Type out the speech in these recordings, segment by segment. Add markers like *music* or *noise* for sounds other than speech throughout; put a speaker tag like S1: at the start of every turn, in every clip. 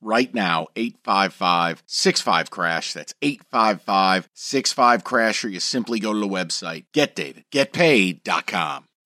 S1: right now 855 65 crash. That's 855 65 crash or you simply go to the website getdavidgetpaid.com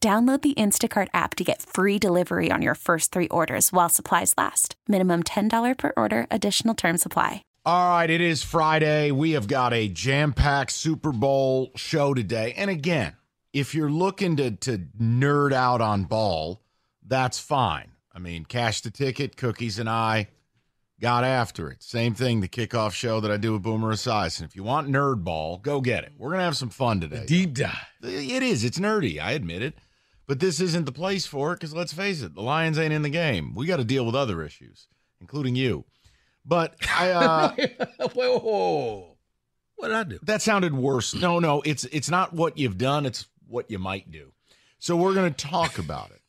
S2: Download the Instacart app to get free delivery on your first three orders while supplies last. Minimum $10 per order, additional term supply.
S1: All right, it is Friday. We have got a jam packed Super Bowl show today. And again, if you're looking to, to nerd out on ball, that's fine. I mean, cash the ticket, Cookies and I got after it. Same thing, the kickoff show that I do with Boomer Esiason. If you want nerd ball, go get it. We're going to have some fun today.
S3: Deep dive.
S1: It is. It's nerdy. I admit it. But this isn't the place for it because let's face it, the Lions ain't in the game. We got to deal with other issues, including you. But I uh *laughs*
S3: whoa, whoa. What did I do?
S1: That sounded worse. No, no, it's it's not what you've done, it's what you might do. So we're gonna talk about it.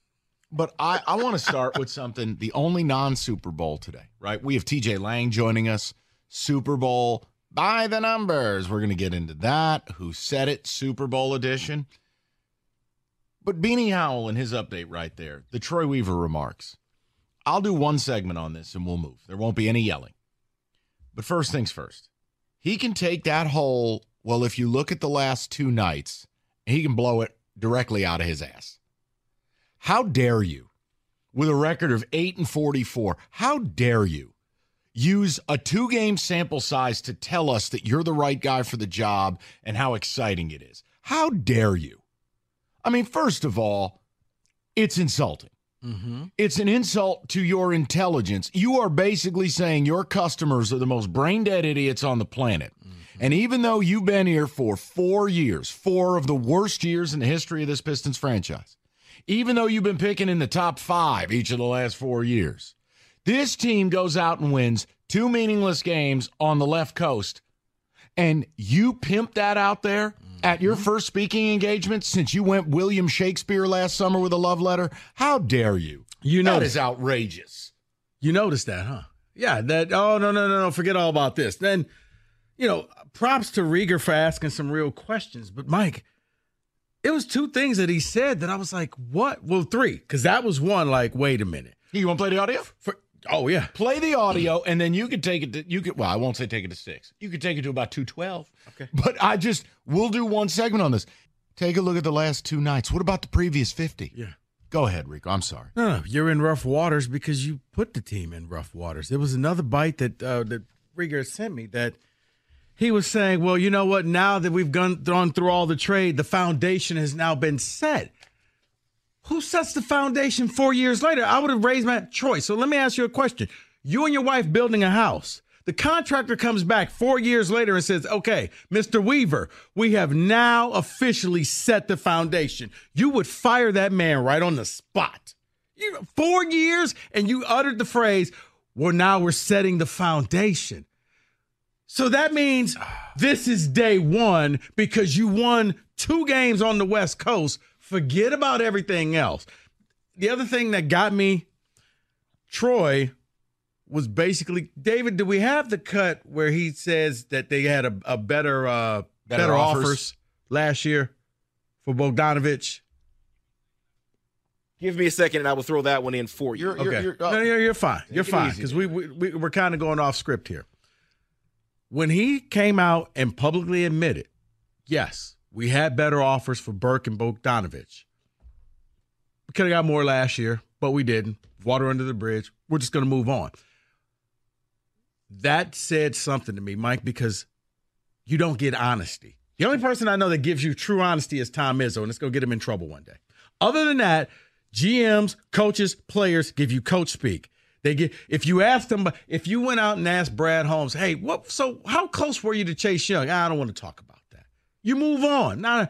S1: But I, I want to start with something, the only non Super Bowl today, right? We have TJ Lang joining us. Super Bowl by the numbers. We're going to get into that. Who said it? Super Bowl edition. But Beanie Howell in his update right there, the Troy Weaver remarks. I'll do one segment on this and we'll move. There won't be any yelling. But first things first, he can take that hole. well, if you look at the last two nights, he can blow it directly out of his ass. How dare you, with a record of 8 and 44, how dare you use a two game sample size to tell us that you're the right guy for the job and how exciting it is? How dare you? I mean, first of all, it's insulting. Mm-hmm. It's an insult to your intelligence. You are basically saying your customers are the most brain dead idiots on the planet. Mm-hmm. And even though you've been here for four years, four of the worst years in the history of this Pistons franchise, even though you've been picking in the top five each of the last four years, this team goes out and wins two meaningless games on the left coast. And you pimp that out there at your mm-hmm. first speaking engagement since you went William Shakespeare last summer with a love letter? How dare you?
S3: You know
S1: that is outrageous.
S3: You noticed that, huh? Yeah. That. Oh no no no no. Forget all about this. Then, you know, props to Rieger for asking some real questions. But Mike, it was two things that he said that I was like, what? Well, three, because that was one. Like, wait a minute.
S1: You want to play the audio?
S3: For, Oh yeah.
S1: Play the audio, and then you could take it. To, you could. Well, I won't say take it to six. You could take it to about two twelve.
S3: Okay.
S1: But I just we'll do one segment on this. Take a look at the last two nights. What about the previous fifty?
S3: Yeah.
S1: Go ahead, Rico. I'm sorry.
S3: No, no, you're in rough waters because you put the team in rough waters. There was another bite that uh, that Rieger sent me that he was saying, well, you know what? Now that we've gone, gone through all the trade, the foundation has now been set. Who sets the foundation four years later? I would have raised my choice. So let me ask you a question. You and your wife building a house. The contractor comes back four years later and says, okay, Mr. Weaver, we have now officially set the foundation. You would fire that man right on the spot. You, four years and you uttered the phrase, well, now we're setting the foundation. So that means this is day one because you won two games on the West Coast Forget about everything else. The other thing that got me, Troy, was basically David. Do we have the cut where he says that they had a, a better, uh, better, better offers. offers last year for Bogdanovich?
S4: Give me a second, and I will throw that one in for you.
S3: You're, okay. You're, you're, uh, no, you're, you're fine. You're fine because we, we, we we're kind of going off script here. When he came out and publicly admitted, yes, we had better offers for Burke and Bogdanovich. We could have got more last year, but we didn't. Water under the bridge. We're just going to move on. That said something to me, Mike, because you don't get honesty. The only person I know that gives you true honesty is Tom Izzo, and it's going to get him in trouble one day. Other than that, GMs, coaches, players give you coach speak. They get if you ask them if you went out and asked Brad Holmes, hey, what so how close were you to Chase Young? Ah, I don't want to talk about that. You move on. Now,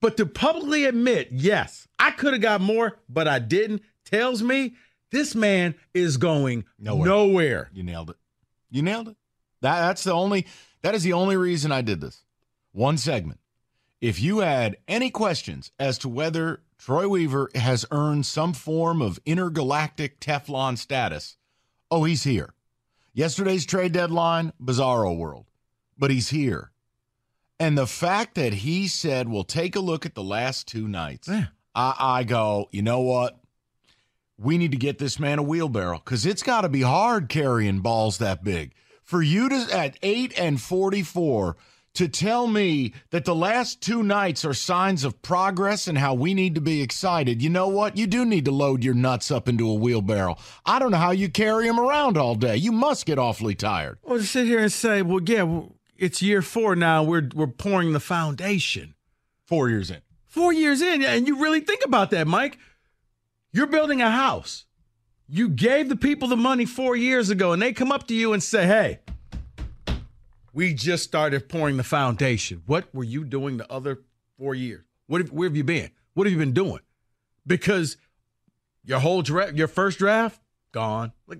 S3: but to publicly admit, yes, I could have got more, but I didn't, tells me this man is going nowhere. nowhere.
S1: You nailed it. You nailed it. That that's the only that is the only reason I did this. One segment. If you had any questions as to whether Troy Weaver has earned some form of intergalactic Teflon status. Oh, he's here. Yesterday's trade deadline, bizarro world, but he's here. And the fact that he said, "We'll take a look at the last two nights," yeah. I, I go, you know what? We need to get this man a wheelbarrow because it's got to be hard carrying balls that big. For you to at eight and forty-four to tell me that the last two nights are signs of progress and how we need to be excited, you know what? You do need to load your nuts up into a wheelbarrow. I don't know how you carry them around all day. You must get awfully tired.
S3: Well, to sit here and say, well, yeah, it's year four now. We're we're pouring the foundation.
S1: Four years in.
S3: Four years in, and you really think about that, Mike. You're building a house. You gave the people the money four years ago, and they come up to you and say, "Hey." We just started pouring the foundation. What were you doing the other four years? What have, where have you been? What have you been doing? Because your whole draft, your first draft, gone. Like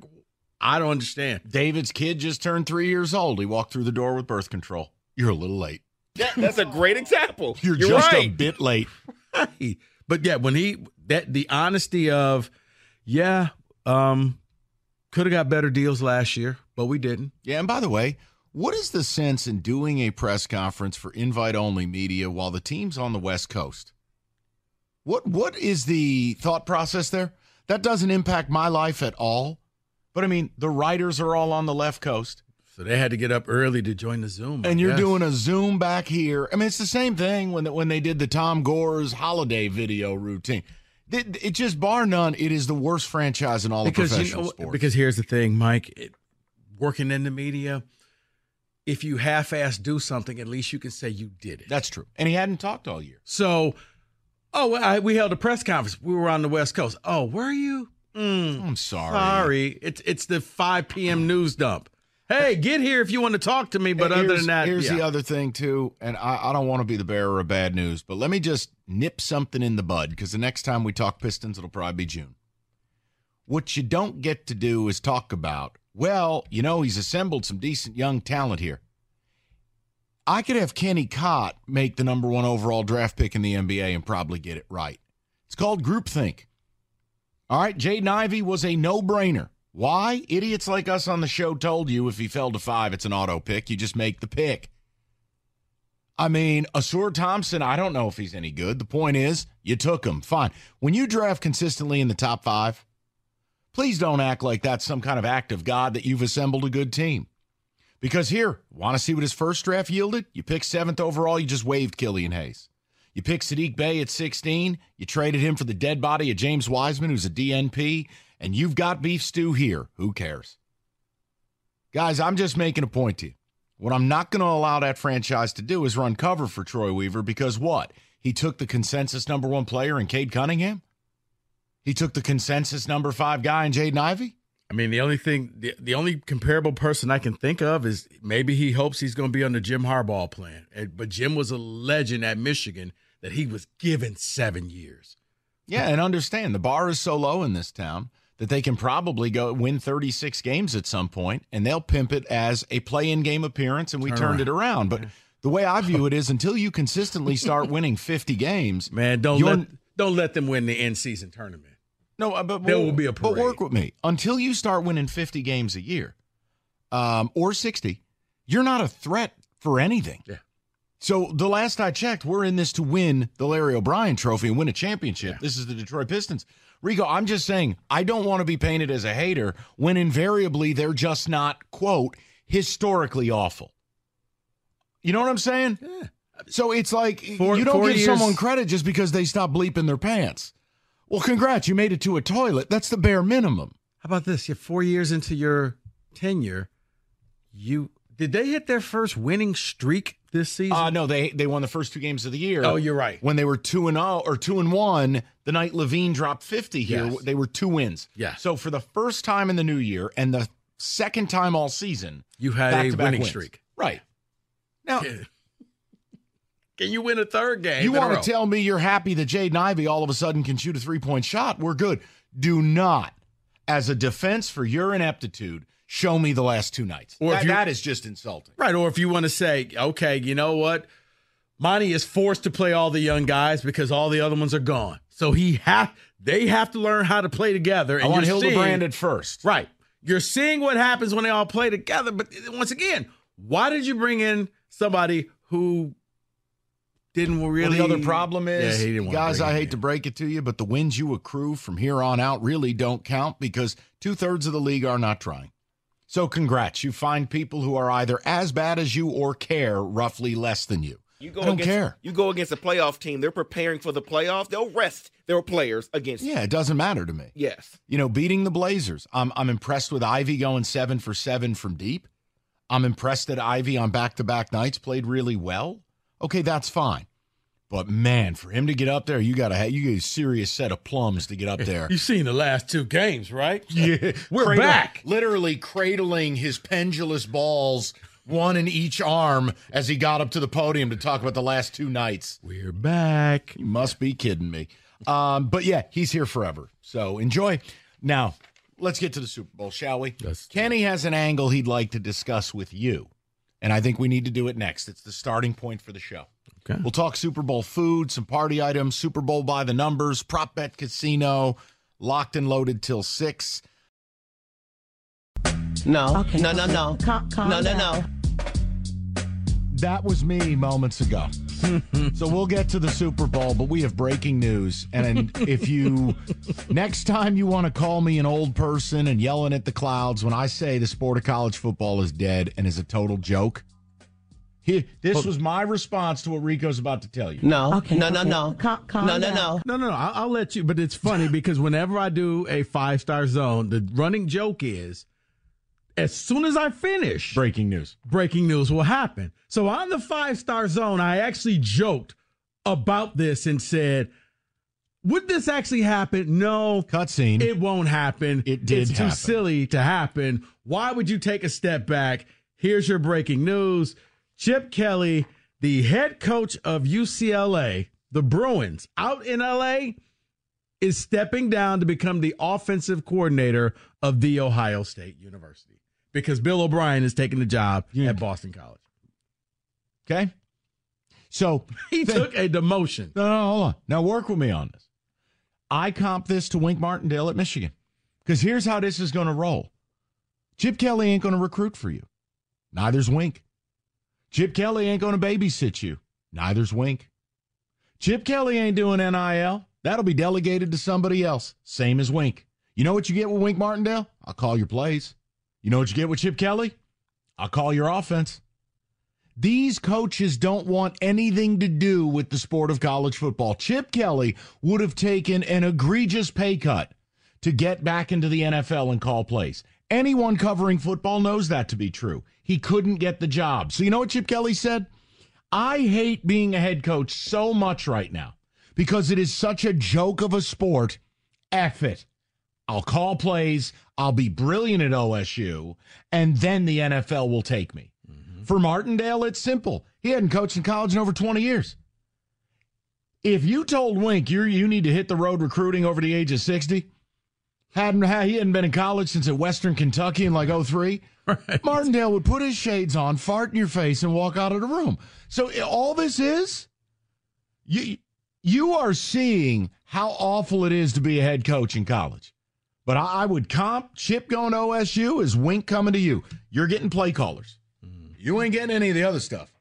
S3: I don't understand.
S1: David's kid just turned three years old. He walked through the door with birth control. You're a little late.
S4: Yeah, that's a great example.
S1: You're,
S4: You're
S1: just
S4: right.
S1: a bit late. *laughs*
S3: Right. But yeah, when he that the honesty of, yeah, um, could have got better deals last year, but we didn't.
S1: Yeah, and by the way, what is the sense in doing a press conference for invite only media while the team's on the West Coast? What what is the thought process there? That doesn't impact my life at all. But I mean, the writers are all on the left coast.
S3: So they had to get up early to join the Zoom. I
S1: and you're
S3: guess.
S1: doing a Zoom back here. I mean, it's the same thing when when they did the Tom Gores holiday video routine. It, it just bar none. It is the worst franchise in all
S3: because
S1: of professional
S3: you know,
S1: sports.
S3: Because here's the thing, Mike. It, working in the media, if you half-ass do something, at least you can say you did it.
S1: That's true. And he hadn't talked all year.
S3: So, oh, I, we held a press conference. We were on the West Coast. Oh, where are you? Mm,
S1: I'm sorry.
S3: Sorry, it's it's the 5 p.m. news dump. Hey, get here if you want to talk to me. But
S1: Here's-
S3: other than that,
S1: here's
S3: yeah.
S1: the other thing too, and I, I don't want to be the bearer of bad news, but let me just nip something in the bud because the next time we talk Pistons, it'll probably be June. What you don't get to do is talk about, well, you know, he's assembled some decent young talent here. I could have Kenny Cott make the number one overall draft pick in the NBA and probably get it right. It's called groupthink. All right, Jaden Ivey was a no brainer. Why? Idiots like us on the show told you if he fell to five, it's an auto pick. You just make the pick. I mean, Ausar Thompson, I don't know if he's any good. The point is, you took him. Fine. When you draft consistently in the top five, please don't act like that's some kind of act of God that you've assembled a good team. Because here, want to see what his first draft yielded? You picked seventh overall, you just waived Killian Hayes. You picked Sadiq Bey at 16, you traded him for the dead body of James Wiseman, who's a DNP, and you've got beef stew here. Who cares? Guys, I'm just making a point to you. What I'm not going to allow that franchise to do is run cover for Troy Weaver because what? He took the consensus number one player in Cade Cunningham? He took the consensus number five guy in Jaden Ivey?
S3: I mean, the only thing, the, the only comparable person I can think of is maybe he hopes he's going to be on the Jim Harbaugh plan. But Jim was a legend at Michigan that he was given seven years.
S1: Yeah, and understand the bar is so low in this town that they can probably go win 36 games at some point and they'll pimp it as a play-in game appearance and we
S3: Turn
S1: turned
S3: around.
S1: it around. But the way I view it is until you consistently start winning 50 games, *laughs*
S3: Man, don't let don't let them win the end season tournament.
S1: No, uh, but
S3: There will be a
S1: But work with me until you start winning 50 games a year, um, or 60. You're not a threat for anything.
S3: Yeah.
S1: So the last I checked, we're in this to win the Larry O'Brien Trophy and win a championship.
S3: Yeah.
S1: This is the Detroit Pistons. Rico, I'm just saying I don't want to be painted as a hater when invariably they're just not quote historically awful. You know what I'm saying?
S3: Yeah.
S1: So it's like
S3: Four-
S1: you don't give
S3: years-
S1: someone credit just because they stop bleeping their pants. Well, congrats, you made it to a toilet. That's the bare minimum.
S3: How about this? You're four years into your tenure. You Did they hit their first winning streak this season?
S1: Uh, no, they they won the first two games of the year.
S3: Oh, you're right.
S1: When they were two and zero or two and one, the night LaVine dropped fifty here,
S3: Yes.
S1: they were two wins.
S3: Yeah.
S1: So for the first time in the new year and the second time all season,
S3: you had a winning
S1: wins.
S3: streak.
S1: Right. Now, *laughs*
S3: Can you win a third game?
S1: you want to tell me you're happy that Jaden Ivey all of a sudden can shoot a three point shot? We're good. Do not, as a defense for your ineptitude, show me the last two nights.
S3: Or if
S1: That- that is just insulting.
S3: Right. Or if you want to say, okay, you know what? Monty is forced to play all the young guys because all the other ones are gone. So he have they have to learn how to play together.
S1: I want
S3: you're seeing-
S1: Hildebrand at first.
S3: Right. You're seeing what happens when they all play together. But once again, why did you bring in somebody who didn't really?
S1: Well, the other problem is,
S3: Yeah,
S1: guys, I hate
S3: in.
S1: to break it to you, but the wins you accrue from here on out really don't count because two thirds of the league are not trying. So, congrats. You find people who are either as bad as you or care roughly less than you.
S4: You go
S1: I don't
S4: against,
S1: care.
S4: You go against a playoff team. They're preparing for the playoff. They'll rest their players against you.
S1: Yeah, it doesn't matter to me.
S4: Yes.
S1: You know, beating the Blazers. I'm I'm impressed with Ivey going seven for seven from deep. I'm impressed that Ivey on back to back nights played really well. Okay, that's fine. But man, for him to get up there, you gotta have you get a serious set of plums to get up there. *laughs*
S3: You've seen the last two games, right?
S1: Yeah, *laughs*
S3: We're
S1: Cradle-
S3: back.
S1: Literally cradling his pendulous balls, one in each arm, as he got up to the podium to talk about the last two nights.
S3: We're back.
S1: You must be kidding me. Um, but yeah, he's here forever. So enjoy. Now, let's get to the Super Bowl, shall we?
S3: Yes.
S1: Kenny has an angle he'd like to discuss with you. And I think we need to do it next. It's the starting point for the show.
S3: Okay.
S1: We'll talk Super Bowl food, some party items, Super Bowl by the numbers, prop bet casino, locked and loaded till six.
S5: No.
S6: Okay.
S5: No, no, no.
S6: Calm- calm
S5: no, no, no.
S1: That was me moments ago. *laughs* so we'll get to the Super Bowl, but we have breaking news. And if you *laughs* next time you want to call me an old person and yelling at the clouds when I say the sport of college football is dead and is a total joke, here, this was my response to what Rico's about to tell you.
S5: No.
S6: Okay,
S5: no, no,
S6: okay.
S5: no.
S6: Calm- calm
S5: no, no,
S6: down.
S5: no.
S3: No, no, no. I'll, I'll let you. But it's funny *laughs* because whenever I do a five star zone, the running joke is as soon as I finish,
S1: Breaking news.
S3: breaking news will happen. So on the five star zone, I actually joked about this and said, would this actually happen? No.
S1: Cutscene.
S3: It won't happen.
S1: It did
S3: It's too silly to happen. Why would you take a step back? Here's your breaking news. Chip Kelly, the head coach of UCLA, the Bruins, out in LA, is stepping down to become the offensive coordinator of the Ohio State University because Bill O'Brien is taking the job at Boston College.
S1: Okay. So *laughs*
S3: He
S1: Th-
S3: took a demotion.
S1: No, no, hold on. Now work with me on this. I comp this to Wink Martindale at Michigan. Because here's how this is going to roll. Chip Kelly ain't going to recruit for you. Neither's Wink. Chip Kelly ain't going to babysit you. Neither's Wink. Chip Kelly ain't doing NIL. That'll be delegated to somebody else. Same as Wink. You know what you get with Wink Martindale? I'll call your plays. You know what you get with Chip Kelly? I'll call your offense. These coaches don't want anything to do with the sport of college football. Chip Kelly would have taken an egregious pay cut to get back into the NFL and call plays. Anyone covering football knows that to be true. He couldn't get the job. So, you know what Chip Kelly said? I hate being a head coach so much right now because it is such a joke of a sport. F it. I'll call plays. I'll be brilliant at OSU, and then the NFL will take me. Mm-hmm. For Martindale, it's simple. He hadn't coached in college in over 20 years. If you told Wink you you need to hit the road recruiting over the age of 60, hadn't ha- he hadn't been in college since at Western Kentucky in like 03, *laughs* Martindale would put his shades on, fart in your face, and walk out of the room. So all this is, you you are seeing how awful it is to be a head coach in college. But I, I would comp Chip going to OSU is Wink coming to you. You're getting play callers. Mm. You ain't getting any of the other stuff.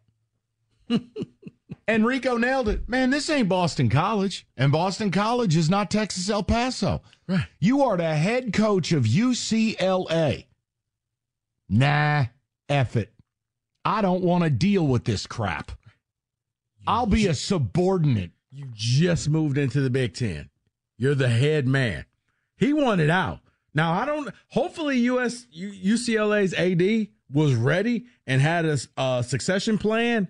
S1: *laughs* and Rico nailed it. Man, this ain't Boston College. And Boston College is not Texas El Paso.
S3: Right.
S1: You are the head coach of UCLA. Nah, F it. I don't want to deal with this crap. I'll be a subordinate.
S3: You just moved into the Big Ten. You're the head man. He wanted out. Now I don't. Hopefully, US UCLA's AD was ready and had a, a succession plan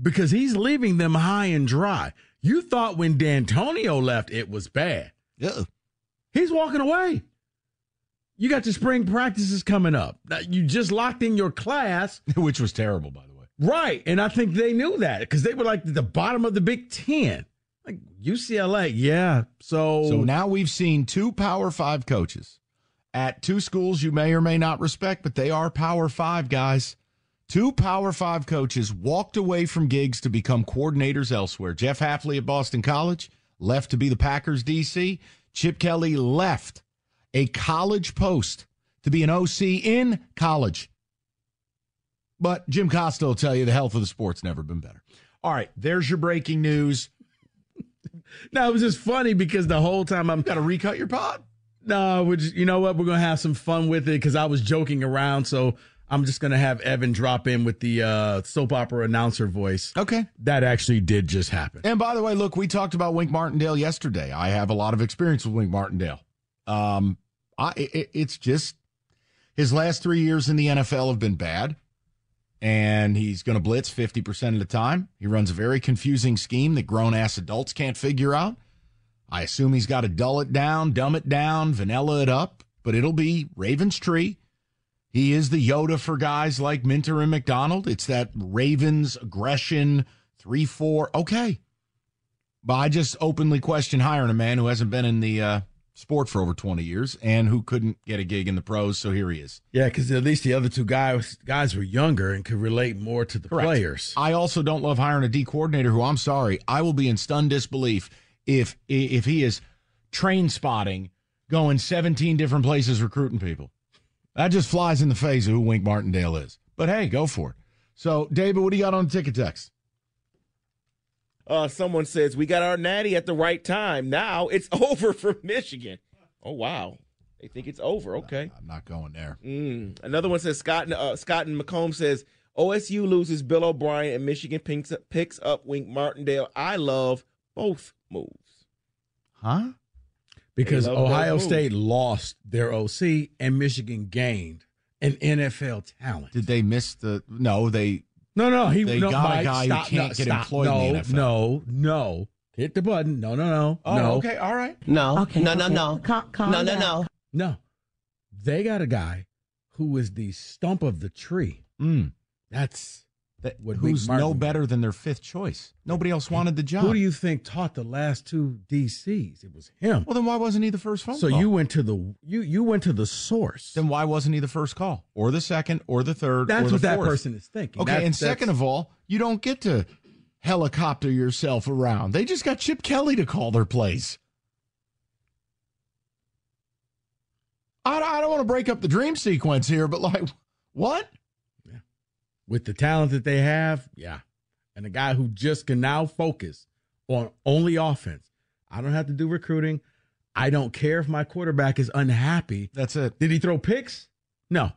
S3: because he's leaving them high and dry. You thought when Dantonio left, it was bad.
S1: Yeah.
S3: He's walking away. You got the spring practices coming up. You just locked in your class, *laughs*
S1: which was terrible, by the way.
S3: Right, and I think they knew that because they were like the bottom of the Big Ten. Like UCLA, yeah. So
S1: so now we've seen two Power Five coaches at two schools you may or may not respect, but they are Power Five guys. Two Power Five coaches walked away from gigs to become coordinators elsewhere. Jeff Hafley at Boston College left to be the Packers DC. Chip Kelly left a college post to be an OC in college. But Jim Costa will tell you the health of the sport's never been better. All right, there's your breaking news. *laughs*
S3: now it was just funny because the whole time I'm
S1: got to recut your pod.
S3: No, which you know what, we're gonna have some fun with it because I was joking around. So I'm just gonna have Evan drop in with the uh, soap opera announcer voice.
S1: Okay,
S3: that actually did just happen.
S1: And by the way, look, we talked about Wink Martindale yesterday. I have a lot of experience with Wink Martindale. Um, I it, it's just his last three years in the NFL have been bad and he's going to blitz 50% of the time. He runs a very confusing scheme that grown ass adults can't figure out. I assume he's got to dull it down, dumb it down, vanilla it up, but it'll be Ravens tree. He is the Yoda for guys like Minter and McDonald. It's that Ravens aggression 3 4. Okay. But I just openly question hiring a man who hasn't been in the uh, sport for over 20 years and who couldn't get a gig in the pros. So here he is.
S3: Yeah, because at least the other two guys guys were younger and could relate more to the Correct. players.
S1: I also don't love hiring a D coordinator who I'm sorry, I will be in stunned disbelief if if he is train spotting, going 17 different places recruiting people. That just flies in the face of who Wink Martindale is. But hey, go for it. So, David, what do you got on the ticket text?
S4: Uh, someone says we got our natty at the right time. Now it's *laughs* over for Michigan. Oh wow, they think it's over. Okay,
S1: I'm not going there.
S4: Mm. Another one says Scott. Uh, Scott and Macomb says OSU loses Bill O'Brien and Michigan picks up, picks up Wink Martindale. I love both moves.
S1: Huh?
S3: Because Ohio State lost their OC and Michigan gained an NFL talent.
S1: Did they miss the? No, they
S3: no, no, he
S1: they
S3: no,
S1: got
S3: Mike,
S1: a guy
S3: stop,
S1: who can't
S3: no,
S1: get
S3: stop.
S1: employed
S3: no,
S1: in the NFL.
S3: No, no, hit the button. No, no, no.
S1: Oh,
S3: no.
S1: okay, all right.
S5: No,
S6: Okay,
S5: no, no,
S6: okay.
S5: no,
S6: Calm- calm
S5: no, no,
S6: down.
S5: no.
S3: No. They got a guy who is the stump of the tree.
S1: Mm.
S3: That's
S1: That,
S3: What
S1: who's no better than their fifth choice? Nobody else wanted the job.
S3: who do you think taught the last two DCs? It was him.
S1: well, then why wasn't he the first phone
S3: So
S1: call?
S3: you went to the you you went to the source.
S1: then why wasn't he the first call or the second or the third? or
S3: That's
S1: the
S3: what that person is thinking.
S1: Okay,
S3: That's-
S1: and second of all, you don't get to helicopter yourself around. They just got Chip Kelly to call their plays. I, I don't want to break up the dream sequence here, but like, *laughs* what?
S3: With the talent that they have, yeah. And a guy who just can now focus on only offense. I don't have to do recruiting. I don't care if my quarterback is unhappy.
S1: That's it.
S3: Did he throw picks? No.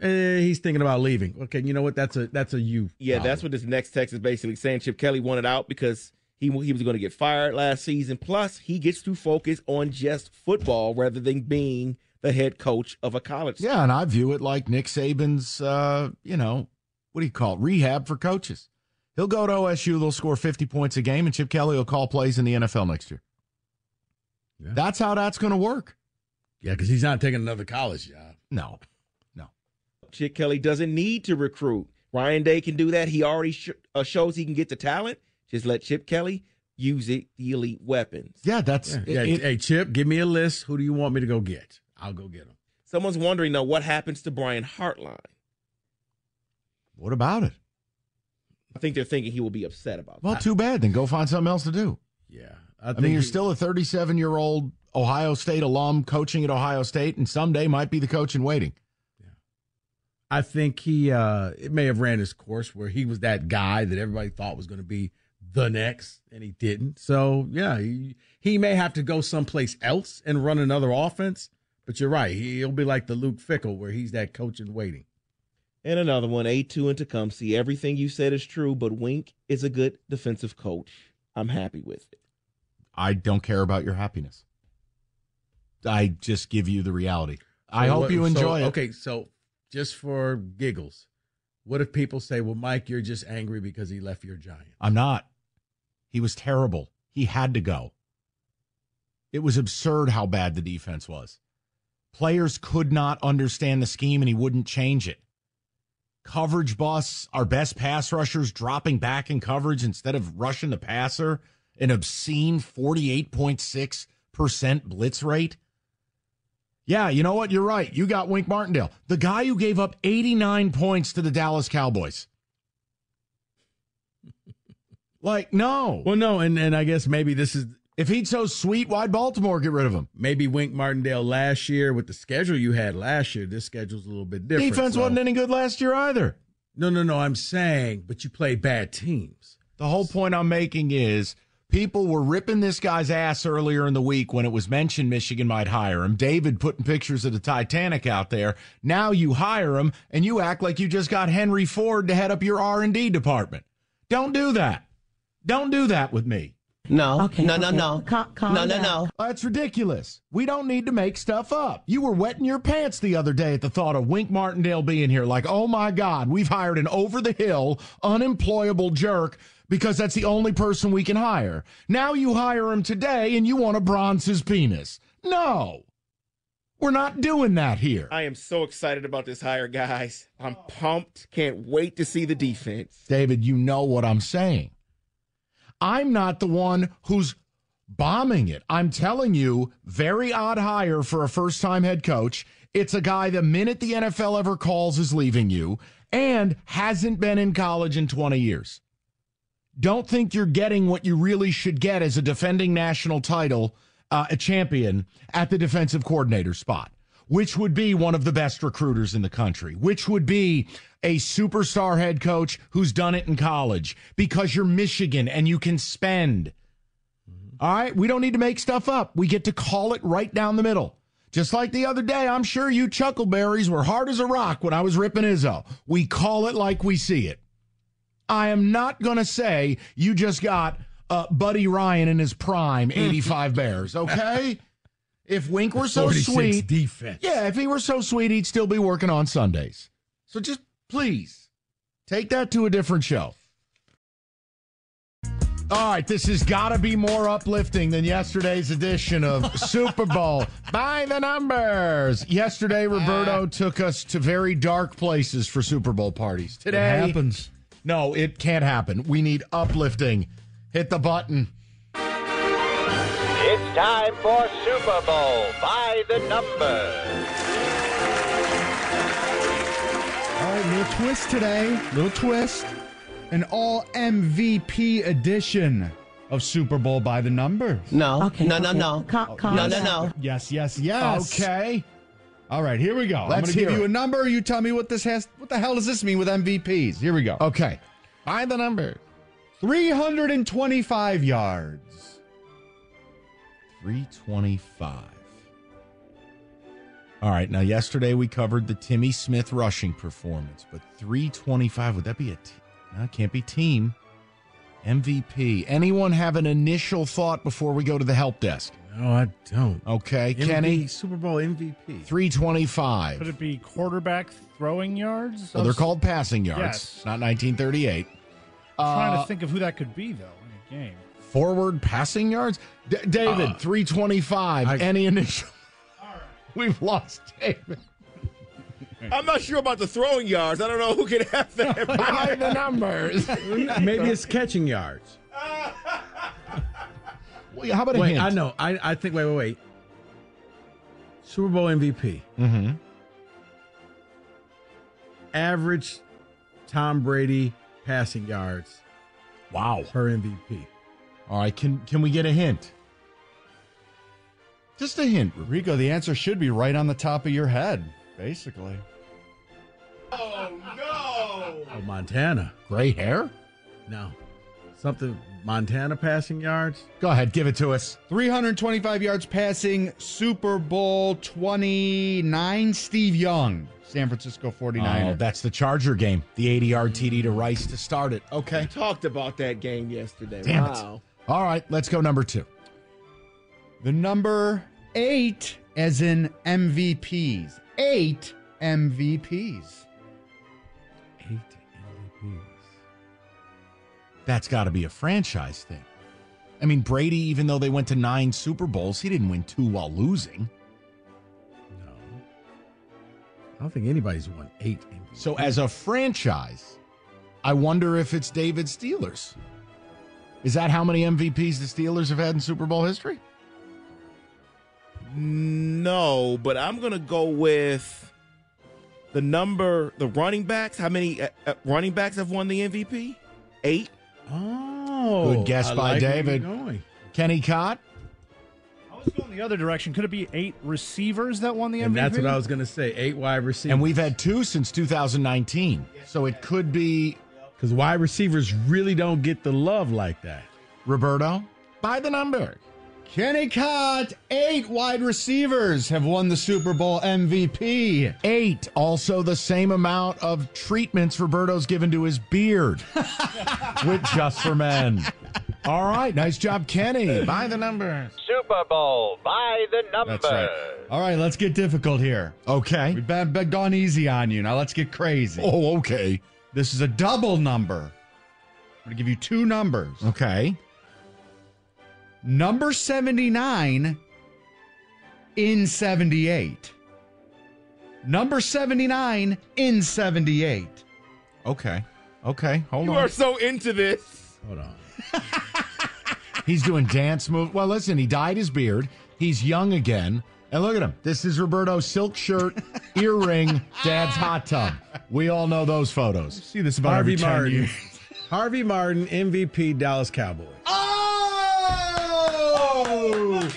S3: Eh, he's thinking about leaving. Okay, you know what? That's a that's a you.
S4: Yeah,
S3: problem.
S4: that's what this next text is basically saying. Chip Kelly wanted out because he he was going to get fired last season. Plus, he gets to focus on just football rather than being the head coach of a college.
S1: Yeah, and I view it like Nick Saban's, uh, you know, what do you call it? Rehab for coaches. He'll go to OSU, they'll score 50 points a game, and Chip Kelly will call plays in the NFL next year.
S3: Yeah.
S1: That's how that's going to work.
S3: Yeah, because he's not taking another college job.
S1: No, no.
S4: Chip Kelly doesn't need to recruit. Ryan Day can do that. He already sh- uh, shows he can get the talent. Just let Chip Kelly use it, the elite weapons.
S1: Yeah, that's
S3: Yeah.
S1: it-
S3: Yeah,
S1: it-
S3: hey, Chip, give me a list. Who do you want me to go get? I'll go get him.
S4: Someone's wondering though what happens to Brian Hartline.
S1: What about it?
S4: I think they're thinking he will be upset about
S1: Well,
S4: that.
S1: Well, too bad. Then go find something else to do.
S3: Yeah.
S1: I mean, you're
S3: he-
S1: still a 37 year old Ohio State alum coaching at Ohio State, and someday might be the coach in waiting. Yeah.
S3: I think he uh it may have ran his course where he was that guy that everybody thought was going to be the next and he didn't. So, yeah, he, he may have to go someplace else and run another offense, but you're right. He'll be like the Luke Fickell where he's that coach in waiting.
S4: And another one, A2 and Tecumseh. Everything you said is true, but Wink is a good defensive coach. I'm happy with it.
S1: I don't care about your happiness. I just give you the reality. I
S3: So
S1: hope
S3: what-
S1: you
S3: so-
S1: enjoy it.
S3: Okay, so just for giggles, what if people say, "Well, Mike, you're just angry because he left your Giant"?
S1: I'm not. He was terrible. He had to go. It was absurd how bad the defense was. Players could not understand the scheme and he wouldn't change it. Coverage busts, our best pass rushers dropping back in coverage instead of rushing the passer, an obscene 48.6% blitz rate. Yeah, you know what? You're right. You got Wink Martindale, the guy who gave up 89 points to the Dallas Cowboys. like, no.
S3: Well, no, and and I guess maybe this is
S1: If he's so sweet, why'd Baltimore get rid of him?
S3: maybe Wink Martindale last year with the schedule you had last year. This schedule's a little bit different.
S1: Defense
S3: so-
S1: wasn't any good last year either.
S3: No, no, no. I'm saying, but you play bad teams.
S1: The whole point I'm making is people were ripping this guy's ass earlier in the week when it was mentioned Michigan might hire him. David putting pictures of the Titanic out there. Now you hire him and you act like you just got Henry Ford to head up your R&D department. Don't do that. Don't do that with me.
S5: No.
S6: Okay,
S5: no, no,
S6: okay.
S5: no.
S6: Cal- calm
S5: no, no,
S6: down.
S5: no.
S1: That's ridiculous. We don't need to make stuff up. You were wetting your pants the other day at the thought of Wink Martindale being here. Like, oh my God, we've hired an over the hill, unemployable jerk because that's the only person we can hire. Now you hire him today and you want to bronze his penis. No, we're not doing that here.
S4: I am so excited about this hire, guys. I'm pumped. Can't wait to see the defense.
S1: David, you know what I'm saying. I'm not the one who's bombing it. I'm telling you, very odd hire for a first time head coach. It's a guy the minute the NFL ever calls is leaving you and hasn't been in college in 20 years. Don't think you're getting what you really should get as a defending national title, uh, a champion at the defensive coordinator spot, which would be one of the best recruiters in the country, which would be a superstar head coach who's done it in college because you're Michigan and you can spend. All right. We don't need to make stuff up. We get to call it right down the middle. Just like the other day, I'm sure you chuckleberries were hard as a rock when I was ripping Izzo. We call it like we see it. I am not going to say you just got uh, Buddy Ryan in his prime, *laughs* 85 Bears, okay? If Wink were so sweet,
S3: defense.
S1: yeah, if he were so sweet, he'd still be working on Sundays. So just please take that to a different show. All right, this has got to be more uplifting than yesterday's edition of *laughs* Super Bowl by the numbers. Yesterday, ah. Roberto took us to very dark places for Super Bowl parties. Today,
S3: happens.
S1: No, it can't happen. We need uplifting. Hit the button.
S7: It's time for Super Bowl by the numbers.
S8: All right, little twist today. Little twist. An all MVP edition of Super Bowl by the numbers.
S5: No.
S6: Okay.
S5: no, no,
S6: okay.
S5: no.
S6: Cal- oh, calm
S5: no, no, no.
S8: Yes, yes, yes.
S1: Okay.
S8: All right, here we go. I'm
S1: Let's
S8: going to give
S1: hear
S8: you a number. You tell me what this has. What the hell does this mean with MVPs? Here we go.
S1: Okay. By the number
S8: 325 yards.
S1: 325. All right. Now, yesterday we covered the Timmy Smith rushing performance, but 325, would that be a. T- no, it can't be team. MVP. Anyone have an initial thought before we go to the help desk?
S3: No, I don't.
S1: Okay.
S3: MVP,
S1: Kenny,
S3: Super Bowl MVP.
S1: 325.
S9: Could it be quarterback throwing yards?
S1: So they're called passing yards,
S9: Yes.
S1: not 1938.
S9: I'm trying
S1: Uh,
S9: to think of who that could be, though, in a game.
S1: Forward passing yards? D- David, 325.
S3: I-
S1: Any initial? *laughs* We've lost David.
S4: I'm not sure about the throwing yards. I don't know who can have that. *laughs*
S1: By the numbers. *laughs*
S3: Maybe it's catching yards.
S1: Well, How about a
S3: Wait,
S1: hint?
S3: I know. I, I think. Wait, wait, wait. Super Bowl MVP.
S1: Mm-hmm.
S3: Average Tom Brady passing yards
S1: Wow.
S3: per MVP.
S1: All right. Can can we get a hint? Just a hint.
S8: Rico, the answer should be right on the top of your head, basically.
S3: Oh, no! Oh, Montana.
S1: Gray hair?
S3: No. Something Montana passing yards.
S1: Go ahead. Give it to us.
S8: 325 yards passing, Super Bowl 29, Steve Young, San Francisco 49ers.
S1: Oh, that's the Charger game. The 80 yard TD to Rice to start it. Okay.
S4: We talked about that game yesterday.
S1: Damn
S4: wow.
S1: it. All right. Let's go number two.
S8: The number eight, as in MVPs. Eight MVPs.
S3: Eight MVPs.
S1: That's got to be a franchise thing. I mean, Brady, even though they went to nine Super Bowls, he didn't win two while losing.
S3: No. I don't think anybody's won eight MVPs.
S1: So, as a franchise, I wonder if it's David Steelers. Is that how many MVPs the Steelers have had in Super Bowl history?
S4: No, but I'm gonna go with the number, the running backs. How many uh, uh, running backs have won the MVP? Eight.
S3: Oh,
S1: Good guess
S3: I
S1: by
S3: like
S1: David. Kenny Cott?
S9: I was going the other direction. Could it be eight receivers that won the
S3: And
S9: MVP?
S3: that's what I was going to say. Eight wide receivers.
S1: And we've had two since 2019. So it could be
S3: because wide receivers really don't get the love like that.
S1: Roberto. By the number.
S8: Kenny Cott, eight wide receivers have won the Super Bowl MVP.
S1: Eight. Also the same amount of treatments Roberto's given to his beard. *laughs* With just for men. All right. Nice job, Kenny. By the number.
S7: Super Bowl by the numbers.
S8: That's right. All right, let's get difficult here.
S1: Okay.
S8: We've been, been gone easy on you. Now let's get crazy.
S1: Oh, okay.
S8: This is a double number. I'm going to give you two numbers.
S1: Okay.
S8: Number 79 in 78. Number 79 in 78.
S1: Okay. Okay. Hold
S4: You
S1: on.
S4: You are so into this.
S3: Hold on. *laughs*
S1: He's doing dance move. Well, listen, he dyed his beard. He's young again. And look at him. This is Roberto's silk shirt, *laughs* earring, dad's hot tub. We all know those photos.
S8: See this about
S3: Harvey
S8: every 10
S3: Martin.
S8: years. *laughs*
S3: Harvey Martin, MVP, Dallas Cowboys.
S8: Oh!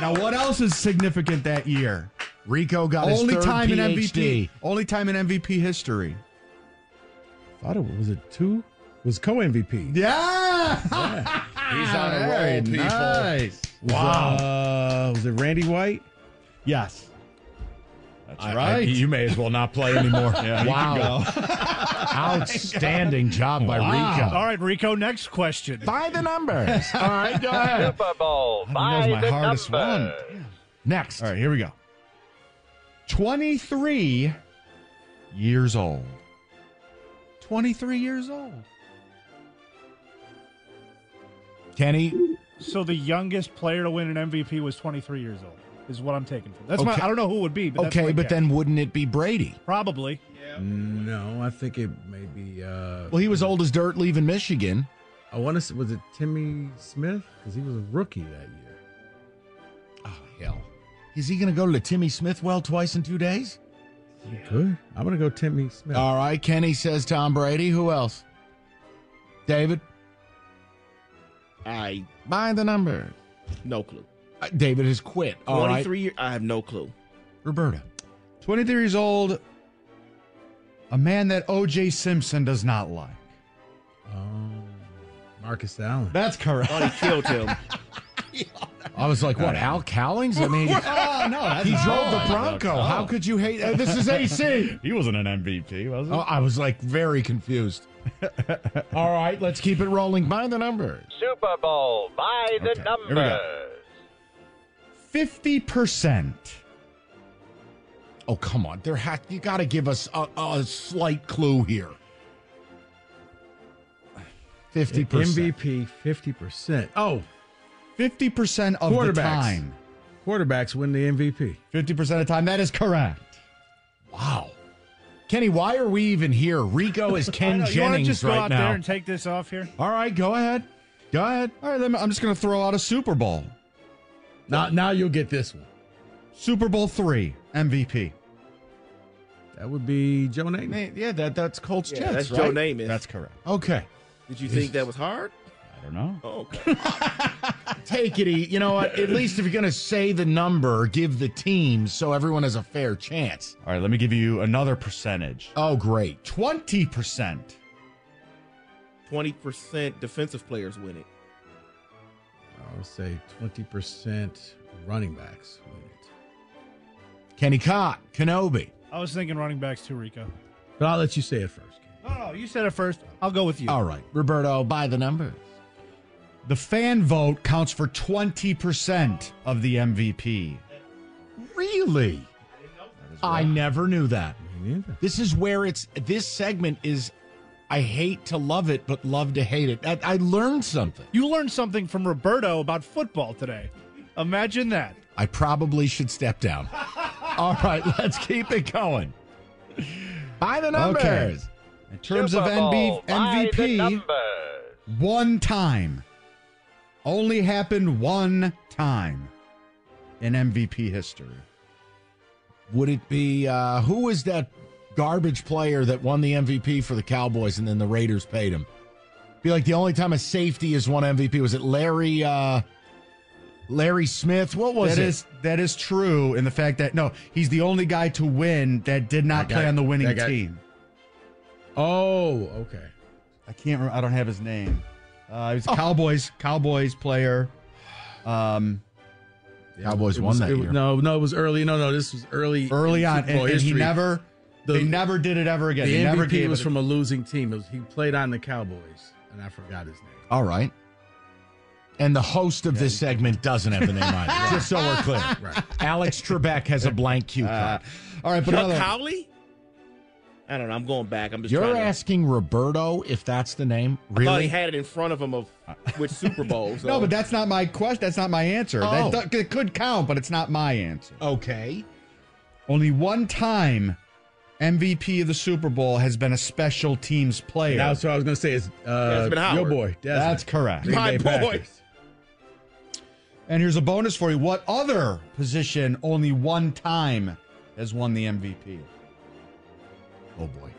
S8: Now, what else is significant that year?
S1: Rico got
S8: Only
S1: his third
S8: time in MVP. Only time in MVP history.
S3: thought it was it two? Was co MVP.
S8: Yeah. *laughs*
S1: He's on a
S8: Very
S1: roll, people.
S8: Nice.
S3: Wow. Uh, was it Randy White?
S8: Yes. That's
S1: I- I-
S8: right.
S1: you may as well not play anymore. *laughs*
S8: Yeah, you can
S1: wow. *laughs* Outstanding job by Rico.
S9: All right, Rico. Next question.
S1: By the numbers. *laughs* All right, go ahead.
S7: Super Bowl
S8: That
S7: by
S8: was my hardest
S7: numbers.
S8: one.
S1: Next.
S8: All right, here we go. 23 years old. 23 years old.
S1: Kenny,
S9: So the youngest player to win an MVP was 23 years old. Is what I'm taking from. That's my. I don't know who it would be. But that's
S1: okay,
S9: my
S1: but
S9: guess.
S1: then wouldn't it be Brady?
S9: probably.
S3: No, I think it may be. Uh,
S1: Well, he was old as dirt leaving Michigan.
S3: I want to. say Was it Timmy Smith? Because he was a rookie that year.
S1: Oh, hell. Is he going to go to the Timmy Smith well twice in two days?
S3: He could. I'm gonna go Timmy Smith.
S1: All right. Kenny says Tom Brady. Who else? David?
S4: I
S1: buy the number.
S4: no clue.
S1: Uh, David has quit. All right.
S4: 23 years. I have no clue.
S1: Roberta.
S8: 23 years old. A man that O.J. Simpson does not like.
S3: Um, Marcus Allen.
S8: That's correct.
S4: Thought he killed him. *laughs*
S1: I was like, what, Al Cowlings? I mean, *laughs*
S8: oh, no. That's
S1: he drove the Bronco. How could you hate? Uh, this is AC. *laughs*
S8: He wasn't an MVP, was he?
S1: Oh, I was like very confused. All right, let's keep it rolling. By the numbers.
S7: Super Bowl by the
S8: Okay, here we go.
S7: numbers.
S8: 50%.
S1: Oh, come on. There ha- you got to give us a, a slight clue here. 50%.
S3: MVP, fifty percent. Oh,
S8: 50% of the time.
S3: quarterbacks win the MVP.
S8: 50% of the time. That is correct.
S1: Wow. Kenny, why are we even here? Rico is *laughs* Ken
S9: know, you want to
S1: Jennings
S9: just go
S1: right
S9: out
S1: now.
S9: there and take this off here?
S1: All right, go ahead. Go ahead.
S8: All right, I'm just going to throw out a Super Bowl.
S3: Now, now you'll get this one.
S8: Super Bowl three MVP.
S3: That would be Joe Namath.
S1: Yeah, that that's Colts
S4: Yeah,
S1: Jets,
S4: that's
S1: right?
S4: Joe Namath.
S8: That's correct.
S1: Okay.
S4: Did you think that was hard?
S8: I don't know.
S4: Oh, okay. *laughs*
S1: Take it easy. You know what? At least if you're going to say the number, give the team so everyone has a fair chance.
S8: All right, let me give you another percentage.
S1: Oh, great.
S8: 20%.
S4: 20% defensive players win it.
S3: I would say twenty percent running backs win it.
S1: Kenny Cott, Kenobi.
S9: I was thinking running backs too, Rico.
S3: But I'll let you say it first.
S9: No, no, you said it first. I'll go with you.
S1: All right. Roberto, by the numbers.
S8: The fan vote counts for 20% of the MVP.
S1: Really? I never knew that.
S3: Neither.
S1: This is where it's this segment is I hate to love it, but love to hate it. I, I learned something.
S9: You learned something from Roberto about football today. Imagine that.
S1: I probably should step down. *laughs* All right, let's keep it going. By the numbers.
S8: Okay. In terms
S7: Super
S8: of
S7: Bowl
S8: NB,
S7: by
S8: MVP, one time. Only happened one time in MVP history.
S1: Would it be uh who was that garbage player that won the MVP for the Cowboys and then the Raiders paid him? Be like the only time a safety has won MVP was it Larry uh Larry Smith? What was
S8: That
S1: it?
S8: is that is true in the fact that no, he's the only guy to win that did not
S3: That guy-
S8: play on the winning
S3: guy-
S8: team.
S3: Oh, okay.
S8: I can't. Remember, I don't have his name. Uh, he was a Cowboys Cowboys player. Um,
S1: Cowboys
S3: It
S1: won
S3: was-
S1: that
S3: it-
S1: year.
S3: No, no, it was early. No, no, this was early.
S8: early on, and, and he never.
S3: The-
S8: they never did it ever again.
S3: The
S8: They never
S3: MVP
S8: gave
S3: was
S8: it.
S3: from a losing team. It was, he played on the Cowboys, and I forgot his name.
S1: All right. And the host of this segment doesn't have the name either. *laughs* Just so we're clear.
S3: Right.
S1: Alex Trebek has a blank cue
S8: Uh,
S1: card.
S8: all right, but
S4: Chuck
S8: another.
S4: Howley? I don't know. I'm going back. I'm just
S1: You're
S4: trying to-
S1: asking Roberto if that's the name?
S4: I thought he had it in front of him of with Super Bowl. *laughs* So.
S8: No, but that's not my question. That's not my answer.
S1: Oh.
S8: That, that could count, but it's not my answer.
S1: Okay.
S8: Only one time MVP of the Super Bowl has been a special teams player.
S3: That's what I was going to say. Is uh, your boy? Desmond.
S8: That's correct.
S3: Green
S4: My
S3: Bay
S4: boy.
S3: Packers.
S8: And here's a bonus for you. What other position only one time has won the MVP?
S1: Oh boy.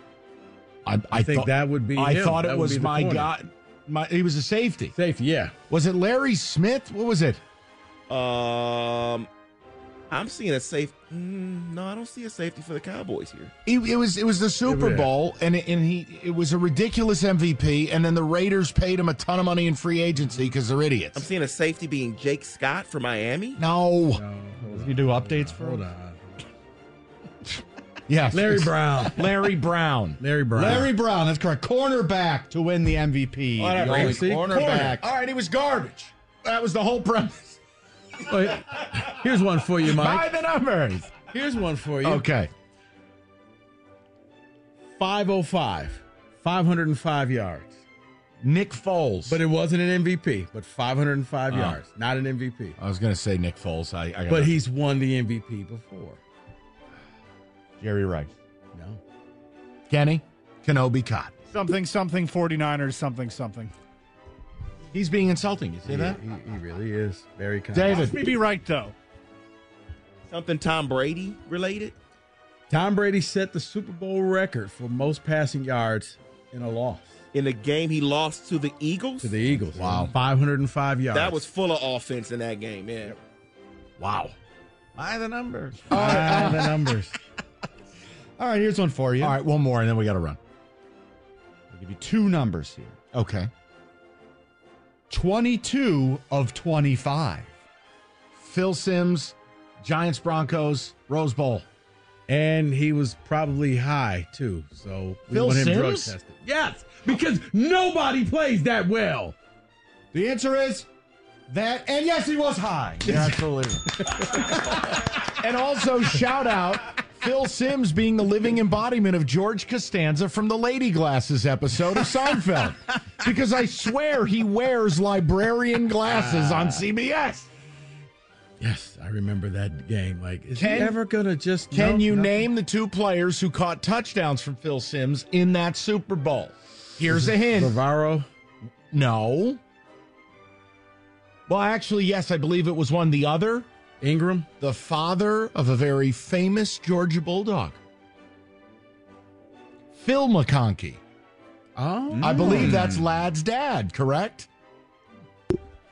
S1: I,
S3: I think that would be
S1: I
S3: him.
S1: thought
S3: That
S1: it was my
S3: corner.
S1: guy. My he was a safety.
S3: Safety, yeah.
S1: Was it Larry Smith? What was it?
S4: Um, I'm seeing a safe. Mm, no, I don't see a safety for the Cowboys here.
S1: It, it was it was the Super
S3: Yeah.
S1: Bowl, and it, and he it was a ridiculous MVP, and then the Raiders paid him a ton of money in free agency because they're idiots.
S4: I'm seeing a safety being Jake Scott for Miami.
S1: No,
S3: No,
S8: you do updates for
S3: Hold
S8: him?
S3: on.
S1: yes,
S3: Larry Brown. *laughs*
S1: Larry Brown.
S3: Larry Brown.
S8: Larry Brown, that's correct. Cornerback to win the MVP.
S1: Whatever.
S8: The only
S3: See?
S8: cornerback.
S1: All right, he was garbage. That was the whole premise.
S3: Wait, here's one for you,
S1: By
S3: Mike.
S1: the numbers.
S3: Here's one for you.
S1: Okay.
S3: 505. 505 yards.
S1: Nick Foles.
S3: But it wasn't an MVP, but 505
S1: Oh.
S3: yards. Not an MVP.
S1: I was going to say Nick Foles. I, I got
S3: But he's won the MVP before.
S8: Jerry Rice.
S3: No.
S1: Kenny Kenobi caught.
S9: Something, something, 49ers, something, something.
S1: He's being insulting. You see
S3: He,
S1: that?
S3: he, he really is very kind.
S1: David.
S9: Maybe right, though.
S4: Something Tom Brady related.
S3: Tom Brady set the Super Bowl record for most passing yards in a loss
S4: In the game he lost to the Eagles.
S3: to the Eagles.
S1: Wow.
S3: 505 yards.
S4: that was full of offense in that game. Yeah.
S1: Wow. By the numbers.
S3: Ah, the numbers. *laughs*
S8: All right, here's one for you.
S1: All right, one more, and then we got to run.
S8: I'll give you two numbers here.
S1: Okay.
S8: 22 of 25.
S1: Phil Simms, Giants, Broncos, Rose Bowl.
S3: And he was probably high too. So we
S1: Phil
S3: want him drug
S1: Simms?
S3: tested. Yes, because nobody plays that well.
S8: The answer is that, and yes, he was high.
S1: You're absolutely *laughs* and also, shout out Phil Simms being the living embodiment of George Costanza from the Lady Glasses episode of Seinfeld. because I swear he wears librarian glasses on CBS.
S3: Yes, I remember that game. Like, is
S1: Can-
S3: he ever gonna just?
S1: Can
S3: no,
S1: you
S3: no.
S1: name the two players who caught touchdowns from Phil Simms in that Super Bowl? Here's a hint.
S3: Bavaro?
S1: No. Well, actually, yes, I believe it was one. The other,
S3: Ingram?
S1: the father of a very famous Georgia Bulldog, Phil McConkey.
S3: Oh,
S1: I believe that's Ladd's dad, correct?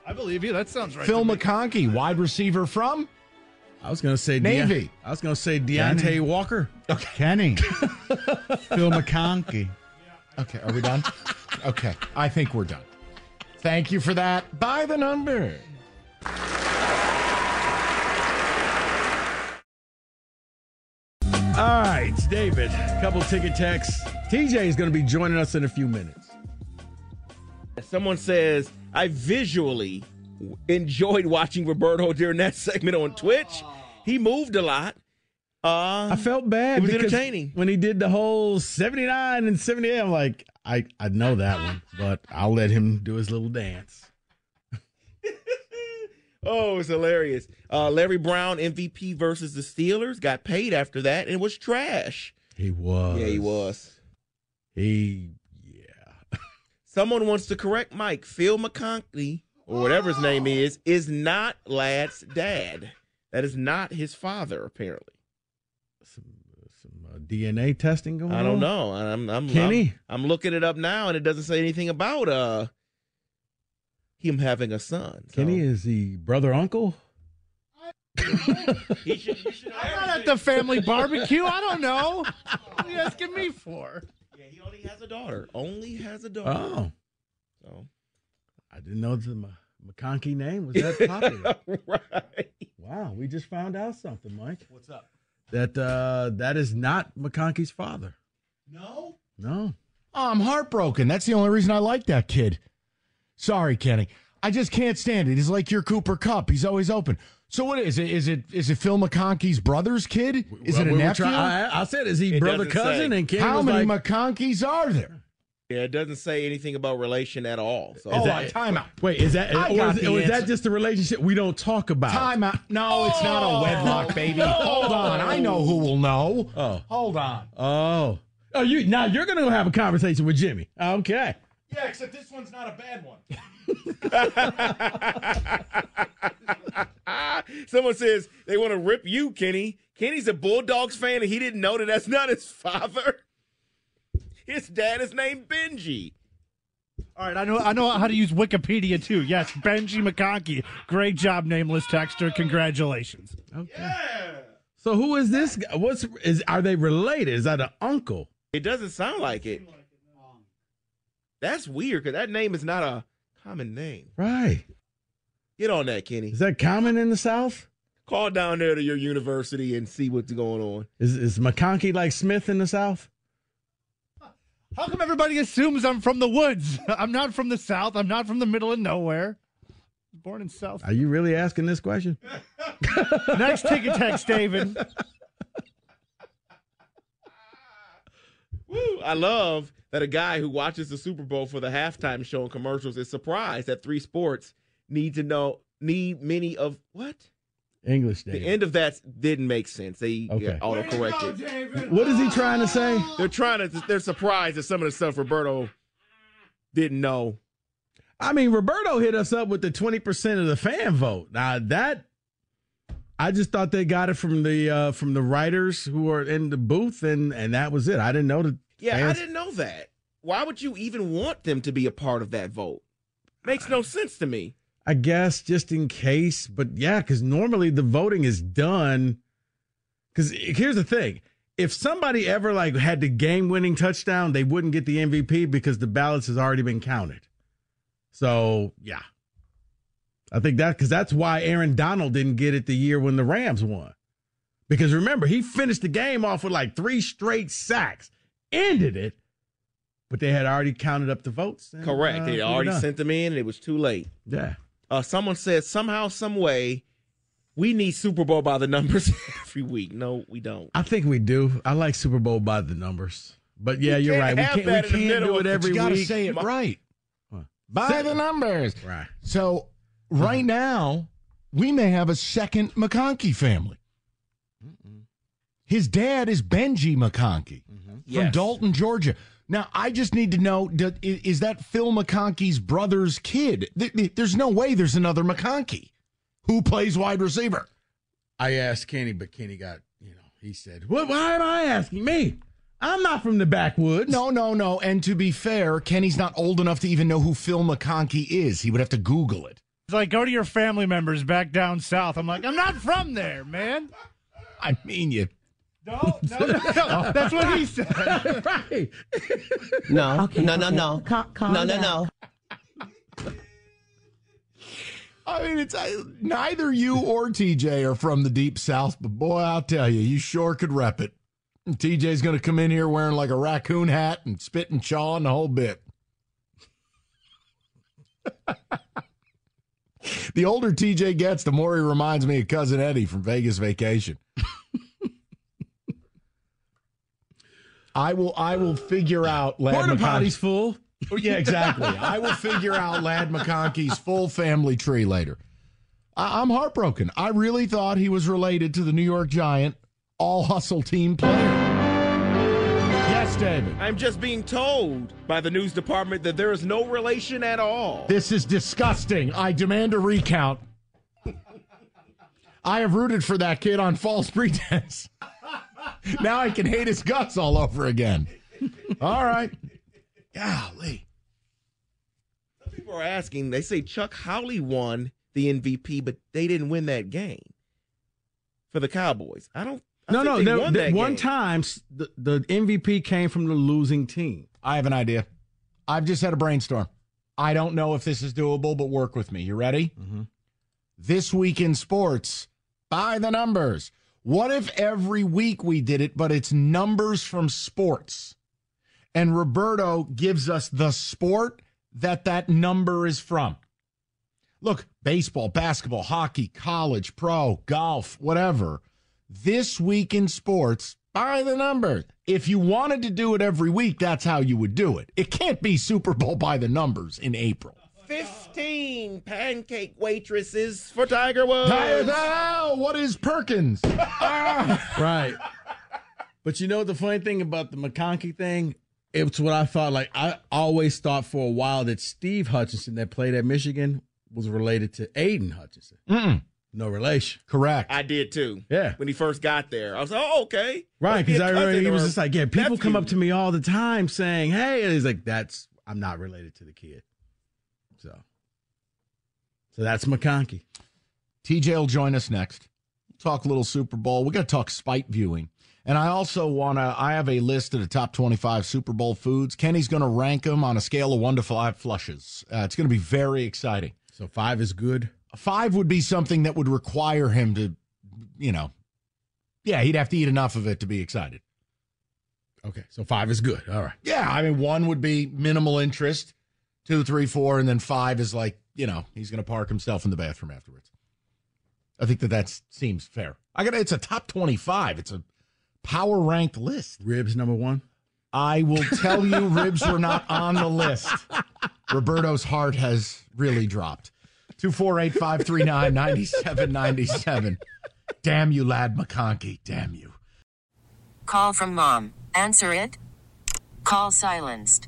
S9: I believe you. That sounds right.
S1: Phil
S9: to me.
S1: McConkey, wide receiver from
S3: I was gonna say
S1: Navy.
S3: I was gonna say Deontay Walker.
S8: Kenny. *laughs* Phil McConkey.
S1: Okay, are we done? okay, I think we're done. Thank you for that. By the number.
S3: All right, David. a Couple ticket texts. TJ is gonna be joining us in a few minutes.
S4: Someone says, I visually enjoyed watching Roberto during that *laughs* segment on Twitch. He moved a lot. Uh,
S3: I felt bad
S4: It was entertaining.
S3: when he did the whole 79 and 78. I'm like, I, I know that one, but I'll let him do his little dance.
S4: Oh, it's hilarious. Uh, Larry Brown MVP versus the Steelers got paid after that and was trash.
S3: He was.
S4: Yeah, he was.
S3: He, yeah. *laughs*
S4: Someone wants to correct Mike. Phil McConkey, or whatever his name is, is not Ladd's dad. That is not his father, apparently.
S3: Some, some uh, DNA testing going on.
S4: I don't know. I'm, I'm
S3: Kenny?
S4: I'm, I'm looking it up now, and it doesn't say anything about uh him having a son. So.
S3: Kenny is the brother uncle.
S4: He should, you should *laughs*
S9: I'm not at the family barbecue. I don't know. What are you asking me for?
S4: Yeah, he only has a daughter. Only has a daughter.
S3: Oh,
S4: So.
S3: I didn't know the M- McConkey name was that popular. *laughs*
S4: right.
S3: wow, we just found out something, Mike.
S1: What's up?
S3: That uh, that is not McConkey's father.
S1: No.
S3: No.
S1: Oh, I'm heartbroken. That's the only reason I like that kid. Sorry, Kenny. I just can't stand it. He's like your Cooper Kupp. He's always open. So what is it? Is it is it Phil McConkey's brother's kid? Is it a
S3: We
S1: nephew?
S3: try- I, I said, is he
S4: It
S3: brother cousin?
S4: say.
S3: And Kenny
S1: How many
S3: like,
S1: McConkeys are there?
S4: Yeah, it doesn't say anything about relation at all. So oh,
S1: Hold
S3: that-
S1: on, time out.
S3: Wait, is that
S1: I
S3: or, is, or is that just a relationship we don't talk about?
S1: Time out. No, it's not a wedlock, oh. baby. Hold on. I know who will know.
S3: Oh.
S1: Hold on.
S3: Oh. Oh, you now you're gonna have a conversation with Jimmy. Okay.
S1: Yeah, except this one's not a bad one. *laughs*
S4: Someone says they want to rip you, Kenny. Kenny's a Bulldogs fan, and he didn't know that that's not his father. His dad is named Benji.
S9: All right, I know I know how to use Wikipedia too. Yes, Benji McConkey. Great job, nameless texter. Congratulations.
S3: Okay. So who is this guy? What's is are they related? Is that an uncle?
S4: It doesn't sound like it. That's weird because that name is not a common name.
S3: Right.
S4: Get on that, Kenny.
S3: Is that common in the South?
S4: Call down there to your university and see what's going on.
S3: Is is McConkey like Smith in the South?
S9: How come everybody assumes I'm from the woods? *laughs* I'm not from the south. I'm not from the middle of nowhere. Born in South.
S3: Are you really asking this question? *laughs*
S9: Next ticket text, David.
S4: Woo! I love that a guy who watches the Super Bowl for the halftime show and commercials is surprised that three sports need to know need many of what
S3: English
S4: the end of that didn't make sense. They
S3: Okay.
S4: auto corrected.
S3: What is he trying to say?
S4: They're trying to. They're surprised at some of the stuff Roberto didn't know.
S3: I mean, Roberto hit us up with the twenty percent of the fan vote. Now that I just thought they got it from the uh, from the writers who are in the booth, and and that was it. I didn't know that.
S4: Yeah,
S3: fans-
S4: I didn't know that. Why would you even want them to be a part of that vote? Makes no sense to me.
S3: I guess just in case, but yeah, because normally the voting is done. Because here's the thing: if somebody ever like had the game-winning touchdown, they wouldn't get the MVP because the ballots has already been counted. So yeah, I think that because that's why Aaron Donald didn't get it the year when the Rams won. Because remember, he finished the game off with like three straight sacks, ended it, but they had already counted up the votes. and,
S4: Correct.
S3: uh,
S4: they already sent them in, and it was too late.
S3: Yeah.
S4: Uh, someone said somehow, some way, we need Super Bowl by the numbers *laughs* every week. No, we don't.
S3: I think we do. I like Super Bowl by the numbers. But yeah,
S4: You
S3: you're right. We can't, we can't do it
S4: of-
S3: every
S1: you got to
S3: week.
S1: say it right.
S3: What?
S1: By
S3: Say-
S1: the numbers.
S3: Right.
S1: So right now, we may have a second McConkey family. His dad is Benji McConkey from Dalton, Georgia. Now, I just need to know: is that Phil McConkey's brother's kid? Th- th- There's no way there's another McConkey who plays wide receiver.
S3: I asked Kenny, but Kenny got, you know, he said, "What? Why am I asking me? I'm not from the backwoods."
S1: No, no, no. And to be fair, Kenny's not old enough to even know who Phil McConkey is. He would have to Google it.
S9: It's like go to your family members back down south. I'm like, I'm not from there, man.
S1: I mean, you.
S9: No, no, no, no. *laughs* That's what he said. *laughs*
S3: right.
S5: No, no, no, no, no, no, no.
S1: I mean, it's I, neither you or TJ are from the deep south, but boy, I'll tell you, you sure could rep it. And TJ's going to come in here wearing like a raccoon hat and spit and chaw and the whole bit. *laughs* the older TJ gets, the more he reminds me of cousin Eddie from Vegas Vacation. I will. I will figure out. Lad
S3: Porta
S1: McConkey-
S3: potty's full. *laughs*
S1: Oh, yeah, exactly. I will figure out Ladd McConkey's full family tree later. I- I'm heartbroken. I really thought he was related to the New York Giant all hustle team player. Yes, David.
S4: I'm just being told by the news department that there is no relation at all.
S1: This is disgusting. I demand a recount. I have rooted for that kid on false *laughs* pretense. *laughs* now I can hate his guts all over again. All right. Golly.
S4: Some people are asking, they say Chuck Howley won the MVP, but they didn't win that game for the Cowboys. I don't. I
S3: No, no.
S4: they
S3: there-
S4: won
S3: there-
S4: that
S3: one
S4: game.
S3: time, the, the MVP came from the losing team.
S1: I have an idea. I've just had a brainstorm. I don't know if this is doable, but work with me. You ready? Mm-hmm. This week in sports, by the numbers. What if every week we did it, but it's numbers from sports? And Roberto gives us the sport that that number is from. Look, baseball, basketball, hockey, college, pro, golf, whatever. This week in sports, by the numbers. If you wanted to do it every week, that's how you would do it. It can't be Super Bowl by the numbers in April.
S4: 15 pancake waitresses for Tiger Woods.
S1: Oh, what is Perkins? *laughs*
S3: Right. But you know the funny thing about the McConkey thing? It's what I thought. Like I always thought for a while that Steve Hutchinson that played at Michigan was related to Aidan Hutchinson.
S1: Mm-mm.
S3: No relation.
S1: Correct.
S4: I did too.
S3: Yeah.
S4: When he first got there, I was like, oh, okay.
S3: Right, because
S4: a
S3: I remember he was just like, yeah, people come up to me all the time saying, hey, and he's like, that's I'm not related to the kid. So, so that's McConkey.
S1: TJ will join us next. Talk a little Super Bowl. We got to talk spite viewing. And I also want to, I have a list of the top 25 Super Bowl foods. Kenny's going to rank them on a scale of one to five flushes. Uh, it's going to be very exciting.
S3: So five is good.
S1: Five would be something that would require him to, you know, yeah, he'd have to eat enough of it to be excited.
S3: Okay, so five is good. All right.
S1: Yeah, I mean, one would be minimal interest, two, three, four, and then five is like, you know, he's going to park himself in the bathroom afterwards. I think that that seems fair. I got it's a top 25. It's a power ranked list.
S3: Ribs number one.
S1: I will tell you, *laughs* ribs were not on the list. Roberto's heart has really dropped. 248 539 9797. Damn you, Ladd McConkey. Damn you.
S6: Call from mom. Answer it. Call silenced.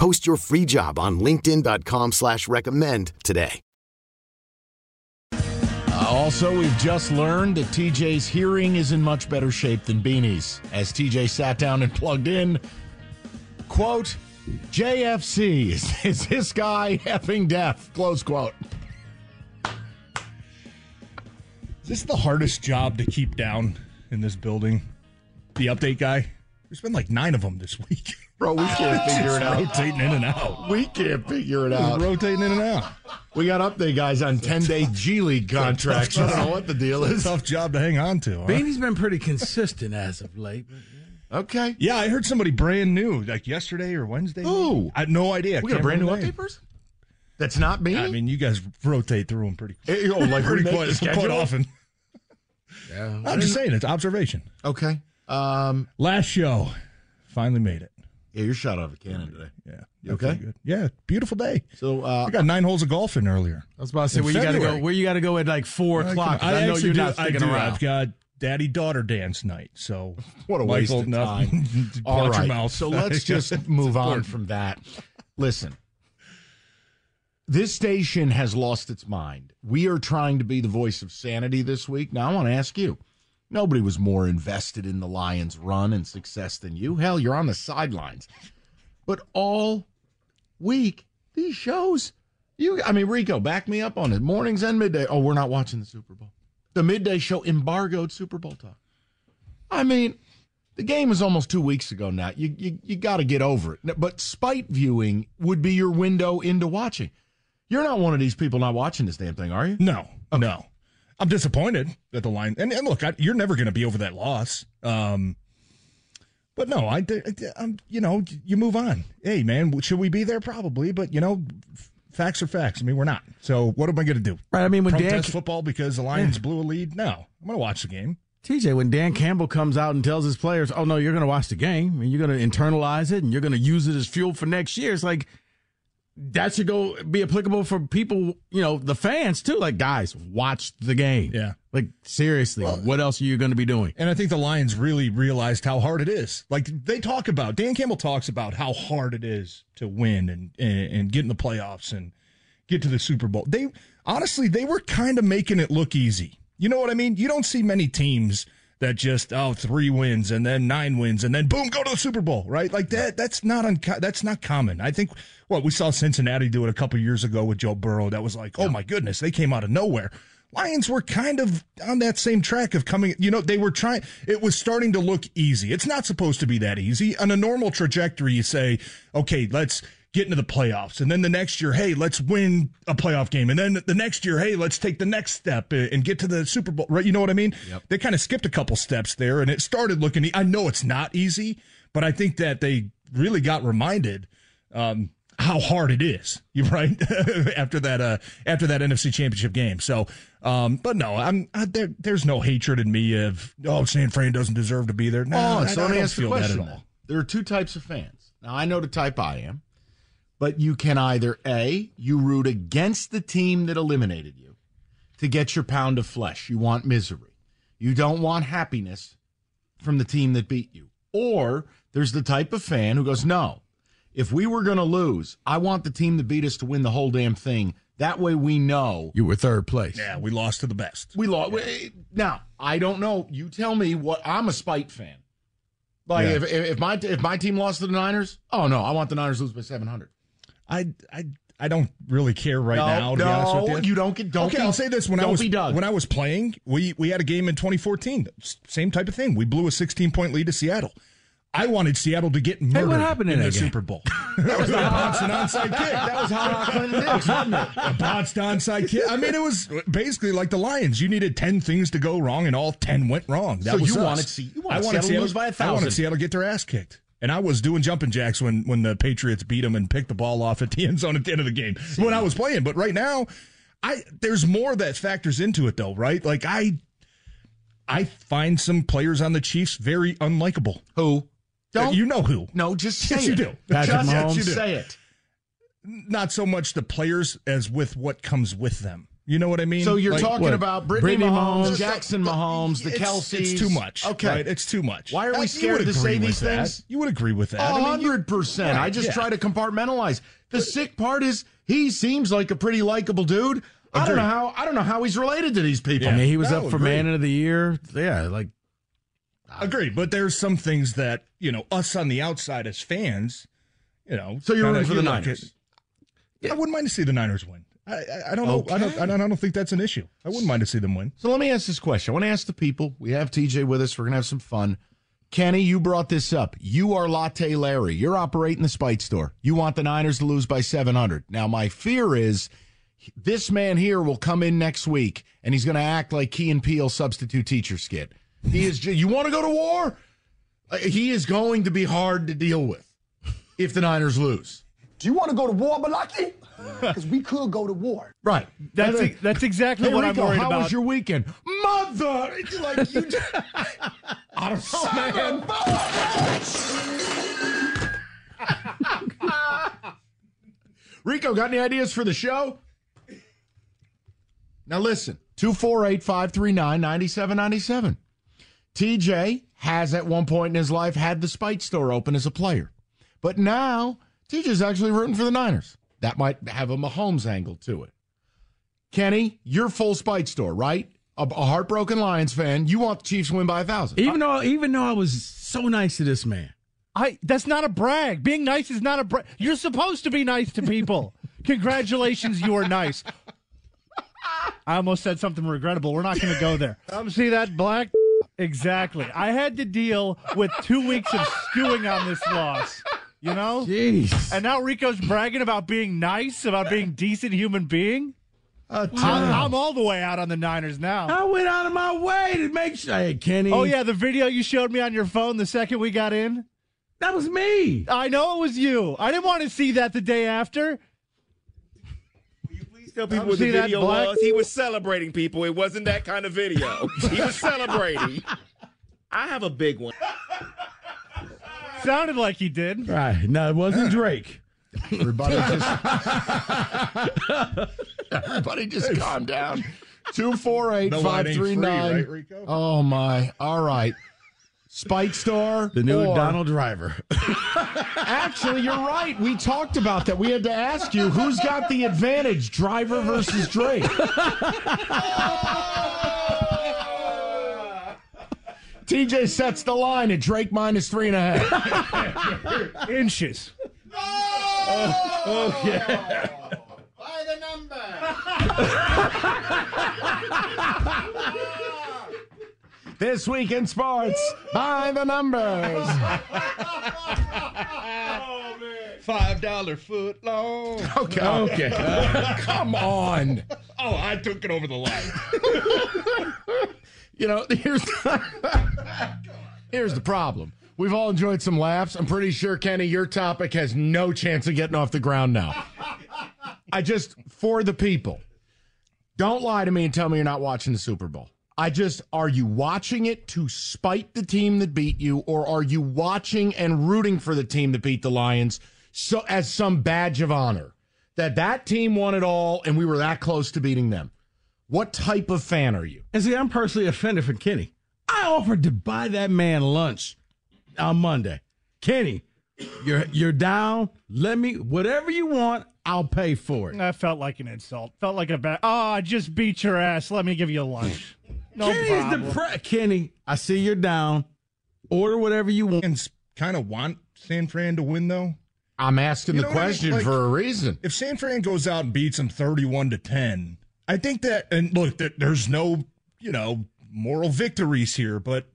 S10: Post your free job on linkedin.com slash recommend today.
S1: Uh, also, we've just learned that TJ's hearing is in much better shape than Beanie's. As TJ sat down and plugged in, quote, JFC, is, is this guy effing deaf? Close quote.
S11: Is this the hardest job to keep down in this building? The update guy? There's been like nine of them this week. *laughs*
S1: Bro, we can't figure it out.
S11: Rotating in and out.
S1: We can't figure it out.
S11: Rotating in and out.
S1: We got update guys on 10 day G League contracts. I don't know what the deal is.
S11: tough job to hang on to. Huh?
S3: Beanie's been pretty consistent as of late.
S1: Okay.
S11: Yeah, I heard somebody brand new, like yesterday or Wednesday.
S1: Who?
S11: I had no idea.
S1: We got a brand new update
S11: name.
S1: person? That's not me?
S11: I mean, you guys rotate through them pretty,
S1: Eh, oh, like
S11: pretty quite, quite often.
S3: Yeah.
S11: I'm just saying, it's observation.
S1: Okay. Um,
S11: Last show, finally made it.
S1: Yeah, you're shot out of a cannon today.
S11: Yeah.
S1: You okay?
S11: Good. Yeah, beautiful day.
S1: So, uh,
S11: I got nine holes of golf in earlier.
S3: I was about to say
S11: In
S3: where you got to go. Where you got to go at like four
S11: I,
S3: o'clock. 'cause
S11: I
S3: I, know you're
S11: do,
S3: not
S11: I do.
S3: around.
S11: I've got daddy daughter dance night. So *laughs*
S1: What a waste
S11: Michael,
S1: of
S11: no,
S1: time. *laughs*
S11: watch
S1: All
S11: your
S1: right.
S11: mouth.
S1: So let's *laughs* just move on from that. Listen, this station has lost its mind. We are trying to be the voice of sanity this week. Now, I want to ask you nobody was more invested in the Lions' run and success than you. Hell, you're on the sidelines. But all week, these shows, you, I mean, Rico, back me up on it. Mornings and midday. Oh, we're not watching the Super Bowl. The midday show embargoed Super Bowl talk. I mean, the game was almost two weeks ago now. You you, you got to get over it. But spite viewing would be your window into watching. You're not one of these people not watching this damn thing, are you?
S11: No, no. I'm disappointed that the line. And, and look, I, you're never going to be over that loss. Um, but no, I, I'm. You know, you move on. Hey, man, should we be there? Probably, but you know, f- facts are facts. I mean, we're not. So what am I going to do?
S3: Right. I mean, when Dan
S11: football because the Lions blew a lead? No, I'm going to watch the game.
S3: TJ, when Dan Campbell comes out and tells his players, "Oh no, you're going to watch the game and you're going to internalize it and you're going to use it as fuel for next year," it's like that should go be applicable for people, you know, the fans too. Like, guys, watch the game.
S11: Yeah.
S3: Like seriously, what else are you going to be doing?
S11: And I think the Lions really realized how hard it is. Like they talk about, Dan Campbell talks about how hard it is to win and, and, and get in the playoffs and get to the Super Bowl. They honestly, they were kind of making it look easy. You know what I mean? You don't see many teams that just oh three wins and then nine wins and then boom go to the Super Bowl, right? Like that. That's not unco- that's not common. I think what we saw Cincinnati do it a couple years ago with Joe Burrow. That was like, oh my goodness, they came out of nowhere. Lions were kind of on that same track of coming. You know, they were trying. It was starting to look easy. It's not supposed to be that easy. On a normal trajectory, you say, okay, let's get into the playoffs. And then the next year, hey, let's win a playoff game. And then the next year, hey, let's take the next step and get to the Super Bowl. Right? You know what I mean?
S1: Yep.
S11: They kind of skipped a couple steps there and it started looking, I know it's not easy, but I think that they really got reminded, um, how hard it is, *laughs* you right *laughs* after that uh after that NFC Championship game. So, um, but no, I'm I, there. There's no hatred in me of oh San Fran doesn't deserve to be there. No,
S1: Oh, so
S11: I
S1: let me
S11: don't
S1: ask
S11: that
S1: question.
S11: at all.
S1: There are two types of fans. Now I know the type I am, but you can either a you root against the team that eliminated you to get your pound of flesh. You want misery. You don't want happiness from the team that beat you. Or there's the type of fan who goes, no. If we were going to lose, I want the team that beat us to win the whole damn thing. That way we know
S3: You were third place.
S11: Yeah, we lost to the best.
S1: we lost. Now I don't know. You tell me what. I'm a spite fan. Like
S11: Yeah.
S1: if, if if my if my team lost to the Niners, oh no, I want the Niners to lose by 700.
S11: I I I don't really care right
S1: No,
S11: now. To be
S1: no,
S11: honest with you,
S1: you don't get- don't
S11: okay,
S1: be-
S11: I'll say this: when I was when I was playing, we we had a game in 2014. Same type of thing. We blew a 16 point lead to Seattle. I wanted Seattle to get murdered What
S3: happened in
S11: in the
S3: that game?
S11: Super Bowl. *laughs* that was a and onside kick.
S1: That was how Clinton Dix, wasn't it?
S11: a botched onside kick. I mean, it was basically like the Lions. You needed ten things to go wrong, and all ten went wrong. That
S1: So
S11: was
S1: you
S11: us.
S1: wanted you wanted
S11: I wanted
S1: Seattle to lose by a
S11: I
S1: thousand.
S11: wanted Seattle to get their ass kicked. And I was doing jumping jacks when when the Patriots beat them and picked the ball off at the *laughs* end zone at the end of the game when I was playing. But right now, I there's more that factors into it though, right? Like I I find some players on the Chiefs very unlikable.
S1: Who? Uh, Don't
S11: you know who?
S1: No, just say
S11: Yes,
S1: it.
S11: you do.
S3: Patrick
S1: just
S3: Mahomes.
S11: you do.
S1: say it.
S11: Not so much the players as with what comes with them. You know what I mean?
S1: So you're
S11: Like,
S1: talking
S3: what?
S1: about Brittany,
S3: Brittany
S1: Mahomes,
S3: Mahomes.
S1: Jackson Mahomes, the
S11: it's,
S1: Kelces.
S11: It's too much.
S1: Okay,
S11: right? it's too much.
S1: Why are we
S11: Uh,
S1: scared to say these
S11: that.
S1: things?
S11: You would agree with that.
S1: A
S11: I mean, you-
S1: hundred percent. I
S11: Right,
S1: just
S11: yeah.
S1: try to compartmentalize. The sick part is he seems like a pretty likable dude. I don't know how. I don't know how he's related to these people.
S3: I mean, he was
S11: No,
S3: up for
S11: agreed.
S3: man of the year. Yeah, like I,
S11: Agreed, but there's some things that you know us on the outside as fans, you know.
S1: So you're rooting for
S11: you
S1: the
S11: look
S1: Niners.
S11: at- I wouldn't mind to see the Niners win. I, I, I don't know. I don't. I don't. Think that's an issue. I wouldn't mind to see them win.
S1: So let me ask this question. I want to ask the people. We have TJ with us. We're going to have some fun. Kenny, you brought this up. You are Latte Larry. You're operating the Spite store. You want the Niners to lose by 700. Now, my fear is this man here will come in next week and he's going to act like Key and Peele substitute teacher skit. He is. You want to go to war? Uh, He is going to be hard to deal with if the Niners lose.
S12: Do you want to go to war, Balaki? *laughs* Because we could go to war.
S1: Right.
S9: That's e- that's exactly
S1: hey,
S9: what
S1: Rico,
S9: I'm worried
S1: how
S9: about.
S1: How was your weekend? Mother, it's like *laughs* you. Just, I don't know, man. *laughs* Rico, got any ideas for the show? Now listen, 248 539 9797. TJ has at one point in his life had the Spite store open as a player. But now TJ's actually rooting for the Niners. That might have a Mahomes angle to it. Kenny, you're full Spite store, right? A, a heartbroken Lions fan. You want the Chiefs to win by a thousand.
S3: Even though, even though I was so nice to this man,
S9: I that's not a brag. Being nice is not a brag. You're supposed to be nice to people. *laughs* Congratulations, you are nice. I almost said something regrettable. We're not going to go there. *laughs* Um, see that black? Exactly. I had to deal with two weeks of stewing on this loss. You know?
S3: Jeez.
S9: And now Rico's bragging about being nice, about being decent human being.
S3: tell
S9: I'm. I'm all the way out on the Niners now.
S3: I went out of my way to make sure. Hey, Kenny.
S9: Oh yeah, the video you showed me on your phone the second we got in.
S3: That was me.
S9: I know it was you. I didn't want to see that the day after.
S4: Will you please tell people what the video was. He was celebrating people. It wasn't that kind of video. he was celebrating. *laughs* I have a big one.
S9: Sounded like he did.
S3: Right. No, it wasn't Drake.
S1: Everybody *laughs* just everybody just calm down. Two four eight
S11: No,
S1: five three
S11: free,
S1: nine.
S11: right,
S1: Oh my! All right, Spike Star.
S3: The new
S1: or-
S3: Donald Driver. *laughs*
S1: Actually, you're right. We talked about that. We had to ask you who's got the advantage, Driver versus Drake. *laughs* TJ sets the line at Drake minus three and a half. *laughs*
S9: Inches.
S3: Oh! oh, yeah.
S12: By the number. *laughs*
S1: This week in sports, by the numbers.
S11: Five dollar foot long.
S1: Okay. Okay. *laughs* Come on.
S11: Oh, I took it over the line.
S1: You know, *laughs* here's here's the problem. We've all enjoyed some laughs. I'm pretty sure, Kenny, your topic has no chance of getting off the ground now. I just, for the people, don't lie to me and tell me you're not watching the Super Bowl. I just, are you watching it to spite the team that beat you, or are you watching and rooting for the team that beat the Lions so as some badge of honor that that team won it all and we were that close to beating them? What type of fan are you?
S3: And see, I'm personally offended for Kenny. I offered to buy that man lunch on Monday. Kenny, you're you're down. Let me whatever you want, I'll pay for it.
S9: That felt like an insult. Felt like a bad. Oh, I just beat your ass. Let me give you lunch. No
S3: Kenny's
S9: problem.
S3: depre- Kenny, I see you're down. Order whatever you want.
S11: And Kind of want San Fran to win though.
S1: I'm asking
S11: You
S1: the
S11: know what I mean?
S1: question
S11: Like,
S1: for a reason.
S11: If San Fran goes out and beats them 31 to 10, I think that, and look, there's no, you know, moral victories here, but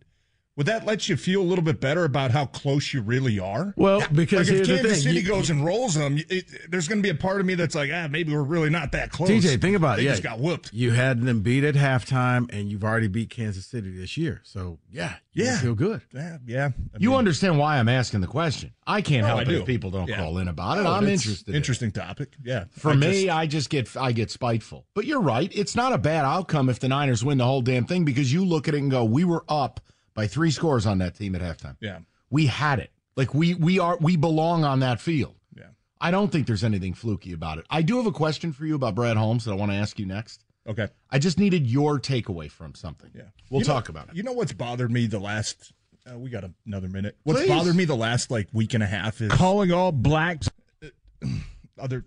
S11: would that let you feel a little bit better about how close you really are?
S3: Well, because
S11: like if Kansas
S3: thing.
S11: City
S3: You-
S11: goes and rolls them, it, there's going to be a part of me that's like, ah, maybe we're really not that close.
S3: TJ, think about
S11: they
S3: it. Yeah,
S11: just got whooped.
S3: You had them beat at halftime, and you've already beat Kansas City this year. So yeah, you
S11: Yeah.
S3: feel good.
S11: Yeah, yeah. I
S1: You
S11: mean,
S1: understand why I'm asking the question. I can't
S11: No,
S1: help
S11: I
S1: it
S11: do.
S1: if people don't
S11: Yeah.
S1: call in about it.
S11: no,
S1: I'm
S11: it's
S1: interested. in.
S11: Interesting topic. Yeah.
S1: For
S11: I
S1: me,
S11: just-
S1: I just get I get spiteful. But you're right. It's not a bad outcome if the Niners win the whole damn thing because you look at it and go, we were up by three scores on that team at halftime.
S11: yeah.
S1: We had it. Like we we are we belong on that field.
S11: Yeah.
S1: I don't think there's anything fluky about it. I do have a question for you about Brad Holmes that I want to ask you next.
S11: Okay.
S1: I just needed your takeaway from something.
S11: Yeah.
S1: We'll
S11: You know-
S1: talk about it.
S11: You know what's bothered me the last? Uh, we got another minute. What's
S1: Please.
S11: bothered me the last like week and a half is
S3: Calling all blacks. *clears throat*
S11: other.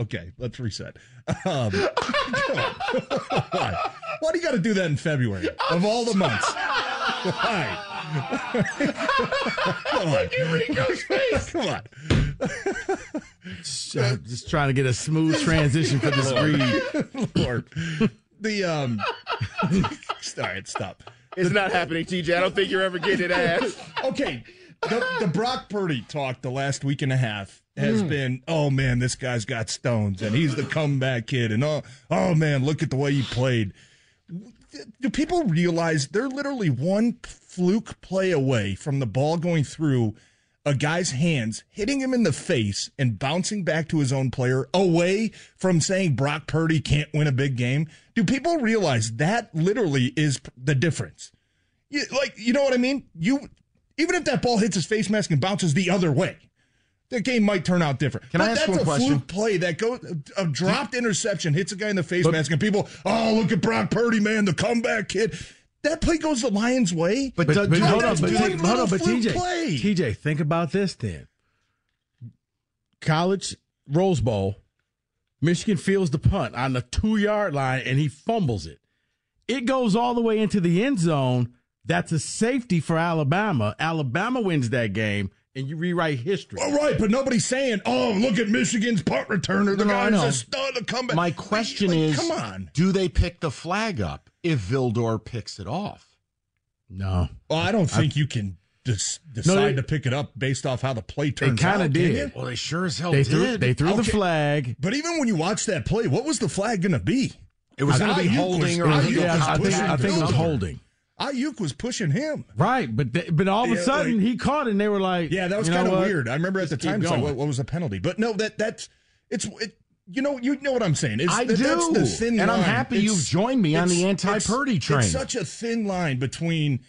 S11: Okay, let's reset. Um, *laughs* why? Why do you got to do that in February of all the months? Why? *laughs* Come on. Come on.
S3: Just, uh, just trying to get a smooth transition for this read.
S11: Lord. The um *laughs* all right, stop.
S4: It's not happening, TJ. I don't think you're ever getting it ass.
S11: okay. The, the Brock Purdy talk the last week and a half has
S4: Mm.
S11: been, oh man, this guy's got stones and he's the comeback kid and oh oh man, look at the way he played. Do people realize they're literally one fluke play away from the ball going through a guy's hands, hitting him in the face, and bouncing back to his own player away from saying Brock Purdy can't win a big game? Do people realize that literally is the difference? You, like, you know what I mean? You even if that ball hits his face mask and bounces the other way, the game might turn out different.
S1: Can I
S11: but
S1: ask
S11: that's
S1: one
S11: a
S1: question?
S11: fluke play that goes a dropped interception hits a guy in the face mask, and people, oh look at Brock Purdy, man, the comeback kid. That play goes the Lions' way.
S3: But, but, hold on,
S11: that's
S3: but,
S11: one
S3: hold
S11: little
S3: on, but TJ,
S11: play.
S3: TJ, think about this then. College Rose Bowl, Michigan fields the punt on the two yard line and he fumbles it. It goes all the way into the end zone. That's a safety for Alabama. Alabama wins that game, and you rewrite history.
S11: All right, but nobody's saying, "Oh, look at Michigan's punt returner. The
S1: No,
S11: guy's
S1: know.
S11: a stud to come back."
S1: My question
S11: Like,
S1: is,
S11: come on.
S1: do they pick the flag up if Vildor picks it off?
S3: No.
S11: Well, I don't think you can des- decide
S3: they-
S11: to pick it up based off how the play
S3: They
S11: turns out.
S3: They kind of did.
S1: Well, they sure as hell
S3: They
S1: did.
S3: threw, they threw the flag.
S11: But even when you watch that play, what was the flag going to be?
S1: It was going to be
S11: Aiyuk
S1: holding
S11: was-
S1: or
S11: Aiyuk
S1: legal
S3: Yeah, I think. I think it was holding.
S11: Aiyuk was pushing him.
S3: Right, but but all of a
S11: Yeah,
S3: sudden
S11: like-
S3: he caught it and they were like,
S11: Yeah, that was kind of weird. I remember at the time, like, what, what was the penalty? But no, that that's it's it. You know, you know what I'm saying. It's,
S1: I
S11: that- That's
S1: do.
S11: the thin
S1: And I'm happy
S11: It's-
S1: you've joined me on the anti-Purdy
S11: it's-
S1: train.
S11: It's such a thin line between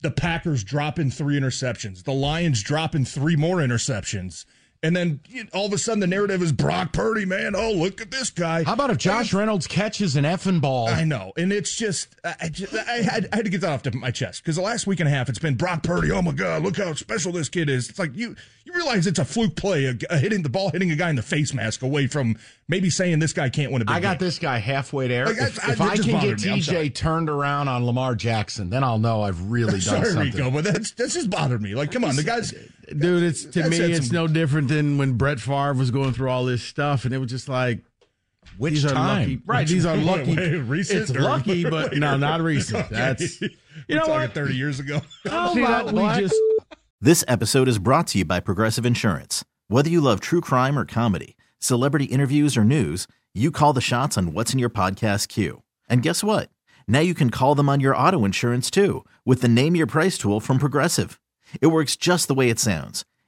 S11: the Packers dropping three interceptions, the Lions dropping three more interceptions, and then you know, all of a sudden the narrative is Brock Purdy, man. Oh, look at this guy.
S1: How about if Josh Reynolds catches an effing ball?
S11: I know, and it's just I, just, I, had, I had to get that off the- my chest because the last week and a half it's been Brock Purdy. Oh my God, look how special this kid is. It's like you you realize it's a fluke play, a, a hitting the ball hitting a guy in the face mask away from maybe saying this guy can't win a big
S1: I got
S11: game.
S1: this guy halfway there.
S11: Like,
S1: if
S11: I-
S1: if
S11: I-
S1: I,
S11: it just
S1: can get
S11: me.
S1: TJ turned around on Lamar Jackson, then I'll know I've really *laughs* done
S11: Sorry,
S1: something.
S11: Rico, but that's that's just bothered me. Like, come on, the guys.
S3: Dude, it's to me, it's
S11: some-
S3: no different than when Brett Favre was going through all this stuff, and it was just like,
S1: Which
S3: these are
S1: time?
S3: lucky, *laughs* right?
S11: Which-
S3: These are lucky.
S11: wait, recent
S3: it's lucky, *laughs* but
S11: wait,
S3: no, not recent.
S11: Okay.
S3: That's *laughs* you
S11: We're
S3: know what?
S11: thirty years ago.
S3: How
S9: See
S3: about
S9: that
S3: we just
S13: This episode is brought to you by Progressive Insurance. Whether you love true crime or comedy, celebrity interviews or news, you call the shots on what's in your podcast queue. And guess what? Now you can call them on your auto insurance too with the Name Your Price tool from Progressive. It works just the way it sounds.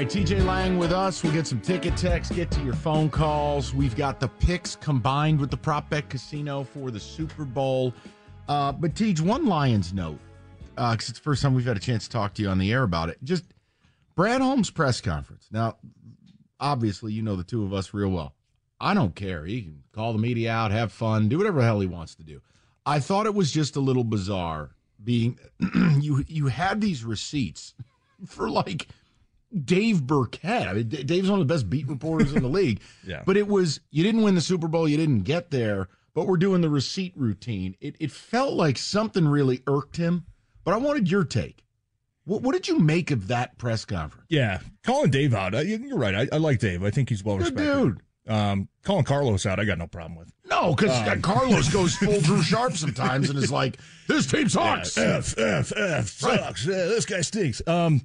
S1: Right, TJ Lang with us. We'll get some ticket texts, get to your phone calls. We've got the picks combined with the prop bet casino for the Super Bowl. Uh, but Tej, one Lions note, because it's the first time we've had a chance to talk to you on the air about it. Just Brad Holmes' press conference. Now, obviously, you know the two of us real well. I don't care. He can call the media out, have fun, do whatever the hell he wants to do. I thought it was just a little bizarre being *clears throat* you you had these receipts *laughs* for like Dave Birkett. I mean, Dave's one of the best beat reporters in the *laughs* league.
S11: Yeah.
S1: But it was you didn't win the Super Bowl, you didn't get there, but we're doing the receipt routine. It it felt like something really irked him. But I wanted your take. What what did you make of that press conference?
S11: Yeah, calling Dave out. uh, You're right. I, I like Dave. I think he's well
S1: Good
S11: respected.
S1: dude.
S11: Um, calling Carlos out, I got no problem with.
S1: No, because
S11: Um,
S1: Carlos *laughs* goes full Drew Sharp sometimes and is like, "This team sucks."
S11: Yeah, F F F sucks. Yeah, this guy stinks. Um,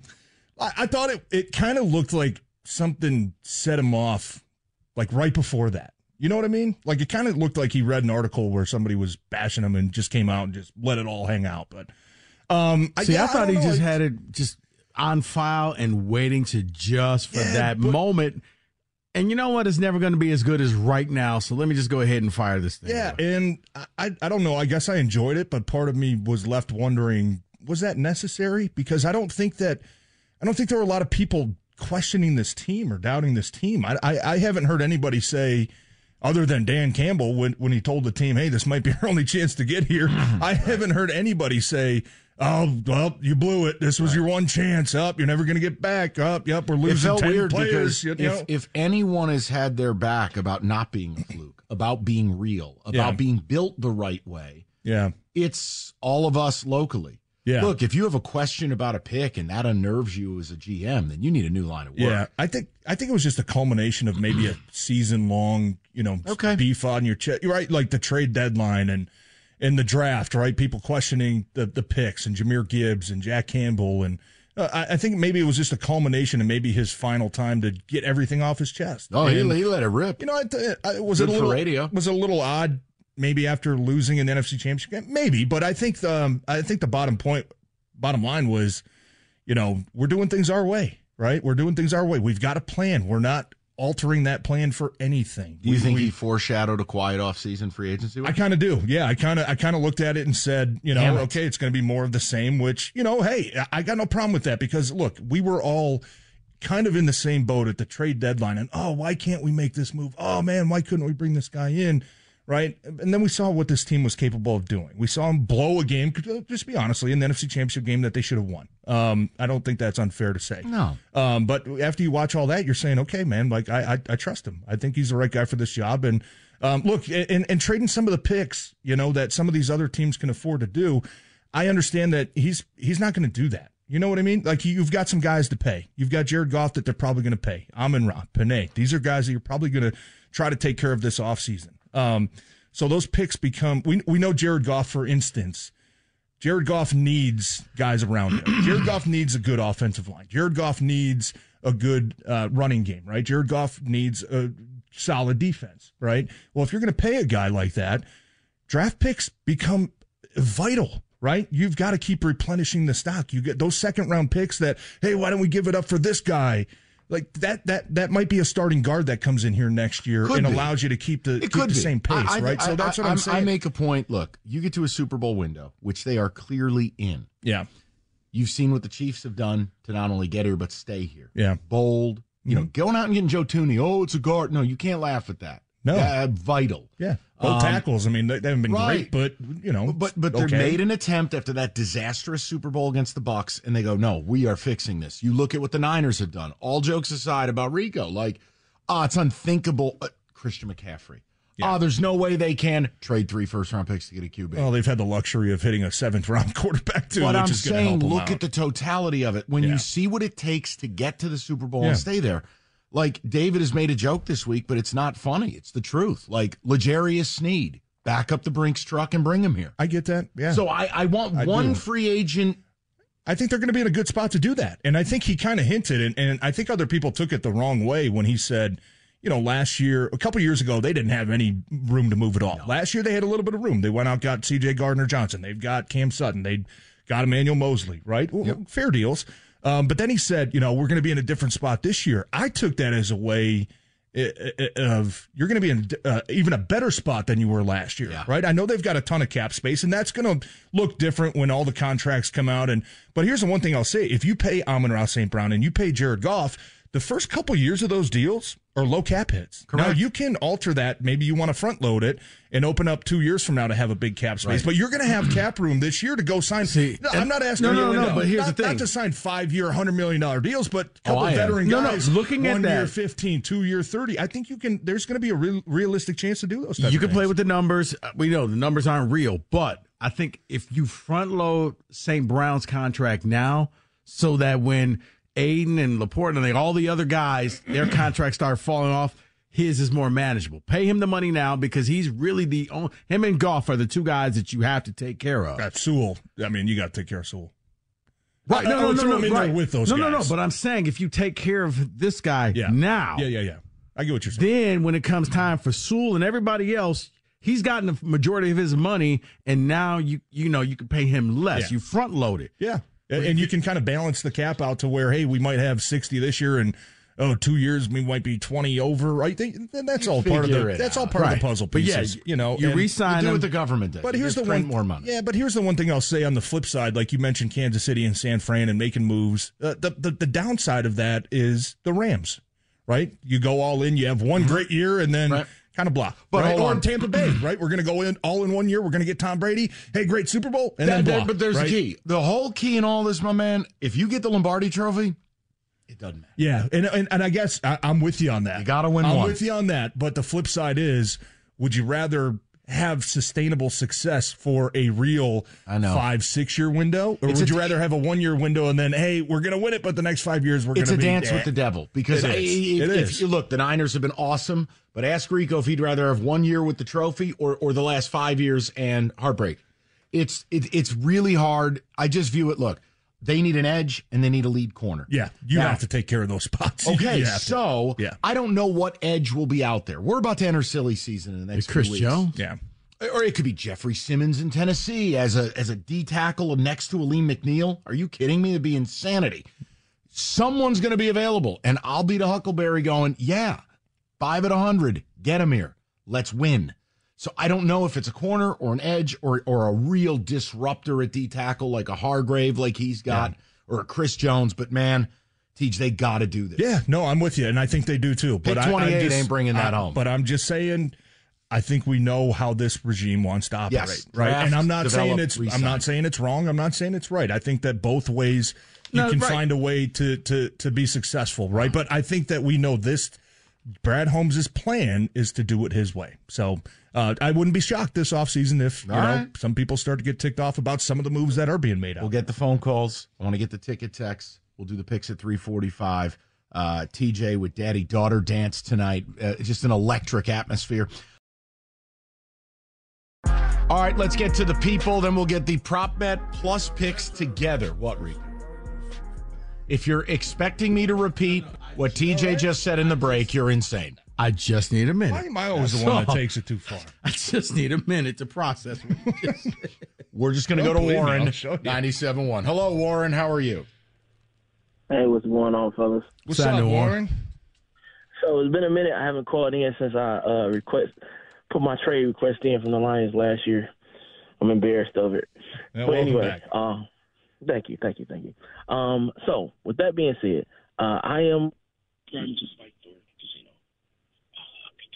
S11: I, I thought it it kind of looked like something set him off, like right before that. You know what I mean? Like it kind of looked like he read an article where somebody was bashing him and just came out and just let it all hang out. But um,
S3: see.
S11: yeah,
S3: I thought
S11: don't
S3: he
S11: know.
S3: just
S11: I-
S3: had it just on file and waiting to just for that moment. And you know what? It's never going to be as good as right now. So let me just go ahead and fire this thing.
S11: Yeah, and I, I don't know. I guess I enjoyed it, but part of me was left wondering, was that necessary? Because I don't think that I don't think there were a lot of people questioning this team or doubting this team. I I, I haven't heard anybody say, other than Dan Campbell when when he told the team, "Hey, this might be *laughs* our only chance to get here." *laughs* I haven't heard anybody say. Oh well, you blew it. This was your one chance. Up, you're never going to get back. Up, yep, we're
S1: It
S11: losing
S1: felt
S11: ten
S1: weird
S11: players.
S1: because
S11: you
S1: if, if anyone has had their back about not being a fluke, about being real, about
S11: Yeah.
S1: being built the right way,
S11: yeah,
S1: it's all of us locally.
S11: Yeah.
S1: Look, if you have a question about a pick and that unnerves you as a GM, then you need a new line of work.
S11: Yeah, I think I think it was just a culmination of maybe a season long, you know,
S1: Okay.
S11: beef on your chest. Right, like the trade deadline and and the draft. Right, people questioning the the picks and Jahmyr Gibbs and Jack Campbell and. Uh, I I think maybe it was just a culmination and maybe his final time to get everything off his chest.
S1: Oh, he,
S11: And,
S1: he let it rip.
S11: You know, I, I, was
S1: Good
S11: it a little
S1: radio.
S11: Was a little odd? Maybe after losing an NFC Championship game, maybe. But I think the um, I think the bottom point, bottom line was, you know, we're doing things our way, right? We're doing things our way. We've got a plan. We're not altering that plan for anything.
S1: Do you
S11: We-
S1: think
S11: we-
S1: he foreshadowed a quiet off-season free agency?
S11: I kind of do. Yeah, I kind of I kind of looked at it and said, you know,
S1: Damn it.
S11: okay, it's going to be more of the same. Which you know, hey, I- I got no problem with that because look, we were all kind of in the same boat at the trade deadline, and oh, why can't we make this move? Oh man, why couldn't we bring this guy in? Right, and then we saw what this team was capable of doing. We saw them blow a game, just be honestly, in the NFC Championship game that they should have won. Um, I don't think that's unfair to say.
S1: No.
S11: Um, but after you watch all that, you're saying, okay, man, like I, I, I trust him. I think he's the right guy for this job. And um, look, and, and trading some of the picks, you know, that some of these other teams can afford to do. I understand that he's he's not going to do that. You know what I mean? Like you've got some guys to pay. You've got Jared Goff that they're probably going to pay. Amon Ra, Penei. These are guys that you're probably going to try to take care of this offseason. Um, so those picks become. We we know Jared Goff, for instance. Jared Goff needs guys around him. *clears throat* Jared Goff needs a good offensive line. Jared Goff needs a good uh, running game, right? Jared Goff needs a solid defense, right? Well, if you're going to pay a guy like that, draft picks become vital, right? You've got to keep replenishing the stock. You get those second round picks that, hey, why don't we give it up for this guy? Like that, that, that might be a starting guard that comes in here next year
S1: Could
S11: and
S1: be.
S11: allows you to keep the, keep the same pace,
S1: I- I-
S11: right? So
S1: I-
S11: that's what I'm saying.
S1: I make a point. Look, you get to a Super Bowl window, which they are clearly in.
S11: yeah.
S1: You've seen what the Chiefs have done to not only get here but stay here.
S11: Yeah.
S1: Bold. You know,
S11: Mhm.
S1: going out and getting Joe Thuney. Oh, it's a guard. No, you can't laugh at that.
S11: No.
S1: Uh, vital.
S11: Yeah. Both
S1: Um,
S11: tackles. I mean, they, they haven't been
S1: right.
S11: great, but you know,
S1: But but they
S11: okay.
S1: made an attempt after that disastrous Super Bowl against the Bucs, and they go, "No, we are fixing this." You look at what the Niners have done. All jokes aside about Rico, like, ah, it's unthinkable. Uh, Christian McCaffrey. Ah, there's no way they can trade three first round picks to get a QB.
S11: Well, they've had the luxury of hitting a seventh round *laughs* quarterback too,
S1: But I'm saying, look
S11: out.
S1: at the totality of it. When
S11: Yeah.
S1: you see what it takes to get to the Super Bowl
S11: Yeah.
S1: and stay there, like David has made a joke this week, but it's not funny. It's the truth. Like L'Jarius Sneed, back up the Brinks truck and bring him here.
S11: I get that. Yeah.
S1: So I, I want
S11: I
S1: one
S11: do.
S1: free agent.
S11: I think they're going to be in a good spot to do that. And I think he kind of hinted, and, and I think other people took it the wrong way when he said, you know, last year, a couple years ago, they didn't have any room to move at all. Last year, they had a little bit of room. They went out, got C.J. Gardner Johnson. They've got Cam Sutton. They got Emmanuel Moseley, right? Well, Fair deals. Um, but then he said, you know, we're going to be in a different spot this year. I took that as a way of you're going to be in uh, even a better spot than you were last year, right? I know they've got a ton of cap space, and that's going to look different when all the contracts come out. And but here's the one thing I'll say: if you pay Amon Ra St. Brown and you pay Jared Goff, the first couple years of those deals are low cap hits. Now you can alter that. Maybe you want to front load it and open up two years from now to have a big cap space,
S1: Right.
S11: but you're going to have cap room this year to go sign.
S3: See,
S11: No, I'm not asking
S3: no,
S11: you
S3: no,
S11: to-
S3: no, but here's
S11: not,
S3: the thing.
S11: not to sign five year, hundred million dollar deals, but a
S1: Oh,
S11: couple
S1: am.
S11: veteran
S3: No, no,
S11: guys.
S3: looking at
S11: one year
S3: that-
S11: 15, two year 30. I think you can, there's going to be a real, realistic chance to do those.
S3: You can play with the numbers. Uh, We know the numbers aren't real, but I think if you front load St. Brown's contract now, so that when Aidan and LaPorta and all the other guys, their contracts start falling off, his is more manageable. Pay him the money now because he's really the only, him and Goff are the two guys that you have to take care of.
S11: Got Sewell. I mean, you got to take care of Sewell.
S3: Right. No, no, no, no.
S11: him in there
S3: right.
S11: with those
S3: no, no, no. But I'm saying if you take care of this guy
S11: Yeah.
S3: now,
S11: Yeah, yeah, yeah. I get what you're saying.
S3: then when it comes time for Sewell and everybody else, he's gotten the majority of his money, and now you you know you can pay him less.
S11: Yeah.
S3: You front load it.
S11: Yeah. And, and you can kind of balance the cap out to where, hey, we might have 60 this year and oh, two years we might be 20 over, right? They, then that's all part of the that's all
S1: out.
S11: part of the puzzle
S3: But yeah,
S11: pieces. you know,
S3: you re-sign
S1: You do what the government does.
S11: But here's
S1: just
S11: the one
S1: more money.
S11: Yeah, but here's the one thing I'll say on the flip side, like you mentioned Kansas City and San Fran and making moves. Uh, the, the the downside of that is the Rams, right? You go all in, you have one great year, and then kind of blah.
S1: But
S11: right?
S1: on.
S11: Tampa Bay, *clears throat* right? We're going to go in all in one year. We're going to get Tom Brady. Hey, great Super Bowl, and
S1: That-
S11: then
S1: that-
S11: blah.
S1: but there's
S11: right?
S1: the key. The whole key in all this, my man. If you get the Lombardi Trophy, it doesn't matter.
S11: Yeah, and and, and I guess I, I'm with you on that.
S1: You got to win
S11: I'm
S1: one.
S11: with you on that. But the flip side is, would you rather have sustainable success for a real
S1: I know.
S11: five six year window, or
S1: It's
S11: would
S1: a-
S11: you rather have a one year window and then hey, we're going to win it, but the next five years we're going
S1: It's
S11: to
S1: a
S11: be
S1: dance with the devil because
S11: It
S1: I-
S11: is.
S1: if,
S11: It
S1: if
S11: is.
S1: you look, the Niners have been awesome, but ask Rico if he'd rather have one year with the trophy or or the last five years and heartbreak. It's it, it's really hard. I just view it. Look, they need an edge and they need a lead corner.
S11: Yeah, you
S1: Now-
S11: have to take care of those spots. *laughs*
S1: Okay,
S11: You have to.
S1: so
S11: yeah,
S1: I don't know what edge will be out there. We're about to enter silly season in the next
S3: Chris
S1: few weeks.
S3: Jones?
S11: yeah.
S1: Or it could be Jeffery Simmons in Tennessee as a as a D tackle next to Alim McNeill. Are you kidding me? It'd be insanity. Someone's going to be available, and I'll be to Huckleberry going, yeah, five at a hundred, get him here, let's win. So I don't know if it's a corner or an edge or or a real disruptor at D tackle like a Hargrave like he's got or a Chris Jones, but man, Teach, they got to do this.
S11: Yeah, no, I'm with you, and I think they do too.
S1: Pick
S11: But I- I
S1: 28
S11: just-
S1: ain't bringing that
S11: I-
S1: home.
S11: But I'm just saying, I think we know how this regime wants to operate,
S1: Yes,
S11: right?
S1: draft,
S11: and I'm not saying it's.
S1: re-sign.
S11: I'm not saying it's wrong. I'm not saying it's right. I think that both ways you
S3: No,
S11: can
S3: right.
S11: find a way to to to be successful, right? But I think that we know this. Brad Holmes' plan is to do it his way. So uh, I wouldn't be shocked this offseason if you know
S1: right.
S11: some people start to get ticked off about some of the moves that are being made out.
S1: We'll get the phone calls. I want to get the ticket texts. We'll do the picks at 345. Uh, TJ with daddy daughter dance tonight. Uh, just an electric atmosphere. All right, let's get to the people. Then we'll get the prop bet plus picks together. What, Rico? If you're expecting me to repeat what TJ just said in the break, you're insane.
S3: I just need a minute.
S11: Why am I always the
S3: That's
S11: one that takes it too far? *laughs*
S3: I just need a minute to process. what you just said. *laughs*
S1: We're just going to go to Warren,
S11: I'll
S1: 97.1. Hello, Warren. How are you?
S14: Hey, what's going on, fellas?
S11: What's
S3: Sign
S11: up,
S3: the.
S11: Warren?
S14: So it's been a minute. I haven't called in since I uh, request put my trade request in from the Lions last year. I'm embarrassed of it.
S11: Yeah,
S14: but
S11: welcome
S14: anyway,
S11: back.
S14: um, thank you, thank you, thank you. Um, so with that being said, uh, I am trying to fight for casino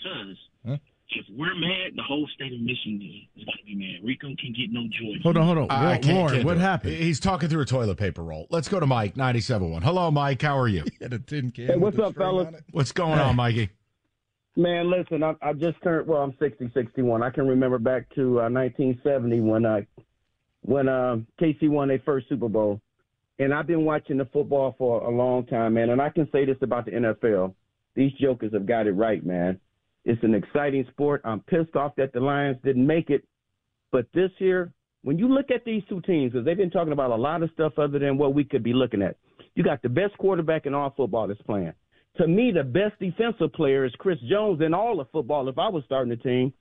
S14: because
S11: Huh?
S14: if we're mad, the whole state of Michigan is going to be mad. Rico can get no joy.
S3: Hold on, hold on.
S1: I- I
S3: Warren, what
S1: it.
S3: happened?
S1: He's talking through a toilet paper roll. Let's go to Mike, 97.1. Hello, Mike. How are you? *laughs*
S11: Had a tin can.
S12: Hey,
S11: with
S12: what's
S11: a
S12: up, fellas?
S11: on it.
S1: What's going on, Mikey? *laughs*
S12: Man, listen, I, I just turned. Well, I'm 60, 61. I can remember back to uh, 1970 when uh, when uh, KC won their first Super Bowl, and I've been watching the football for a long time, man. And I can say this about the NFL: these jokers have got it right, man. It's an exciting sport. I'm pissed off that the Lions didn't make it, but this year, when you look at these two teams, because they've been talking about a lot of stuff other than what we could be looking at. You got the best quarterback in all football that's playing to me, the best defensive player is Chris Jones in all of football. If I was starting the team,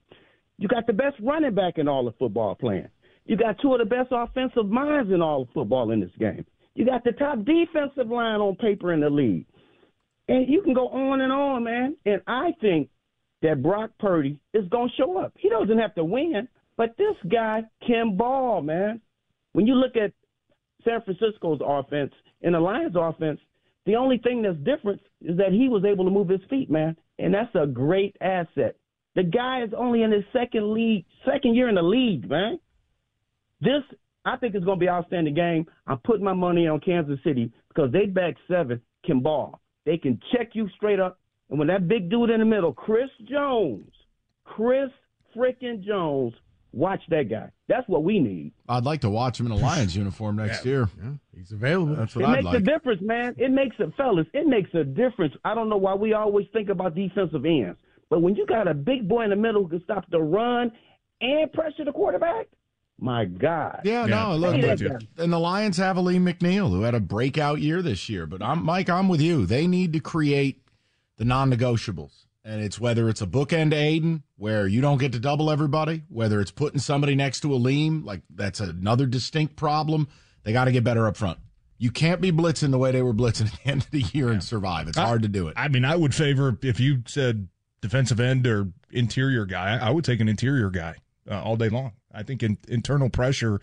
S12: you got the best running back in all of football playing. You got two of the best offensive minds in all of football in this game. You got the top defensive line on paper in the league. And you can go on and on, man. And I think that Brock Purdy is going to show up. He doesn't have to win, but this guy can ball, man. When you look at San Francisco's offense and the Lions' offense, the only thing that's different is that he was able to move his feet, man, and that's a great asset. The guy is only in his second league, second year in the league, man. This, I think, is going to be an outstanding game. I'm putting my money on Kansas City because they back seven can ball. They can check you straight up, and when that big dude in the middle, Chris Jones, Chris freaking Jones, watch that guy. That's what we need.
S1: I'd like to watch him in a Lions uniform *laughs* next year.
S3: He's available.
S1: That's what
S12: It
S1: I'd
S12: makes a difference, man. It makes a fellas. It makes a difference. I don't know why we always think about defensive ends, but when you got a big boy in the middle who can stop the run and pressure the quarterback, my God.
S1: Yeah, no, look,
S12: Hey,
S1: but- and the Lions have Alim McNeill, who had a breakout year this year. But I'm Mike, I'm with you. They need to create the non-negotiables, and it's whether it's a bookend Aidan where you don't get to double everybody, whether it's putting somebody next to Alim, like that's another distinct problem They got to get better up front. You can't be blitzing the way they were blitzing at the end of the year and survive. It's
S11: I-
S1: hard to do it.
S11: I mean, I would favor if you said defensive end or interior guy. I would take an interior guy uh, all day long. I think in, internal pressure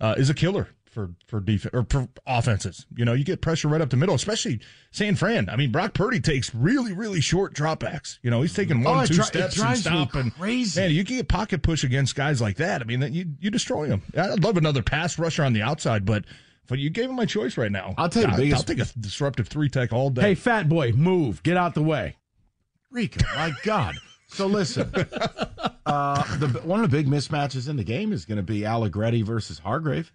S11: uh, is a killer for for defense or for offenses. You know, you get pressure right up the middle, especially San Fran. I mean, Brock Purdy takes really really short dropbacks. You know, he's taking one
S1: Oh,
S11: two
S1: dri-
S11: steps and stop and
S1: crazy.
S11: Man, you can get pocket push against guys like that. I mean, that you you destroy them. I'd love another pass rusher on the outside, but. But you gave him my choice right now.
S1: I'll tell you the
S11: I'll,
S1: biggest-
S11: I'll take a disruptive three tech all day.
S3: Hey, fat boy, move. Get out the way.
S1: Rico, my *laughs* God. So listen, uh, the, one of the big mismatches in the game is going to be Allegretti versus Hargrave.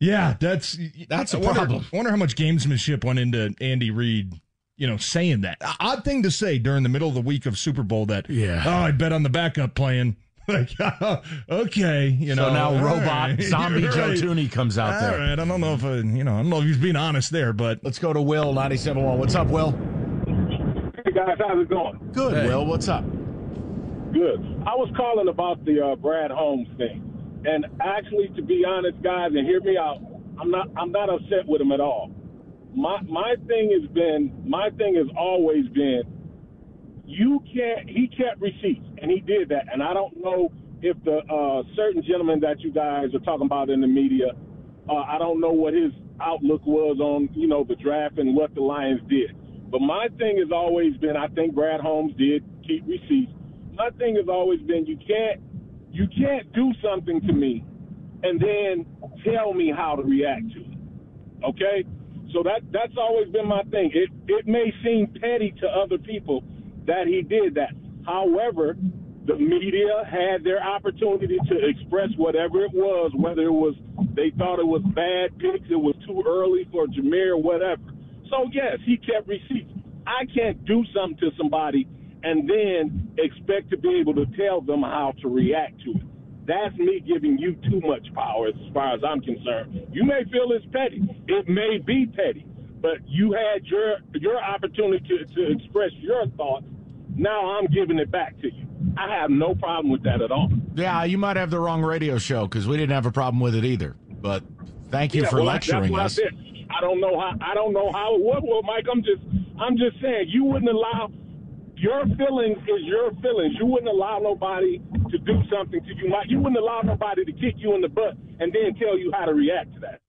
S11: Yeah, that's
S1: That's a
S11: I wonder-
S1: problem.
S11: I wonder how much gamesmanship went into Andy Reid, you know, saying that. Odd thing to say during the middle of the week of Super Bowl that,
S1: Yeah.
S11: oh, I bet on the backup playing. *laughs* Like, *laughs* okay, you know.
S1: so now robot
S11: right, *laughs*
S1: zombie
S11: you're
S1: Joe
S11: right.
S1: Thuney comes out
S11: All
S1: there.
S11: right, I don't know if, uh, you know, I don't know if he's being honest there, but.
S1: Let's go to Will, 97.1. What's up, Will?
S15: Hey guys, how's it going?
S1: Good, Will. What's up?
S15: Good. I was calling about the uh, Brad Holmes thing, and actually, to be honest, guys, and hear me out, I'm not I'm not upset with him at all. My my thing has been my thing has always been you can't he kept receipts and he did that, and I don't know if the uh, certain gentleman that you guys are talking about in the media, uh, I don't know what his outlook was on you know the draft and what the Lions did. But my thing has always been I think Brad Holmes did keep receipts. My thing has always been you can't you can't do something to me and then tell me how to react to it. Okay? So that that's always been my thing. It it may seem petty to other people that he did that. However, the media had their opportunity to express whatever it was, whether it was they thought it was bad picks, it was too early for Jahmyr, whatever. So yes, he kept receipts. I can't do something to somebody and then expect to be able to tell them how to react to it. That's me giving you too much power as far as I'm concerned. You may feel it's petty. It may be petty, but you had your your opportunity to, to express your thoughts. Now I'm giving it back to you. I have no problem with that at all.
S1: Yeah, you might have the wrong radio show because we didn't have a problem with it either. But thank you
S15: Yeah,
S1: for
S15: well,
S1: lecturing us.
S15: I. I don't know how. I don't know how it. Well, Mike, I'm just. I'm just saying you wouldn't allow. Your feelings is your feelings. You wouldn't allow nobody to do something to you. You wouldn't allow nobody to kick you in the butt and then tell you how to react to that.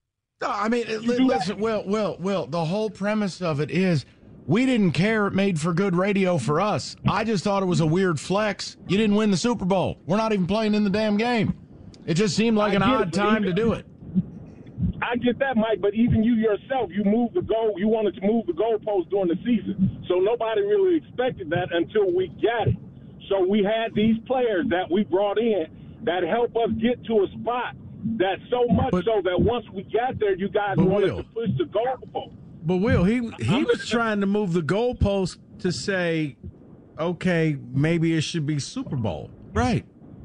S1: No, I mean, li- listen, Will, Will, Will. The whole premise of it is we didn't care. It made for good radio for us. I just thought it was a weird flex. You didn't win the Super Bowl. We're not even playing in the damn game. It just seemed like
S15: I
S1: an
S15: it,
S1: odd
S15: but
S1: time to do it.
S15: I get that, Mike, but even you yourself, you moved the goal. You wanted to move the goalpost during the season, so nobody really expected that until we got it. So we had these players that we brought in that help us get to a spot that so much so that once we got there, you guys
S3: But
S15: wanted
S3: Will-
S15: to push the goalpost.
S3: But Will, he he was trying to move the goalpost to say, okay, maybe it should be Super Bowl.
S1: Right.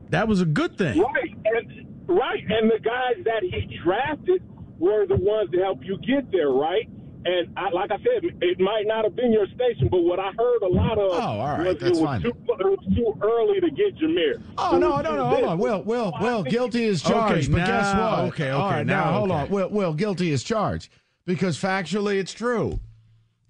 S3: That was a good thing.
S15: Right, and right, and the guys that he drafted were the ones to help you get there, right? And I, like I said, it might not have been your station, but what I heard a lot of
S1: Oh, all right,
S15: was
S1: that's
S15: it was
S1: fine.
S15: too it was too early to get Jahmyr.
S1: Oh
S15: So
S1: no,
S15: it
S1: no,
S15: was
S1: no! Hold on, Will, Will,
S15: I
S1: Will. Guilty is
S3: Okay,
S1: charged, but guess what?
S3: okay, okay,
S1: right, now,
S3: now
S1: hold
S3: okay.
S1: on, Will, Will. Guilty is charged because factually it's true.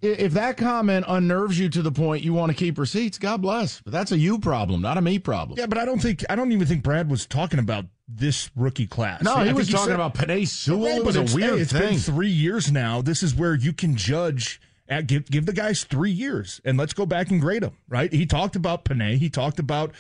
S1: If that comment unnerves you to the point you want to keep receipts, God bless. But that's a you problem, not a me problem.
S11: Yeah, but I don't think I don't even think Brad was talking about this rookie class.
S1: No, he
S11: think
S1: was talking about Penei Sewell.
S11: Right,
S1: It was a weird
S11: hey, it's
S1: thing.
S11: been three years now. This is where you can judge. At, give give the guys three years, and let's go back and grade them. Right? He talked about Penei. He talked about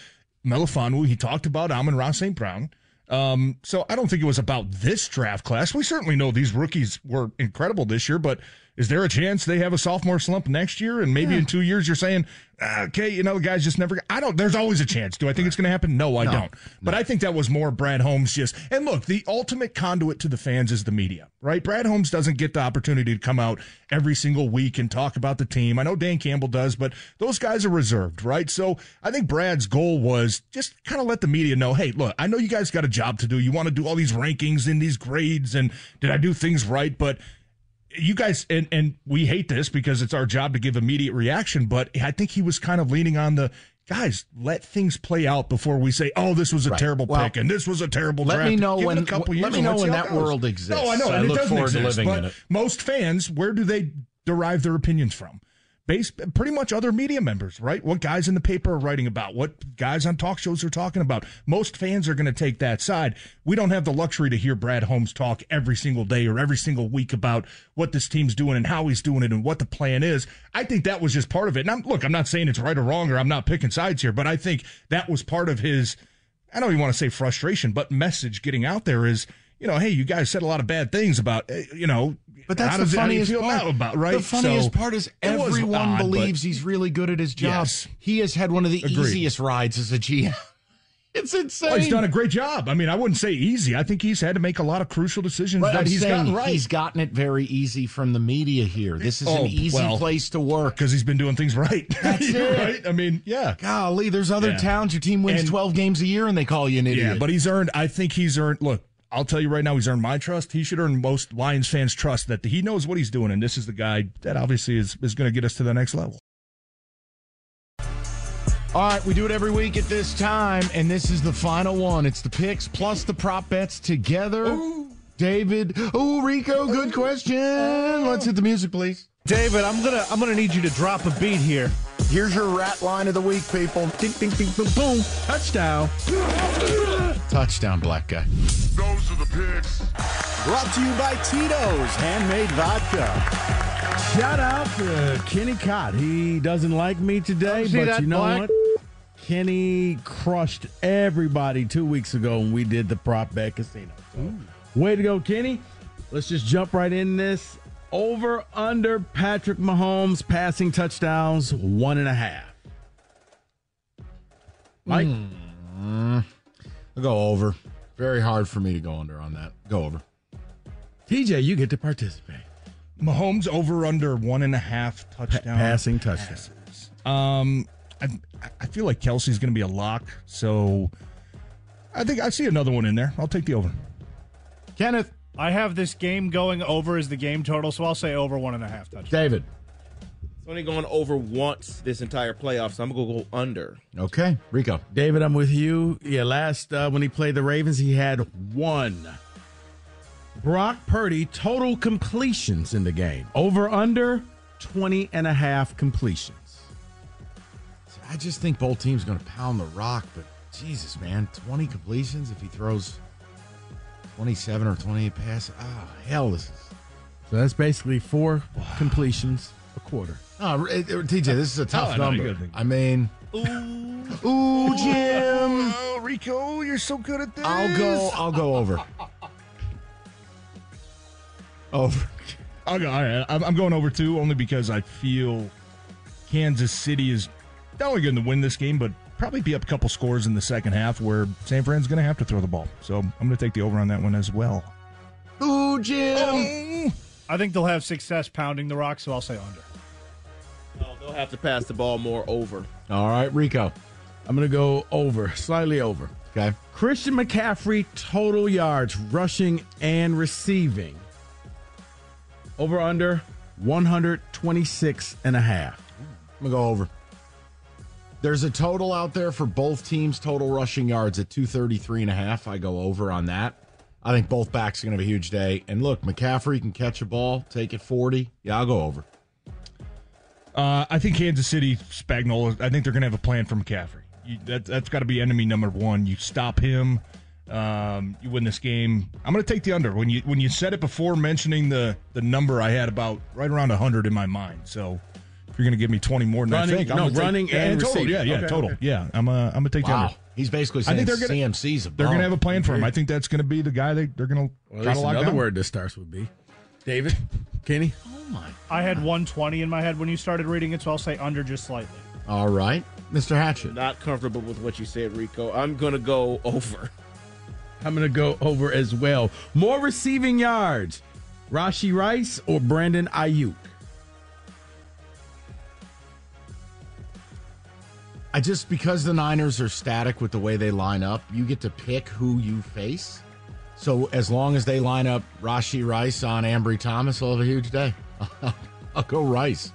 S11: Melifonwu. He talked about Amon Ross St. Brown. Um, so I don't think it was about this draft class. We certainly know these rookies were incredible this year, but is there a chance they have a sophomore slump next year? And maybe in two years you're saying, "Ah, okay, you know, the guys just never. I don't. There's always a chance. Do I think it's going to happen? No, I
S1: No,
S11: don't. But I think that was more Brad Holmes just. And look, the ultimate conduit to the fans is the media, right? Brad Holmes doesn't get the opportunity to come out every single week and talk about the team. I know Dan Campbell does, but those guys are reserved, right? So I think Brad's goal was just kind of let the media know, hey, look, I know you guys got a job to do. You want to do all these rankings and these grades, and did I do things right? But you guys and and we hate this because it's our job to give immediate reaction but i think he was kind of leaning on the guys, let things play out before we say, "Oh, this was a
S1: Right.
S11: terrible
S1: Well,
S11: pick and this was a terrible
S1: let
S11: draft."
S1: me know
S11: Give
S1: when-
S11: a couple
S1: let me know when that
S11: goes.
S1: world exists.
S11: No, I know.
S1: I
S11: and
S1: look
S11: it doesn't
S1: forward to living
S11: but
S1: in it.
S11: Most fans, where do they derive their opinions from? Based pretty much other media members, right? What guys in the paper are writing about, what guys on talk shows are talking about. Most fans are going to take that side. We don't have the luxury to hear Brad Holmes talk every single day or every single week about what this team's doing and how he's doing it and what the plan is. I think that was just part of it. And I'm, look, I'm not saying it's right or wrong or I'm not picking sides here, but I think that was part of his, I don't even want to say frustration, but message getting out there is, you know, hey, you guys said a lot of bad things about, eh, you know,
S1: But that's the
S11: does it- how do you
S1: funniest part.
S11: about, right?
S1: The funniest
S11: So,
S1: part is everyone
S11: odd,
S1: believes he's really good at his job.
S11: Yes.
S1: He has had one of the
S11: Agreed.
S1: easiest rides as a GM. *laughs* it's insane.
S11: Oh, he's done a great job. I mean, I wouldn't say easy. I think he's had to make a lot of crucial decisions
S1: But
S11: that
S1: I'm
S11: he's gotten right.
S1: He's gotten it very easy from the media here. This is
S11: Oh,
S1: an easy
S11: well,
S1: place to work
S11: because he's been doing things right.
S1: That's *laughs* it.
S11: right. I mean, yeah.
S1: Golly, there's other
S11: Yeah.
S1: towns. Your team wins
S11: And-
S1: 12 games a year and they call you an idiot.
S11: Yeah, but he's earned. I think he's earned. Look, I'll tell you right now, he's earned my trust. He should earn most Lions fans' trust that he knows what he's doing, and this is the guy that obviously is is going to get us to the next level.
S1: All right, we do it every week at this time, and this is the final one. It's the picks plus the prop bets together. David, oh Rico, good question. Let's hit the music, please.
S9: David, I'm gonna I'm gonna need you to drop a beat here.
S1: Here's your rat line of the week, people.
S3: Ding, ding, ding, boom, boom. Touchdown.
S1: Touchdown, black guy.
S16: Those are the picks.
S3: Brought to you by Tito's Handmade Vodka. Shout out to Kenny Cott. He doesn't like me today, but you know
S9: Black?
S3: what? Kenny crushed everybody two weeks ago when we did the prop bet casino. So, way to go, Kenny. Let's just jump right in this. Over under Patrick Mahomes passing touchdowns, one and a half. Mike?
S1: Mm, I'll go over. Very hard for me to go under on that. Go over.
S3: TJ, you get to participate.
S11: Mahomes over under one and a half touchdown
S3: passing touchdowns.
S11: Um, I I feel like Kelce's going to be a lock, so I think I see another one in there. I'll take the over.
S1: Kenneth.
S9: I have this game going over as the game total, so I'll say over one and a half touchdowns.
S1: David.
S4: It's only going over once this entire playoff, so I'm going to go under.
S1: Okay, Rico.
S3: David, I'm with you. Yeah, last uh, when he played the Ravens, he had one. Brock Purdy, total completions in the game. Over under 20 and a half completions.
S1: I just think both teams going to pound the rock, but Jesus, man, 20 completions if he throws 27 or 28 passes. Oh, hell, this is.
S3: So that's basically four completions a quarter.
S1: Oh, it- it- TJ, this is a tough
S11: Oh, I know, you
S1: number.
S11: gotta.
S1: I mean, ooh, Jim. *laughs*
S11: Oh, Rico, you're so good at this.
S1: I'll go. I'll go over. Over.
S11: I'll go. All right, I'm, I'm going over two only because I feel Kansas City is not only going to win this game, but probably be up a couple scores in the second half where San Fran's going to have to throw the ball. So I'm going to take the over on that one as well.
S1: Ooh, Jim. Oh.
S9: I think they'll have success pounding the rock, so I'll say under.
S4: No, they'll have to pass the ball more over.
S1: All right, Rico.
S3: I'm going to go over, slightly over.
S1: Okay.
S3: Christian McCaffrey, total yards, rushing and receiving. Over under 126 and a half.
S1: I'm going to go over. There's a total out there for both teams, total rushing yards at 233 and a half. I go over on that. I think both backs are going to have a huge day. And look, McCaffrey can catch a ball, take it 40. Yeah, I'll go over.
S11: Uh, I think Kansas City, Spagnuolo, I think they're going to have a plan for McCaffrey. You, that, that's got to be enemy number one. You stop him, um, you win this game. I'm going to take the under. When you when you said it before mentioning the the number, I had about right around 100 in my mind. So if you're going to give me 20 more than
S3: Running-
S11: I think, I'm
S3: no,
S11: gonna take-
S3: running
S11: yeah,
S3: and
S11: total.
S3: receiving.
S11: Yeah, yeah,
S3: Okay,
S11: total.
S3: okay.
S11: Yeah, I'm uh, I'm going to take the
S1: Wow.
S11: under.
S1: He's basically
S11: I
S1: saying
S11: think they're gonna,
S1: CMC's a
S11: They're going to have a plan for him. I think that's going to be the guy they they're going to
S3: Well, at
S11: try to
S3: least
S11: lock
S3: another
S11: down.
S3: word that starts with B. David, Kenny.
S1: Oh, my.
S9: I had 120 in my head when you started reading it, so I'll say under just slightly.
S1: All right. Mr. Hatchet.
S4: Not comfortable with what you said, Rico. I'm going to go over.
S3: I'm going to go over as well. More receiving yards. Rashee Rice or Brandon Aiyuk?
S1: I just because the Niners are static with the way they line up, you get to pick who you face. So as long as they line up Rashee Rice on Ambry Thomas, I'll have a huge day. *laughs* I'll go Rice.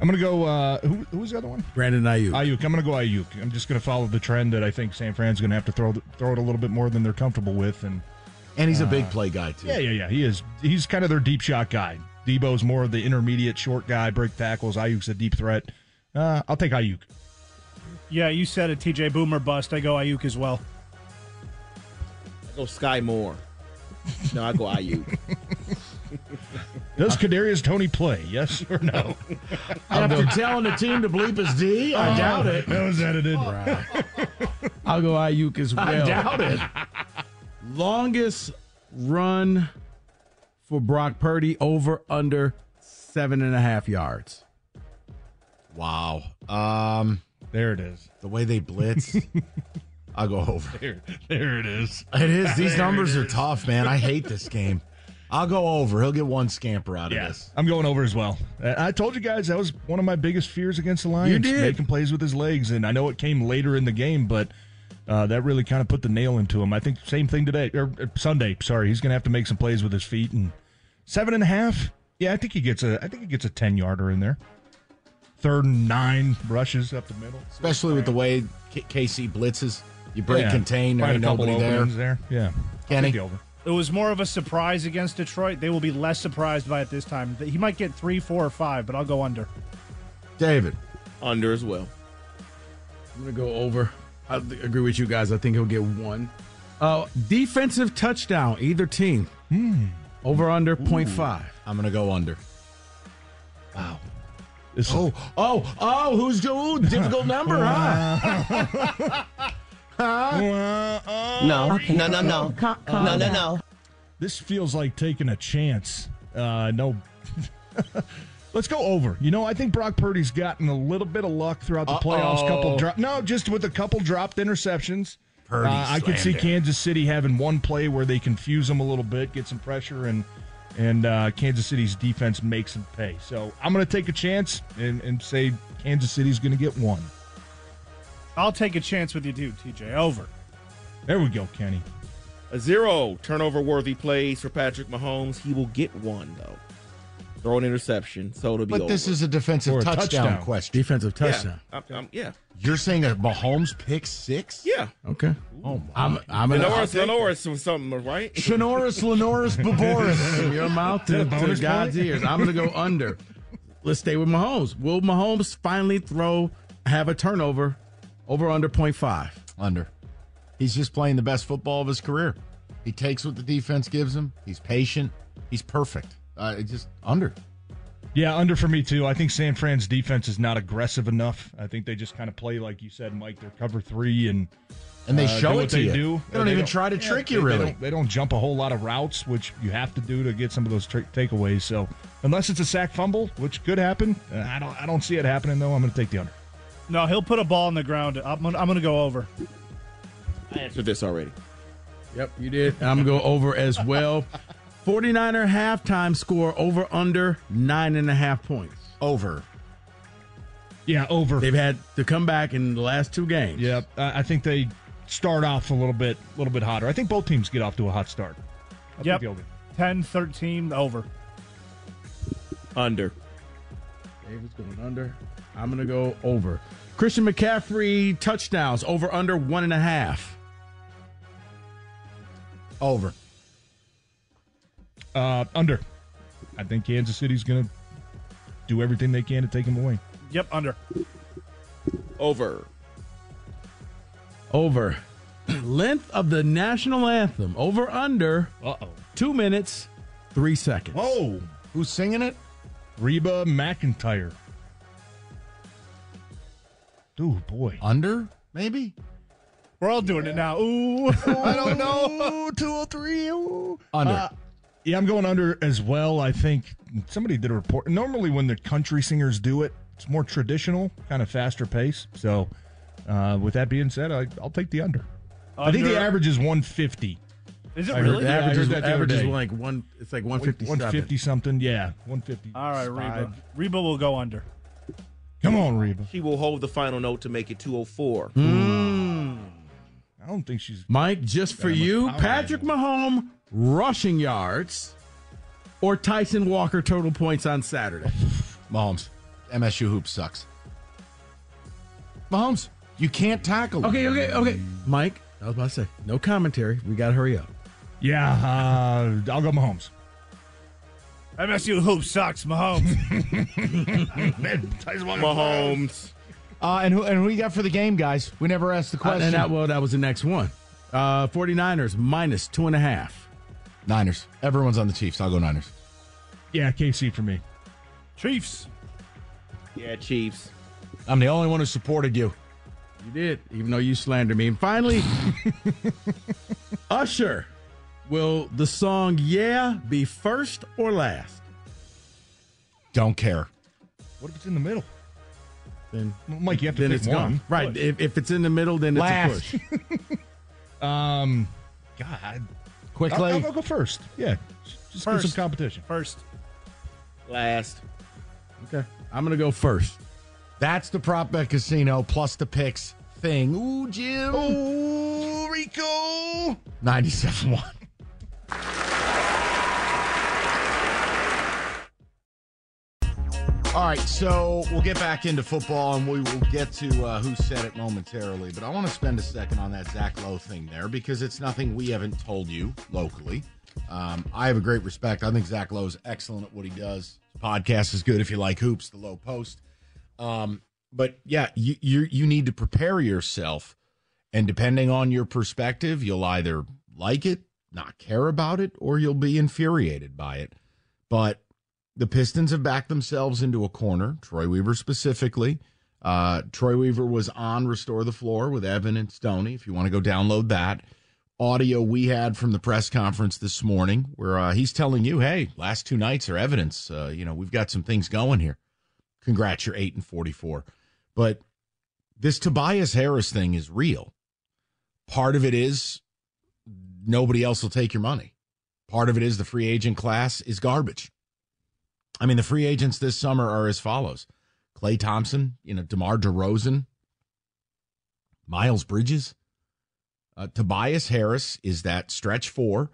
S11: I'm going to go. Uh, who, who was the other one?
S3: Brandon Aiyuk.
S11: Aiyuk. I'm going to go Aiyuk. I'm just going to follow the trend that I think San Fran's going to have to throw throw it a little bit more than they're comfortable with, and
S1: And he's a big
S11: Uh,
S1: play guy too.
S11: yeah, yeah, yeah. He is. He's kind of their deep shot guy. Deebo's more of the intermediate short guy, break tackles. Aiyuk's a deep threat. Uh, I'll take Aiyuk.
S9: Yeah, you said it, TJ Boomer bust. I go Aiyuk as well.
S4: I go Skyy Moore. No, I go IU. *laughs*
S11: Does Kadarius Toney play? Yes or no? *laughs*
S1: After telling the team to bleep his D, I
S11: Oh,
S1: doubt it.
S11: That was edited. *laughs* Right.
S3: I'll go Aiyuk as well.
S1: I doubt it.
S3: Longest run for Brock Purdy over under seven and a half yards.
S1: Wow. Um,
S11: there it is.
S1: The way they blitz, *laughs* I'll go over.
S11: There, there it is.
S1: It is. These *laughs*
S11: There
S1: numbers
S11: it
S1: are tough, man. I hate this game. I'll go over. He'll get one scamper out of
S11: Yeah,
S1: this.
S11: I'm going over as well. I told you guys that was one of my biggest fears against the Lions.
S1: You did.
S11: making plays with his legs, and I know it came later in the game, but uh, that really kind of put the nail into him. I think same thing today or uh, Sunday. Sorry, he's going to have to make some plays with his feet and seven and a half. Yeah, I think he gets a. I think he gets a ten yarder in there. Third and nine rushes up the middle.
S1: Especially with the way K- KC blitzes. You break
S11: Yeah.
S1: contain, there ain't
S11: a couple
S1: nobody there.
S11: there. Yeah,
S1: Kenny?
S11: the over.
S9: It was more of a surprise against Detroit. They will be less surprised by it this time. He might get three, four, or five, but I'll go under.
S1: David.
S4: Under as well.
S3: I'm going to go over. I agree with you guys. I think he'll get one. Uh, defensive touchdown, either team. Over under 0.5.
S1: I'm going to go under.
S3: Wow.
S1: Oh, oh, oh, who's ooh, difficult number, *laughs* huh? *laughs*
S11: Uh,
S5: No, no, no, no. No, no, no.
S11: This feels like taking a chance. Uh, no. *laughs* Let's go over. You know, I think Brock Purdy's gotten a little bit of luck throughout the playoffs.
S1: Uh-oh.
S11: Couple drop, no, just with a couple dropped interceptions.
S1: Purdy
S11: Uh, I could see
S1: it.
S11: Kansas City having one play where they confuse them a little bit, get some pressure, and and uh, Kansas City's defense makes them pay. So I'm going to take a chance and, and say Kansas City's going to get one.
S9: I'll take a chance with you too, TJ. Over.
S11: There we go, Kenny.
S4: A zero turnover worthy plays for Patrick Mahomes. He will get one though. Throw an interception, so it'll be.
S1: But this is a defensive
S11: a
S1: touchdown,
S11: touchdown.
S1: question.
S3: Defensive
S4: yeah.
S3: touchdown.
S4: I'm- I'm- yeah.
S1: You're saying a Mahomes pick six?
S4: Yeah.
S3: Okay.
S1: Oh, my.
S3: I'm, I'm going
S4: Lenoris. Lenoris was something, right?
S1: Shanoris, Lenoris, *laughs* Baboris.
S3: From your mouth to, *laughs* to God's
S11: point?
S3: ears. I'm going to go under. Let's stay with Mahomes. Will Mahomes finally throw, have a turnover over under 0.5?
S1: Under. He's just playing the best football of his career. He takes what the defense gives him. He's patient. He's perfect. Uh, it just under.
S11: Yeah, under for me too. I think San Fran's defense is not aggressive enough. I think they just kind of play like you said, Mike. They're cover three and
S1: And they
S11: uh,
S1: show
S11: do
S1: it
S11: what
S1: to
S11: they
S1: you.
S11: do.
S1: They don't even try to trick you,
S11: they- they
S1: really.
S11: don't- They don't, jump a whole lot of routes, which you have to do to get some of those tra- takeaways. So unless it's a sack fumble, which could happen, uh, I don't. I don't see it happening though. I'm going to take the under.
S9: No, he'll put a ball on the ground. I'm gonna, I'm gonna go over.
S4: I answered this already.
S3: Yep, you did. I'm going to go over as well. 49er halftime score over under nine and a half points.
S1: Over.
S11: Yeah, over.
S3: They've had to come back in the last two games.
S11: Yeah, I I think they start off a little bit, a little bit hotter. I think both teams get off to a hot start. I'll
S9: Yep.
S11: take
S9: 10, 13, over.
S4: Under.
S3: David's going under. I'm going to go over. Christian McCaffrey touchdowns over under one and a half.
S1: Over.
S11: Uh, under. I think Kansas City's going to do everything they can to take him away.
S9: Yep, under.
S4: Over.
S3: Over. *clears throat* Length of the national anthem over under
S11: Uh oh.
S3: two minutes, three seconds.
S11: Whoa.
S1: Who's singing it?
S11: Reba McEntire. Ooh, boy.
S1: Under, maybe?
S9: We're all doing it now. Ooh. *laughs*
S11: I don't *laughs* know. 203. Ooh.
S1: Under.
S11: Uh, yeah, I'm going under as well. I think somebody did a report. Normally, when the country singers do it, it's more traditional, kind of faster pace. So, uh, with that being said, I, I'll take the under. I think the average is 150.
S9: Is it
S11: I
S9: really?
S3: The
S11: Yeah, I
S3: average,
S11: heard
S3: is,
S11: that the
S3: average is
S11: day.
S3: like one. It's like 157.
S11: 150 something. Yeah, 150.
S9: All right, Reba. Reba will go under.
S11: Come on, Reba.
S4: She will hold the final note to make it 204.
S3: Mm.
S11: I don't think she's.
S3: Mike, just for
S11: Got him a
S3: you, Patrick Mahomes rushing yards or Tyson Walker total points on Saturday.
S1: Mahomes. MSU hoop sucks. Mahomes, you can't tackle.
S3: Okay, okay, okay. Mike, I was about to say, no commentary. We got to hurry up.
S11: Yeah, uh, I'll go Mahomes.
S9: MSU hoop sucks, Mahomes. *laughs*
S4: Mahomes.
S1: Uh, and who and who you got for the game, guys? We never asked the
S3: Uh,
S1: question.
S3: and that, well, that was the next one. Uh, 49ers minus two and a half.
S1: Niners. Everyone's on the Chiefs. I'll go Niners.
S11: Yeah, KC for me.
S9: Chiefs.
S4: Yeah, Chiefs.
S1: I'm the only one who supported you.
S3: You did, even though you slandered me. And finally, *laughs* Usher. Will the song Yeah be first or last?
S1: Don't care.
S11: What if it's in the middle?
S3: Then,
S11: Mike, you have to
S3: then
S11: pick
S3: it's
S11: one.
S3: gone. Right. If, if it's in the middle, then it's
S1: Last.
S3: a push. *laughs*
S11: Um, God,
S1: Quickly.
S11: I'll, I'll go first. Yeah, just get
S9: First.
S11: some competition.
S9: First.
S4: Last.
S3: Okay. I'm going to go first.
S1: That's the prop bet casino plus the picks thing. Ooh, Jim.
S11: Oh, Rico.
S1: 97 1. All right, so we'll get back into football and we will get to uh, who said it momentarily. But I want to spend a second on that Zach Lowe thing there because it's nothing we haven't told you locally. Um, I have a great respect. I think Zach Lowe's excellent at what he does. His podcast is good if you like hoops, the Lowe Post. Um, but yeah, you, you you need to prepare yourself, and depending on your perspective, you'll either like it, not care about it, or you'll be infuriated by it. But the Pistons have backed themselves into a corner. Troy Weaver specifically. Uh, Troy Weaver was on Restore the Floor with Evan and Stoney. If you want to go download that audio we had from the press conference this morning, where uh, he's telling you, "Hey, last two nights are evidence. Uh, you know, we've got some things going here. Congrats, you're eight and forty-four." But this Tobias Harris thing is real. Part of it is nobody else will take your money. Part of it is the free agent class is garbage. I mean, the free agents this summer are as follows: Klay Thompson, you know, DeMar DeRozan, Miles Bridges, uh, Tobias Harris is that stretch four.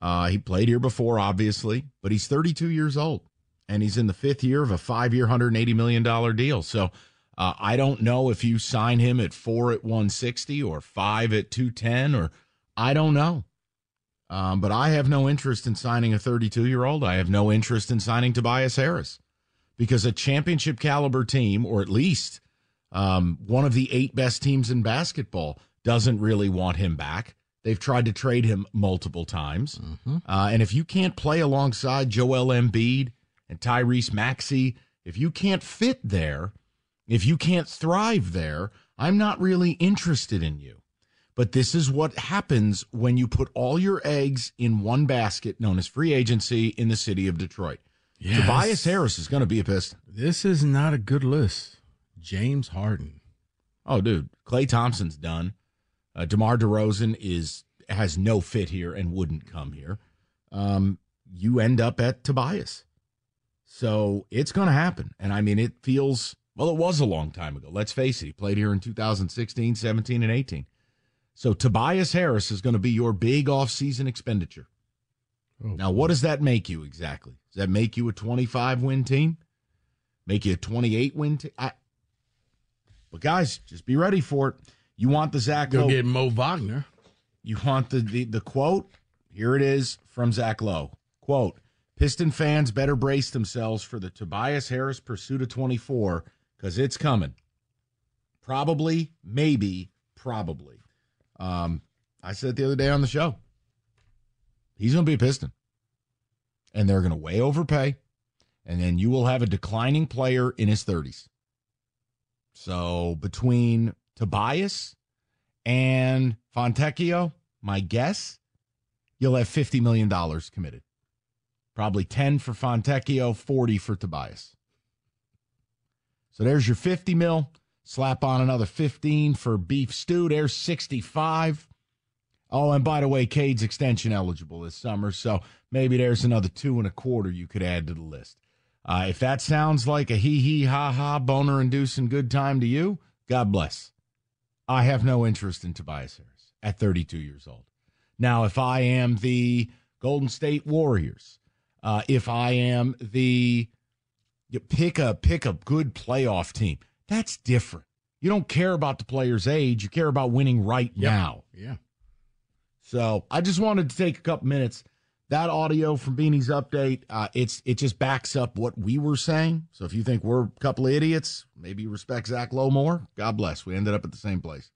S1: Uh, he played here before, obviously, but he's 32 years old, and he's in the fifth year of a five-year, 180 million dollar deal. So. Uh, I don't know if you sign him at four at 160 or five at 210, or I don't know. Um, but I have no interest in signing a 32 year old. I have no interest in signing Tobias Harris because a championship caliber team, or at least um, one of the eight best teams in basketball, doesn't really want him back. They've tried to trade him multiple times. Uh, and if you can't play alongside Joel Embiid and Tyrese Maxey, if you can't fit there, if you can't thrive there, I'm not really interested in you. But this is what happens when you put all your eggs in one basket known as free agency in the city of Detroit.
S3: Yes.
S1: Tobias Harris is going to be a Piston.
S3: This is not a good list. James Harden.
S1: Oh, dude, Klay Thompson's done. Uh, DeMar DeRozan is has no fit here and wouldn't come here. Um, you end up at Tobias. So it's going to happen. And I mean, it feels, well, it was a long time ago. Let's face it. He played here in 2016, 17, and 18. So Tobias Harris is going to be your big offseason expenditure. Oh, now, what does that make you exactly? Does that make you a 25 win team? Make you a 28 win team? I, but guys, just be ready for it. You want the Zach
S3: Go
S1: Lowe.
S3: get Mo Wagner.
S1: You want the, the the quote? Here it is from Zach Lowe. Quote: Piston fans better brace themselves for the Tobias Harris pursuit of 24 because it's coming. Probably, maybe, probably. Um, I said the other day on the show, he's going to be a Piston, and they're going to way overpay, and then you will have a declining player in his 30s. So between Tobias and Fontecchio, my guess, you'll have $50 million committed. Probably 10 for Fontecchio, 40 for Tobias. So there's your 50 mil. Slap on another 15 for beef stew. There's 65. Oh, and by the way, Cade's extension eligible this summer, so maybe there's another two and a quarter you could add to the list. Uh, if that sounds like a hee hee ha ha boner inducing good time to you, God bless. I have no interest in Tobias Harris at 32 years old. Now, if I am the Golden State Warriors, uh, if I am the pick a pick a good playoff team. That's different. You don't care about the player's age. You care about winning right now.
S3: Yeah.
S1: So I just wanted to take a couple minutes. That audio from Beanie's update, uh, it's it just backs up what we were saying. So if you think we're a couple of idiots, maybe respect Zach Lowe more. God bless. We ended up at the same place.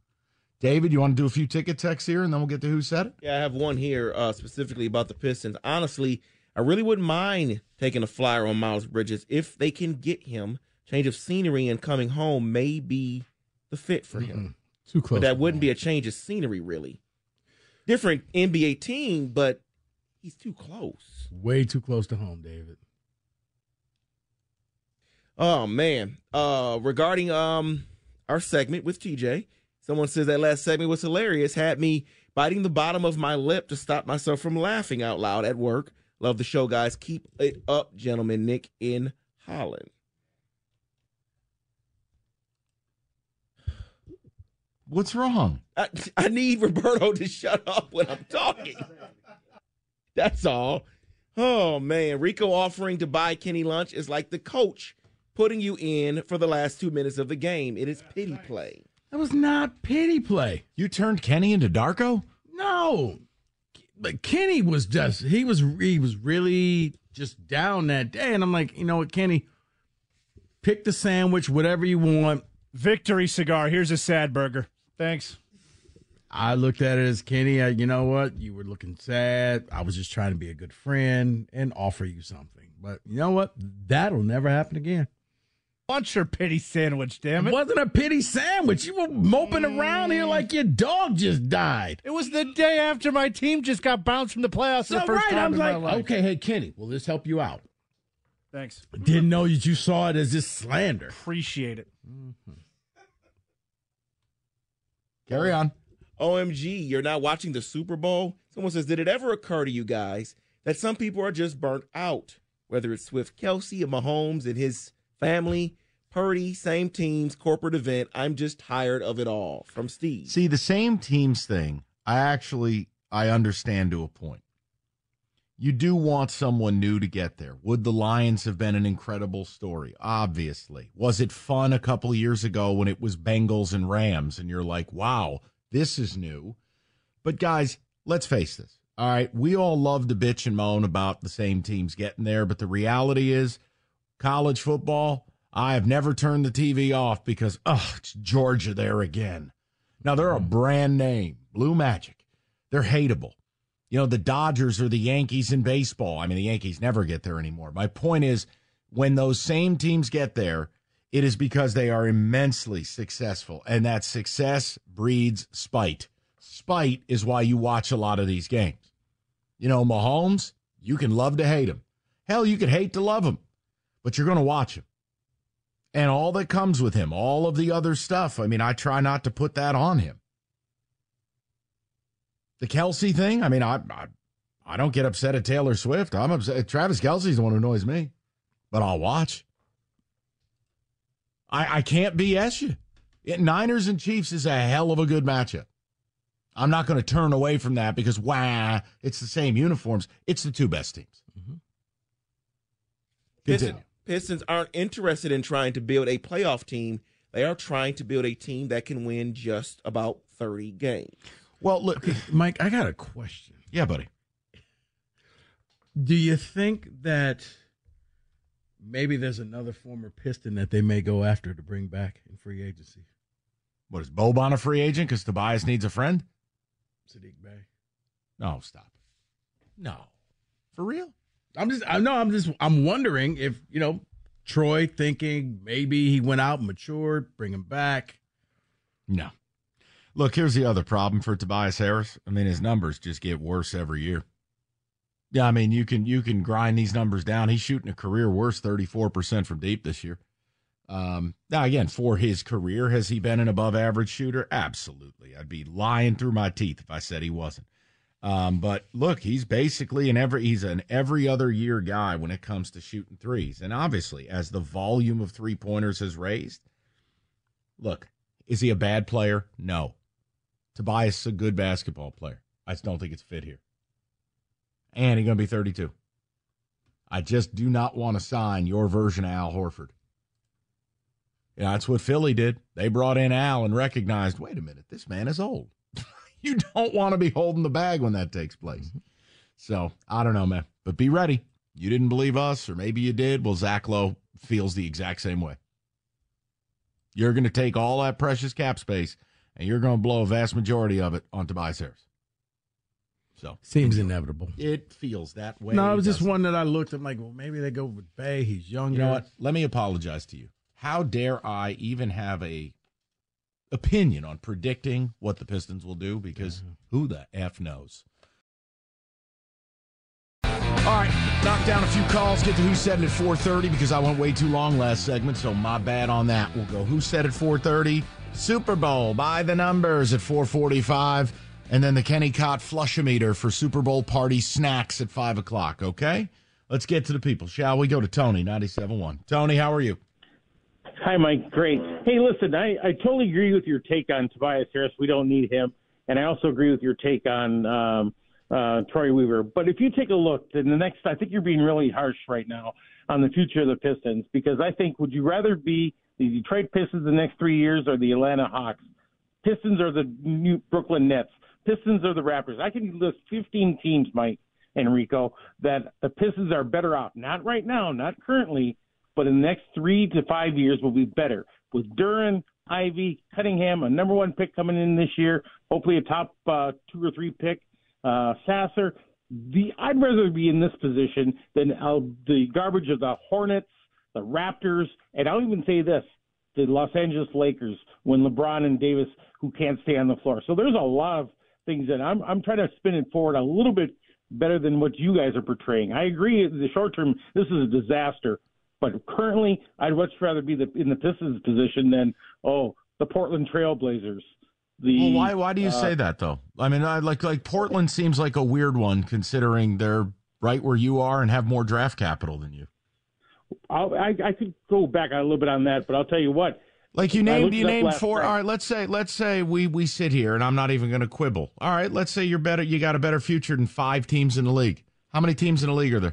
S1: David, you want to do a few ticket texts here, and then we'll get to who said it.
S4: Yeah, I have one here uh, specifically about the Pistons. Honestly, I really wouldn't mind taking a flyer on Miles Bridges if they can get him. Change of scenery and coming home may be the fit for him.
S3: Too close.
S4: But that wouldn't be a change of scenery, really. Different NBA team, but he's too close.
S3: Way too close to home, David.
S4: Oh man. Uh regarding um our segment with TJ, someone says that last segment was hilarious, had me biting the bottom of my lip to stop myself from laughing out loud at work. Love the show, guys. Keep it up, gentlemen. Nick in Holland.
S1: What's wrong?
S4: I, I need Roberto to shut up when I'm talking. That's all. Oh man, Rico offering to buy Kenny lunch is like the coach putting you in for the last two minutes of the game. It is pity play.
S3: That was not pity play.
S1: You turned Kenny into Darko?
S3: No. But Kenny was just he was he was really just down that day. And I'm like, you know what, Kenny, pick the sandwich, whatever you want.
S9: Victory cigar. Here's a sad burger. Thanks.
S3: I looked at it as Kenny, you know what? You were looking sad. I was just trying to be a good friend and offer you something. But you know what? That'll never happen again.
S9: Want your pity sandwich, damn
S3: It
S9: it.
S3: wasn't a pity sandwich. You were moping around here like your dog just died.
S9: It was the day after my team just got bounced from the playoffs
S3: So
S9: the first
S3: right, I
S9: time
S3: was
S9: in
S3: like, okay, hey Kenny, will this help you out?
S9: Thanks.
S3: Didn't know that you saw it as just slander.
S9: Appreciate it. Mm-hmm.
S1: Carry on.
S4: OMG, you're not watching the Super Bowl? Someone says, Did it ever occur to you guys that some people are just burnt out? Whether it's Swift Kelce or Mahomes and his family, Purdy, same teams, corporate event. I'm just tired of it all. From Steve.
S1: See, the same teams thing, I actually I understand to a point. You do want someone new to get there. Would the Lions have been an incredible story? Obviously. Was it fun a couple years ago when it was Bengals and Rams and you're like, "Wow, this is new." But guys, let's face this. All right, we all love to bitch and moan about the same teams getting there, but the reality is college football, I have never turned the TV off because oh, it's Georgia there again. Now they're a mm-hmm. brand name, Blue Magic. They're hateable. You know, the Dodgers or the Yankees in baseball. I mean, the Yankees never get there anymore. My point is, when those same teams get there, it is because they are immensely successful, and that success breeds spite. Spite is why you watch a lot of these games. You know, Mahomes, you can love to hate him. Hell, you could hate to love him, but you're going to watch him. And all that comes with him, all of the other stuff. I mean, I try not to put that on him. The Kelce thing, I mean, I, I, I don't get upset at Taylor Swift. I'm upset. Travis Kelce's the one who annoys me, but I'll watch. I, I can't BS you. It, Niners and Chiefs is a hell of a good matchup. I'm not going to turn away from that because, wah, it's the same uniforms. It's the two best teams. Mm-hmm. Continue.
S4: Pistons, Pistons aren't interested in trying to build a playoff team. They are trying to build a team that can win just about 30 games.
S1: Well, look,
S3: Mike, I got a question.
S1: Yeah, buddy.
S3: Do you think that maybe there's another former Piston that they may go after to bring back in free agency?
S1: What is Boban a free agent because Tobias needs a friend?
S3: Saddiq Bey.
S1: No, stop. No, for real.
S3: I'm just, I know, I'm just, I'm wondering if you know Troy thinking maybe he went out, matured, bring him back.
S1: No. Look, here's the other problem for Tobias Harris. I mean, his numbers just get worse every year. Yeah, I mean, you can you can grind these numbers down. He's shooting a career worst 34% from deep this year. Um, now again, for his career, has he been an above average shooter? Absolutely. I'd be lying through my teeth if I said he wasn't. Um, but look, he's basically an every he's an every other year guy when it comes to shooting threes. And obviously, as the volume of three pointers has raised, look, is he a bad player? No. Tobias is a good basketball player. I just don't think it's fit here. And he's going to be 32. I just do not want to sign your version of Al Horford. Yeah, that's what Philly did. They brought in Al and recognized, wait a minute, this man is old. *laughs* you don't want to be holding the bag when that takes place. Mm-hmm. So I don't know, man. But be ready. You didn't believe us, or maybe you did. Well, Zach Lowe feels the exact same way. You're going to take all that precious cap space and you're going to blow a vast majority of it on Tobias Harris. So
S3: seems inevitable.
S1: It feels that way.
S3: No, it was just one that I looked. I'm like, well, maybe they go with Bey. He's younger.
S1: You know what? Let me apologize to you. How dare I even have a opinion on predicting what the Pistons will do? Because who the f knows? All right, knock down a few calls. Get to who said it at 4:30 because I went way too long last segment, so my bad on that. We'll go who said at 4:30. Super Bowl by the numbers at 4:45, and then the Kenny Cott flushometer for Super Bowl party snacks at five o'clock. Okay, let's get to the people, shall we? Go to Tony 97.1. Tony, how are you?
S17: Hi, Mike. Great. Hey, listen, I, I totally agree with your take on Tobias Harris. We don't need him. And I also agree with your take on um, uh, Troy Weaver. But if you take a look, in the next, I think you're being really harsh right now on the future of the Pistons because I think would you rather be the Detroit Pistons the next three years or the Atlanta Hawks? Pistons are the new Brooklyn Nets. Pistons are the Raptors. I can list 15 teams, Mike Enrico, that the Pistons are better off. Not right now, not currently, but in the next three to five years will be better with Duren, Ivey, Cunningham, a number one pick coming in this year, hopefully a top uh, two or three pick, uh, Sasser. The I'd rather be in this position than uh, the garbage of the Hornets, the Raptors, and I'll even say this: the Los Angeles Lakers when LeBron and Davis who can't stay on the floor. So there's a lot of things that I'm I'm trying to spin it forward a little bit better than what you guys are portraying. I agree in the short term this is a disaster, but currently I'd much rather be the, in the Pistons position than oh the Portland Trailblazers. The
S1: Well, why why do you
S17: uh,
S1: say that though? I mean, I like like Portland seems like a weird one considering they're right where you are and have more draft capital than you.
S17: I'll, I I could go back a little bit on that, but I'll tell you what.
S1: Like you named you named four.
S17: night.
S1: All right, let's say let's say we we sit here and I'm not even going to quibble. All right, let's say you're better. You got a better future than five teams in the league. How many teams in the league are there?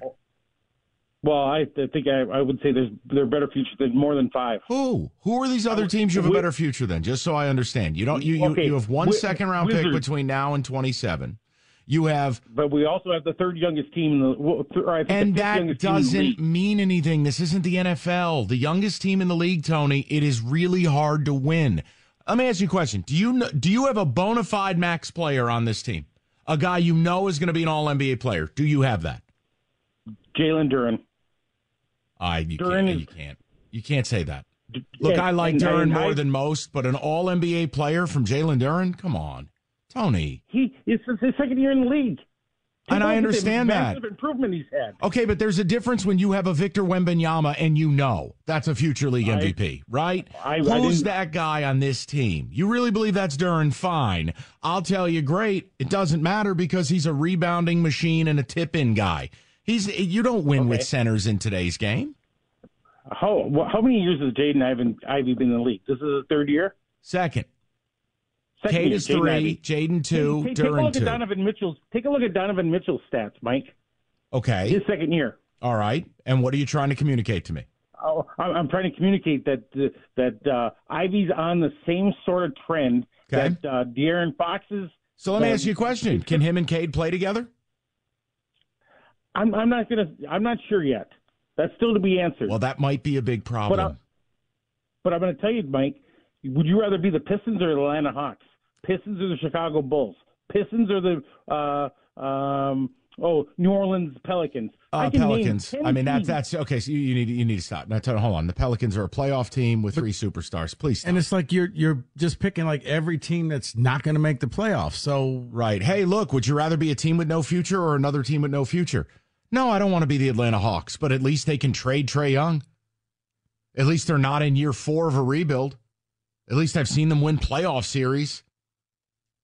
S17: Well, I, I think I, I would say there's they're better future than more than five.
S1: Who? Who are these other um, teams you have a better future than? Just so I understand. You don't you you,
S17: Okay,
S1: you have one second round pick between now and 27. You have
S17: But we also have the third youngest team in the. well, or I think
S1: and
S17: the
S1: that
S17: youngest team in the
S1: doesn't mean anything. This isn't the NFL. The youngest team in the league, Tony. It is really hard to win. Let me ask you a question. Do you know, do you have a bona fide max player on this team? A guy you know is going to be an All NBA player. Do you have that?
S17: Jalen Duren.
S1: I you
S17: Duren
S1: can't,
S17: is-
S1: you can't you can't say that. Look, I like
S17: and-
S1: Duren
S17: and
S1: more
S17: I-
S1: than most, but an All NBA player from Jalen Duren? Come on, Tony.
S17: He it's his second year in the league.
S1: And I
S17: I
S1: understand that.
S17: improvement he's had.
S1: Okay, but there's a difference when you have a Victor Wembanyama and you know that's a future league
S17: I-
S1: MVP, right?
S17: I- I
S1: Who's
S17: didn't-
S1: that guy on this team? You really believe that's Duren? Fine. I'll tell you, great. It doesn't matter because he's a rebounding machine and a tip in guy. He's you don't win with centers in today's game.
S17: How how many years has Jaden Ivan Ivey been in the league? This is his third year.
S1: Second.
S17: Second
S1: Cade
S17: year,
S1: is
S17: Jaden
S1: three, Jaden two,
S17: Take, take a look
S1: two.
S17: at Donovan Mitchell's. Take a look at Donovan Mitchell's stats, Mike.
S1: Okay.
S17: His second year.
S1: All right. And what are you trying to communicate to me?
S17: Oh, I'm trying to communicate that uh, that uh, Ivey's on the same sort of trend
S1: Okay.
S17: that uh, De'Aaron Fox is.
S1: So let me ask you a question. Can him and Cade play together?
S17: I'm I'm not gonna. I'm not sure yet. That's still to be answered.
S1: Well, that might be a big problem.
S17: But, I, but I'm going to tell you, Mike. Would you rather be the Pistons or the Atlanta Hawks? Pistons or the Chicago Bulls? Pistons or the uh, um, oh New Orleans Pelicans? I
S1: Uh,
S17: can name
S1: Pelicans. I mean, that's that's okay. So you, you need you need to stop. Now, tell, hold on. The Pelicans are a playoff team with three superstars. Please stop.
S3: And it's like you're you're just picking like every team that's not going to make the playoffs. So
S1: right. Hey, look. Would you rather be a team with no future or another team with no future? No, I don't want to be the Atlanta Hawks. But at least they can trade Trae Young. At least they're not in year four of a rebuild. At least I've seen them win playoff series.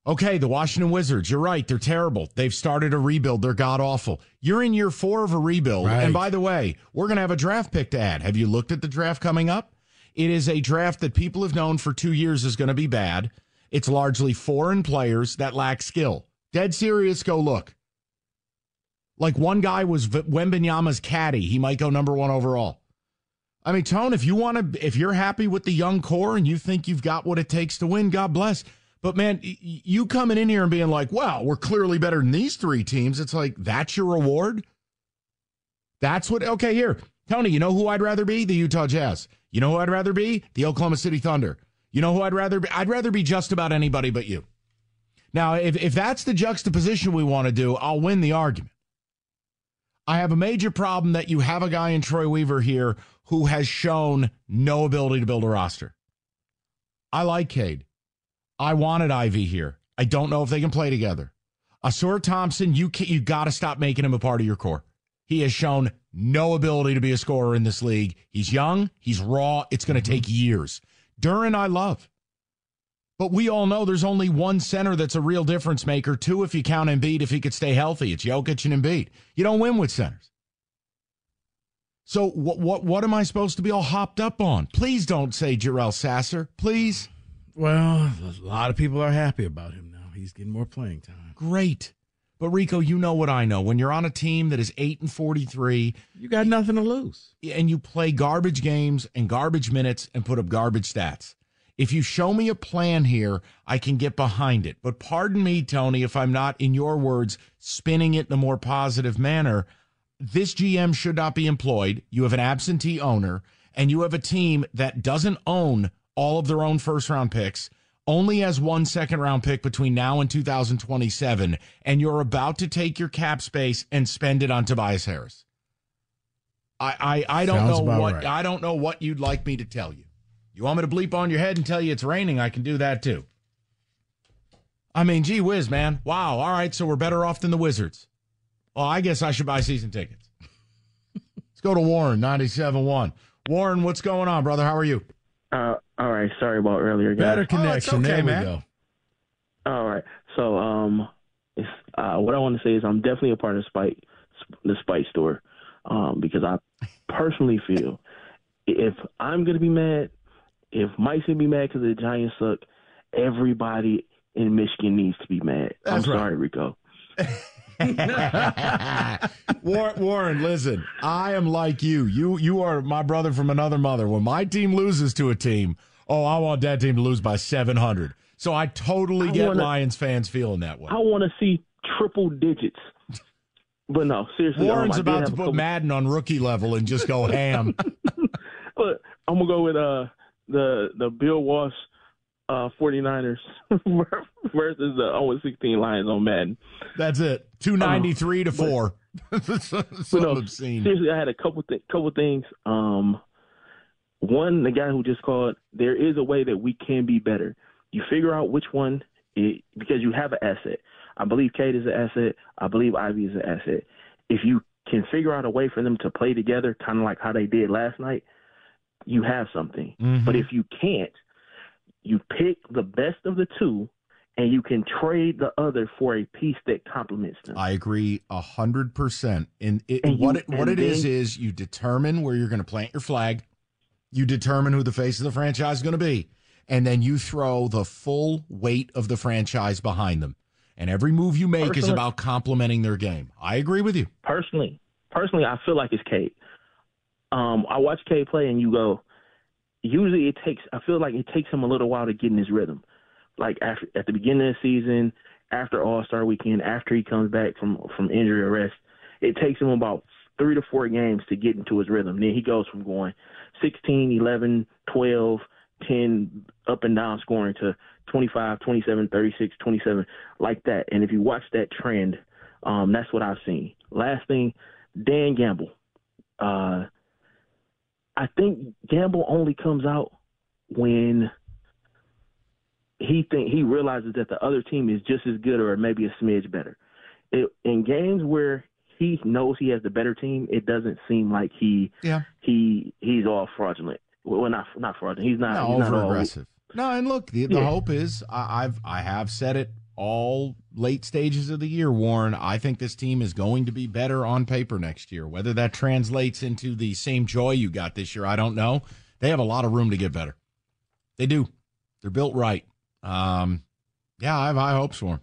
S1: Okay, the Washington Wizards, you're right. They're terrible. They've started a rebuild. They're god awful. You're in year four of a rebuild.
S3: Right.
S1: And by the way, we're going to have a draft pick to add. Have you looked at the draft coming up? It is a draft that people have known for two years is going to be bad. It's largely foreign players that lack skill. Dead serious, go look. Like one guy was v- Wembanyama's caddy. He might go number one overall. I mean, Tone, if you want to, if you're happy with the young core and you think you've got what it takes to win, God bless. But man, you coming in here and being like, "Wow, we're clearly better than these three teams." It's like that's your reward. That's what. Okay, here, Tony. You know who I'd rather be? The Utah Jazz. You know who I'd rather be? The Oklahoma City Thunder. You know who I'd rather be? I'd rather be just about anybody but you. Now, if if that's the juxtaposition we want to do, I'll win the argument. I have a major problem that you have a guy in Troy Weaver here who has shown no ability to build a roster. I like Cade. I wanted Ivey here. I don't know if they can play together. Ausar Thompson, you can, you got to stop making him a part of your core. He has shown no ability to be a scorer in this league. He's young, he's raw. It's going to mm-hmm. take years. Duren, I love. But we all know there's only one center that's a real difference maker. Two, if you count Embiid, if he could stay healthy, it's Jokic and Embiid. You don't win with centers. So what what what am I supposed to be all hopped up on? Please don't say Jarrell Sasser. Please.
S3: Well, a lot of people are happy about him now. He's getting more playing time.
S1: Great. But Rico, you know what I know. When you're on a team that is 8 and 43,
S3: you got nothing to lose.
S1: And you play garbage games and garbage minutes and put up garbage stats. If you show me a plan here, I can get behind it. But pardon me, Tony, if I'm not, in your words, spinning it in a more positive manner. This GM should not be employed. You have an absentee owner, and you have a team that doesn't own all of their own first round picks, only has one second round pick between now and 2027, and you're about to take your cap space and spend it on Tobias Harris. I I, I don't
S3: Sounds
S1: know what
S3: right.
S1: I don't know what you'd like me to tell you. You want me to bleep on your head and tell you it's raining? I can do that too. I mean, gee whiz, man. Wow. All right. So we're better off than the Wizards. Well, I guess I should buy season tickets. *laughs* Let's go to Warren, 97.1. Warren, what's going on, brother? How are you?
S14: Uh, all right. Sorry about earlier, guys.
S3: Better connection.
S1: okay,
S3: there we
S1: man.
S3: go.
S14: All right. So, um, it's, uh, what I want to say is I'm definitely a part of Spike, the Spike store, um, because I personally feel if I'm gonna be mad, if Mike's gonna be mad because the Giants suck, everybody in Michigan needs to be mad.
S1: That's
S14: I'm
S1: right.
S14: sorry, Rico. *laughs*
S1: Warren, Warren, listen, I am like you. You you are my brother from another mother. When my team loses to a team, oh, I want that team to lose by 700. So I totally
S14: I
S1: get
S14: wanna-
S1: Lions fans feeling that way.
S14: I want to see triple digits. But no, seriously, um,
S1: Warren's about to put
S14: couple-
S1: Madden on rookie level and just go ham. *laughs*
S14: But I'm gonna go with uh the the Bill Walsh uh 49ers *laughs* versus the 0 16 Lions on Madden.
S1: That's it. 293 to
S14: Uh,
S1: 4. *laughs*
S14: But
S1: so
S14: no,
S1: obscene.
S14: seriously, I had a couple th- couple things. Um, one, the guy who just called, there is a way that we can be better. You figure out which one, it, because you have an asset. I believe Cade is an asset. I believe Ivey is an asset. If you can figure out a way for them to play together, kind of like how they did last night, you have something.
S1: Mhm.
S14: But if you can't, you pick the best of the two, and you can trade the other for a piece that complements them.
S1: I agree a hundred percent. And it,
S14: And
S1: what
S14: you-
S1: it, what it is
S14: then-
S1: is you determine where you're going to plant your flag. You determine who the face of the franchise is going to be, and then you throw the full weight of the franchise behind them. And every move you make is about complementing their game. I agree with you.
S14: personally, personally, I feel like it's Cade. Um, I watch K play, and you go. Usually, it takes. I feel like it takes him a little while to get in his rhythm. Like after at the beginning of the season, after All Star Weekend, after he comes back from from injury or rest, it takes him about three to four games to get into his rhythm. Then he goes from going 16, 11, 12, 10 up and down scoring to 25, 27, 36, 27, like that. And if you watch that trend, um, that's what I've seen. Last thing, Dan Gamble. Uh, I think Gamble only comes out when he think he realizes that the other team is just as good or maybe a smidge better. It, in games where he knows he has the better team, it doesn't seem like he
S1: Yeah.
S14: he he's all fraudulent. Well, not not fraudulent. He's not.
S1: No,
S14: he's not
S1: over
S14: all-
S1: aggressive. No, and look, the, the
S14: Yeah.
S1: hope is I, I've I have said it all late stages of the year, Warren. I think this team is going to be better on paper next year. Whether that translates into the same joy you got this year, I don't know. They have a lot of room to get better. They do. They're built right. Um, yeah, I have high hopes for them.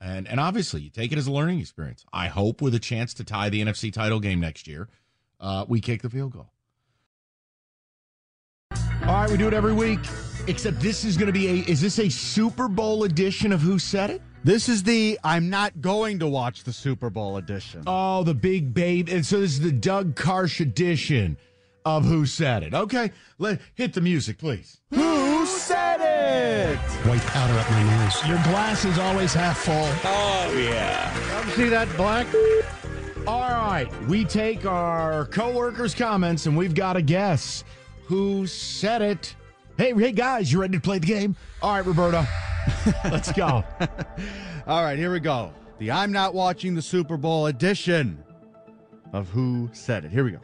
S1: And and obviously, you take it as a learning experience. I hope with a chance to tie the NFC title game next year, uh, we kick the field goal. All right, we do it every week. Except this is going to be a. Is this a Super Bowl edition of Who Said It?
S8: This is the I'm not going to watch the Super Bowl edition.
S1: Oh, the big babe. And so this is the Doug Karsch edition of Who Said It. Okay, let hit the music, please.
S8: Who said it?
S18: White powder up my nose. Your glass is always half full.
S4: Oh yeah.
S9: Come see that black?
S1: All right, we take our coworkers' comments and we've got a guess. Who said it? Hey, hey guys, you ready to play the game? All right, Roberto, *laughs* let's go. *laughs*
S8: All right, here we go. The I'm not watching the Super Bowl edition of Who Said It. Here we go.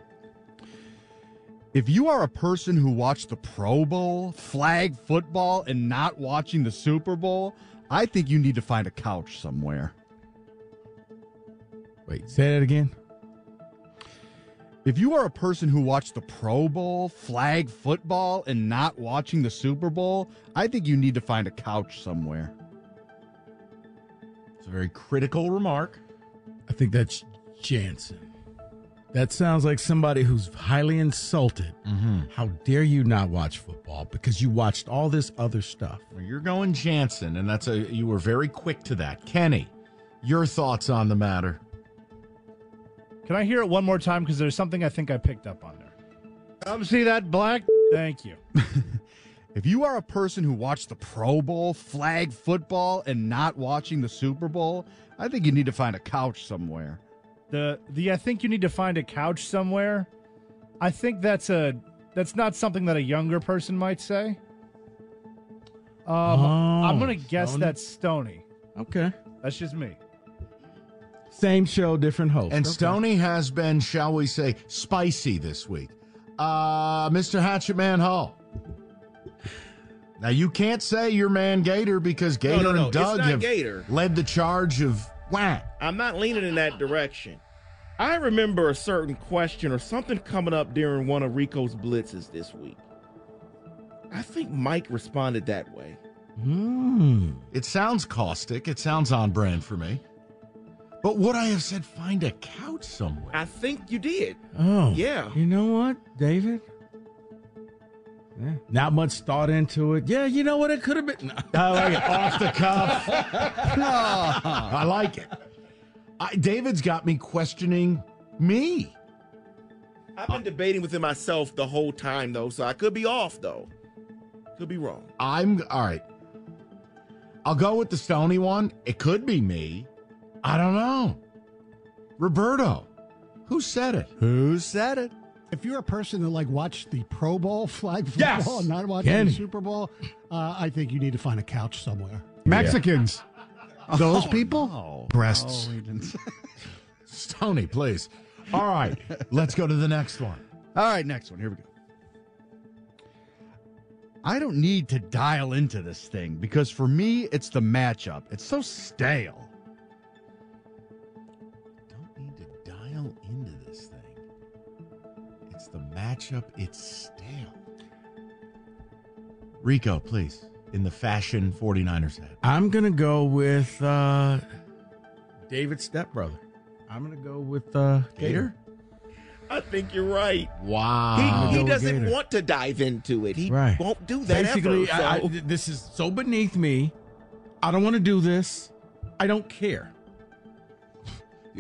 S8: If you are a person who watched the Pro Bowl, flag football, and not watching the Super Bowl, I think you need to find a couch somewhere.
S3: Wait, say that again.
S8: If you are a person who watched the Pro Bowl, flag football, and not watching the Super Bowl, I think you need to find a couch somewhere.
S1: It's a very critical remark.
S3: I think that's Jansen. That sounds like somebody who's highly insulted.
S1: Mm-hmm.
S3: How dare you not watch football because you watched all this other stuff?
S1: Well, you're going Jansen, and that's a you were very quick to that. Kenny, your thoughts on the matter?
S9: Can I hear it one more time? Because there's something I think I picked up on there. Come see that black? Thank you. *laughs*
S8: If you are a person who watched the Pro Bowl, flag football, and not watching the Super Bowl, I think you need to find a couch somewhere.
S9: The the I think you need to find a couch somewhere. I think that's a that's not something that a younger person might say. Um, I'm gonna guess
S3: Stony?
S9: that's Stony.
S3: Okay.
S9: That's just me.
S3: Same show, different host.
S1: And
S3: Okay.
S1: Stony has been, shall we say, spicy this week. Uh, Mr. Hatchet Man Hall. Now you can't say your man Gator because Gator
S4: no, no,
S1: and Doug have
S4: Gator.
S1: led the charge of wah.
S4: I'm not leaning in that direction. I remember a certain question or something coming up during one of Rico's blitzes this week. I think Mike responded that way.
S3: Hmm.
S1: It sounds caustic. It sounds on brand for me. But would I have said find a couch somewhere?
S4: I think you did.
S3: Oh.
S4: Yeah.
S3: You know what, David? Yeah. Not much thought into it. Yeah, you know what? It could have been. *laughs*
S1: I like it. Off the cuff. *laughs* I like it. I, David's got me questioning me.
S4: I've been debating within myself the whole time though, so I could be off though. Could be wrong.
S1: I'm all right. I'll go with the Stony one. It could be me. I don't know. Roberto, who said it?
S8: Who said it?
S18: If you're a person that like watched the Pro Bowl flag football
S1: Yes!
S18: and not watching
S1: Kenny.
S18: the Super Bowl, uh, I think you need to find a couch somewhere.
S8: Mexicans. *laughs*
S18: Those
S8: Oh,
S18: people?
S8: no.
S18: Breasts.
S8: Oh, we didn't
S1: Stony, please. All right, *laughs* let's go to the next one.
S8: All right, next one. Here we go. I don't need to dial into this thing because for me, it's the matchup. It's so stale.
S1: The matchup. It's stale. Rico, please, in the fashion 49ers head.
S3: I'm gonna go with uh, David stepbrother. I'm gonna go with uh,
S1: Gator?
S4: I think you're right.
S1: Wow.
S4: He, he doesn't
S3: Gator.
S4: want to dive into it. He
S3: Right.
S4: won't do that
S3: Basically,
S4: ever.
S3: I, I- this is so beneath me. I don't want to do this. I don't care.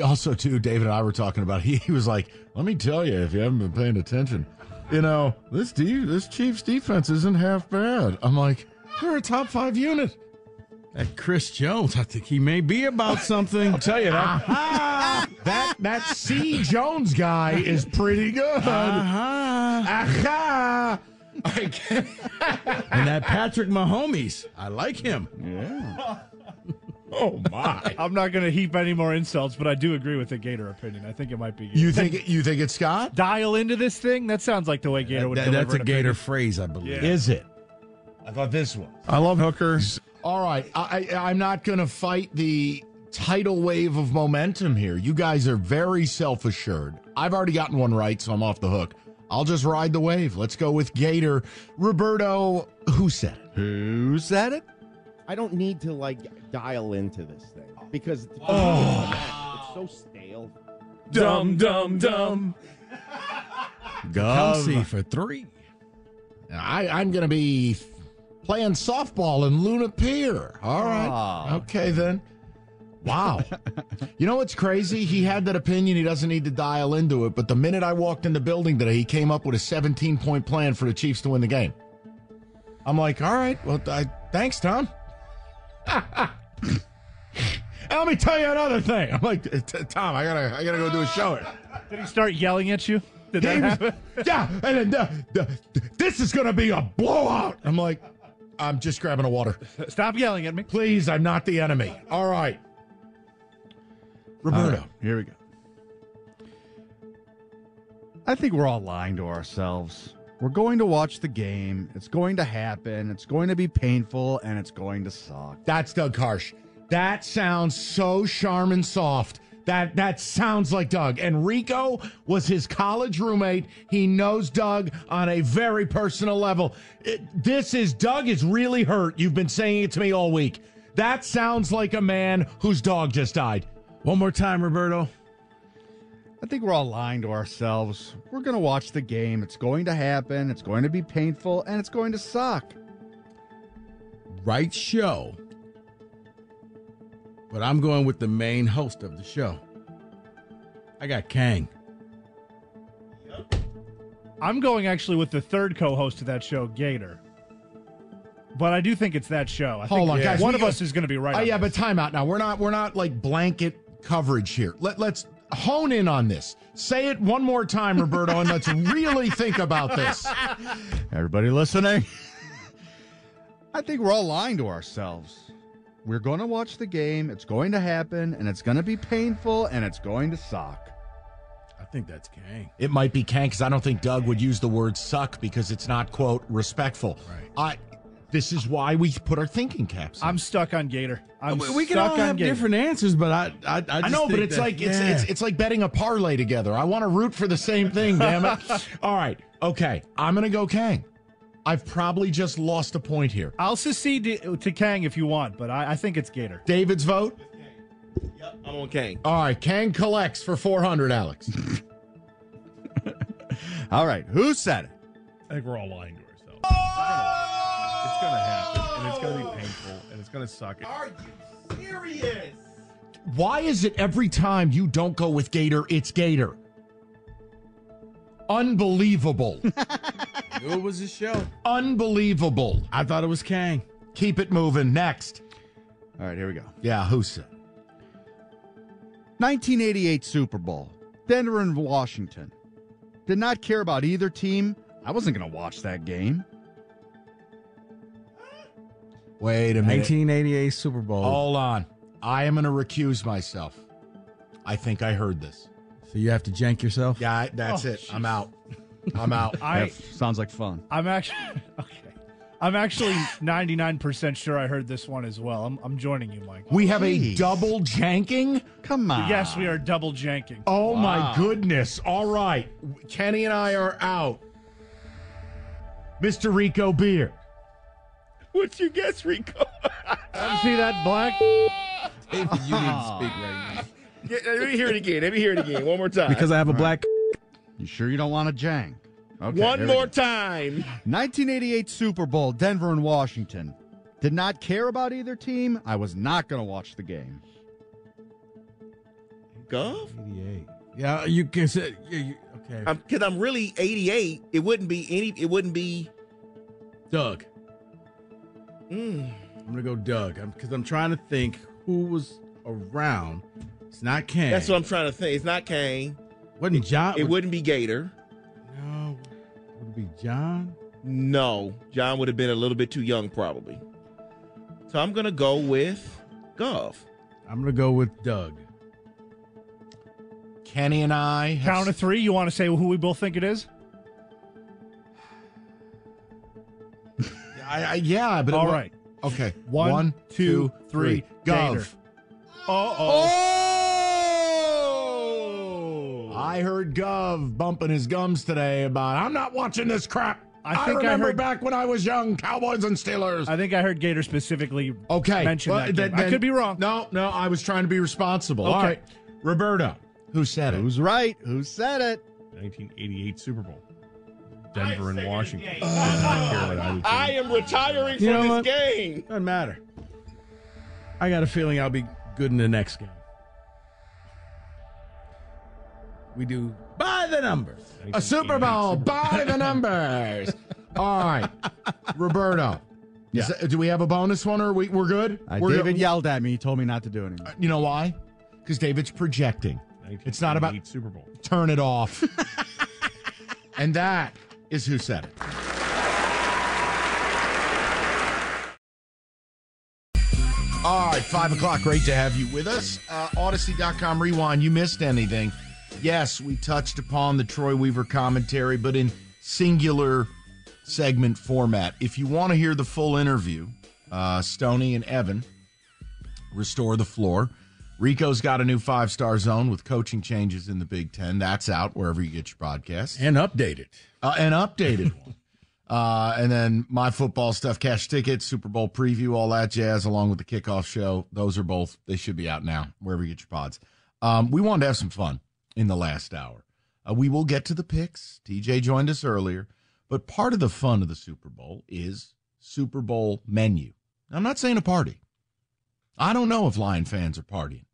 S1: Also, too, David and I were talking about. He, he was like, "Let me tell you, if you haven't been paying attention, you know this de- this Chiefs defense isn't half bad." I'm like, "They're a top five unit."
S3: That Chris Jones, I think he may be about *laughs* something.
S1: I'll tell you that. that that C Jones guy is pretty good.
S3: Uh-huh. *laughs* And that Patrick Mahomes, I like him.
S8: Yeah.
S1: Oh my! *laughs*
S9: I'm not going to heap any more insults, but I do agree with the Gator opinion. I think it might be
S1: You think you think it's Scott?
S9: dial into this thing? That sounds like the way Gator would.
S3: That-
S9: deliver
S3: that's a Gator
S9: opinion.
S3: phrase, I believe.
S9: Yeah.
S1: Is it? I thought this was.
S11: I love hookers.
S1: All right, I, I, I'm not going to fight the tidal wave of momentum here. You guys are very self assured. I've already gotten one right, so I'm off the hook. I'll just ride the wave. Let's go with Gator. Roberto, who said it?
S8: Who said it?
S19: I don't need to like dial into this thing because it's,
S11: Oh.
S19: it's so stale.
S11: Dum dum dum.
S1: Gov.
S3: Kelsey for three.
S1: I, I'm going to be playing softball in Luna Pier. All right.
S8: Ah.
S1: Okay, then. Wow. *laughs* you know what's crazy? He had that opinion. He doesn't need to dial into it. But the minute I walked in the building today, he came up with a 17 point plan for the Chiefs to win the game. I'm like, all right. Well, I, thanks, Tom. *laughs* And let me tell you another thing. I'm like, Tom, I gotta, I gotta go do a show. here."
S9: Did he start yelling at you? Did that
S1: was-
S9: happen? *laughs*
S1: yeah, and then uh, the, this is going to be a blowout. I'm like, I'm just grabbing a water.
S9: Stop yelling at me.
S1: Please, I'm not the enemy. All right. Roberto.
S8: All right, here we go. I think we're all lying to ourselves. We're going to watch the game. It's going to happen. It's going to be painful, and it's going to suck.
S1: That's Doug Karsch. That sounds so charm and soft. That that sounds like Doug. And Rico was his college roommate. He knows Doug on a very personal level. It- this is Doug is really hurt. You've been saying it to me all week. That sounds like a man whose dog just died.
S3: One more time, Roberto.
S8: I think we're all lying to ourselves. We're going to watch the game. It's going to happen. It's going to be painful, and it's going to suck.
S3: Right show. But I'm going with the main host of the show. I got Kang.
S9: I'm going actually with the third co-host of that show, Gator. But I do think it's that show. I
S1: Hold
S9: think
S1: on, guys.
S9: one of
S1: got-
S9: us is going to be right.
S1: Oh,
S9: on
S1: yeah,
S9: this.
S1: but time out now. We're not we're not like blanket coverage here. Let let's hone in on this. Say it one more time, Roberto, and let's really think about this.
S8: Everybody listening? I think we're all lying to ourselves. We're going to watch the game. It's going to happen, and it's going to be painful, and it's going to suck.
S3: I think that's Kang.
S1: It might be Kank because I don't think Doug would use the word suck because it's not quote respectful. Right. I. This is why we put our thinking caps. on.
S9: I'm stuck on Gator. I'm
S3: we we can
S9: stuck
S3: all
S9: on
S3: have
S9: Gator.
S3: different answers, but I I, I, just
S1: I know, but it's
S3: that-
S1: like it's,
S3: yeah.
S1: it's it's like betting a parlay together. I want to root for the same thing. Damn it! *laughs* All right, okay. I'm gonna go Kang. I've probably just lost a point here.
S9: I'll secede to, to Kang if you want, but I, I think it's Gator.
S1: David's vote.
S4: Yep, I'm on Kang.
S1: All right, Kang collects for 400. Alex. *laughs*
S8: All right, who said it?
S11: I think we're all lying to ourselves. Oh! It's gonna happen, and it's gonna be painful, and it's gonna suck.
S1: Are you serious? Why is it every time you don't go with Gator, it's Gator? Unbelievable. *laughs*
S3: Knew it was a show.
S1: Unbelievable.
S3: I thought it was Kang.
S1: Keep it moving. Next.
S8: All right, here we go.
S1: Yeah, who said?
S8: 1988 Super Bowl, Denver and Washington. Did not care about either team. I wasn't going to watch that game.
S1: Wait a minute.
S3: 1988 Super Bowl.
S1: Hold on. I am going to recuse myself. I think I heard this.
S3: So you have to jank yourself?
S1: Yeah, I- that's
S9: Oh,
S1: it. I'm out. I'm out. *laughs*
S9: I
S8: Sounds like fun.
S9: I'm actually *laughs* okay. I'm actually 99% sure I heard this one as well. I'm, I'm joining you, Mike.
S1: We have a
S8: Jeez.
S1: double janking.
S8: Come on.
S9: Yes, we are double janking.
S1: Oh my goodness. All right. Kenny and I are out. Mr. Rico Beard.
S4: What'd you guess, Rico?
S9: See that black?
S3: David, you need to ah. speak right now.
S4: Yeah, let me hear it again. Let me hear it again. One more time.
S3: Because I have a black.
S8: You sure you don't want a jank? Okay,
S4: One
S8: here we
S4: more
S8: go.
S4: time.
S8: 1988 Super Bowl, Denver and Washington. Did not care about either team. I was not going to watch the game.
S4: Gov?
S3: 88. Yeah, you can say. Yeah, you, okay.
S4: Because I'm, really 88. It wouldn't be any. It wouldn't be.
S3: Doug.
S4: Mm.
S3: I'm going to go Doug. Because I'm, trying to think who was around. It's not Kane.
S4: That's what I'm trying to think. It's not Kane.
S3: Wasn't John?
S4: It wouldn't be Gator.
S3: No. Would it be John?
S4: No, John would have been a little bit too young, probably. So I'm gonna go with Gov.
S3: I'm going to go with Doug.
S1: Kenny and I. have-
S9: Count of three. You want to say who we both think it is?
S1: I, I, yeah, but it
S9: All
S1: wa-
S9: right.
S1: Okay.
S9: One,
S1: One,
S9: two, three.
S1: Gov.
S9: Gator. Uh oh.
S1: I heard Gov bumping his gums today about I'm not watching this crap. I,
S9: think I
S1: remember
S9: heard-
S1: back when I was young, Cowboys and Steelers.
S9: I think I heard Gator specifically
S1: Okay.
S9: mention
S1: well,
S9: that.
S1: then-
S9: game. I could be wrong.
S1: No, no, I was trying to be responsible. All
S9: Okay.
S1: right. Roberto, who said it?
S8: Who's right? Who said it?
S11: 1988 Super Bowl. Denver and Washington. *laughs*
S4: I am retiring
S3: You
S4: from this
S3: what?
S4: game.
S3: Doesn't matter. I got a feeling I'll be good in the next game. We do by the numbers.
S1: A Super Bowl by the numbers. *laughs* All right. Roberto. is that- do we have a bonus one or we, we're good?
S8: Uh,
S1: we're
S8: David
S1: good?
S8: yelled at me. He told me not to do anything. anymore.
S1: You know why? Because David's projecting. It's not about
S11: Super Bowl.
S1: turn it off. *laughs* and that is who said it. All right, five o'clock. Great to have you with us. Uh, Audacy.com rewind. You missed anything? Yes, we touched upon the Troy Weaver commentary, but in singular segment format. If you want to hear the full interview, uh, Stony and Evan restore the floor. Rico's got a new five star zone with coaching changes in the Big Ten. That's out wherever you get your podcasts.
S3: And updated.
S1: Uh, an updated one. *laughs* Uh, and then my football stuff, cash tickets, Super Bowl preview, all that jazz, along with the kickoff show. Those are both, they should be out now, wherever you get your pods. Um, we wanted to have some fun in the last hour. Uh, we will get to the picks. TJ joined us earlier, but part of the fun of the Super Bowl is Super Bowl menu. I'm not saying a party. I don't know if Lion fans are partying.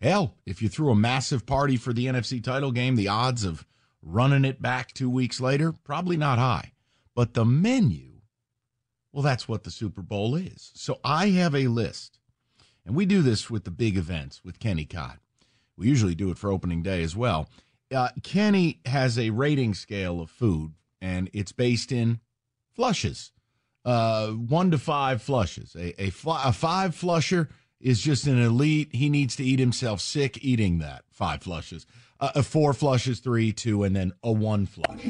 S1: Hell, if you threw a massive party for the NFC title game, the odds of running it back two weeks later, probably not high. But the menu, well, that's what the Super Bowl is. So I have a list, and we do this with the big events with Kenny Cott. We usually do it for opening day as well. Uh, Kenny has a rating scale of food, and it's based in flushes, uh, one to five flushes. A, a, fl- a five flusher is just an elite. He needs to eat himself sick eating that five flushes. Uh, a four flushes, three, two, and then a one flush.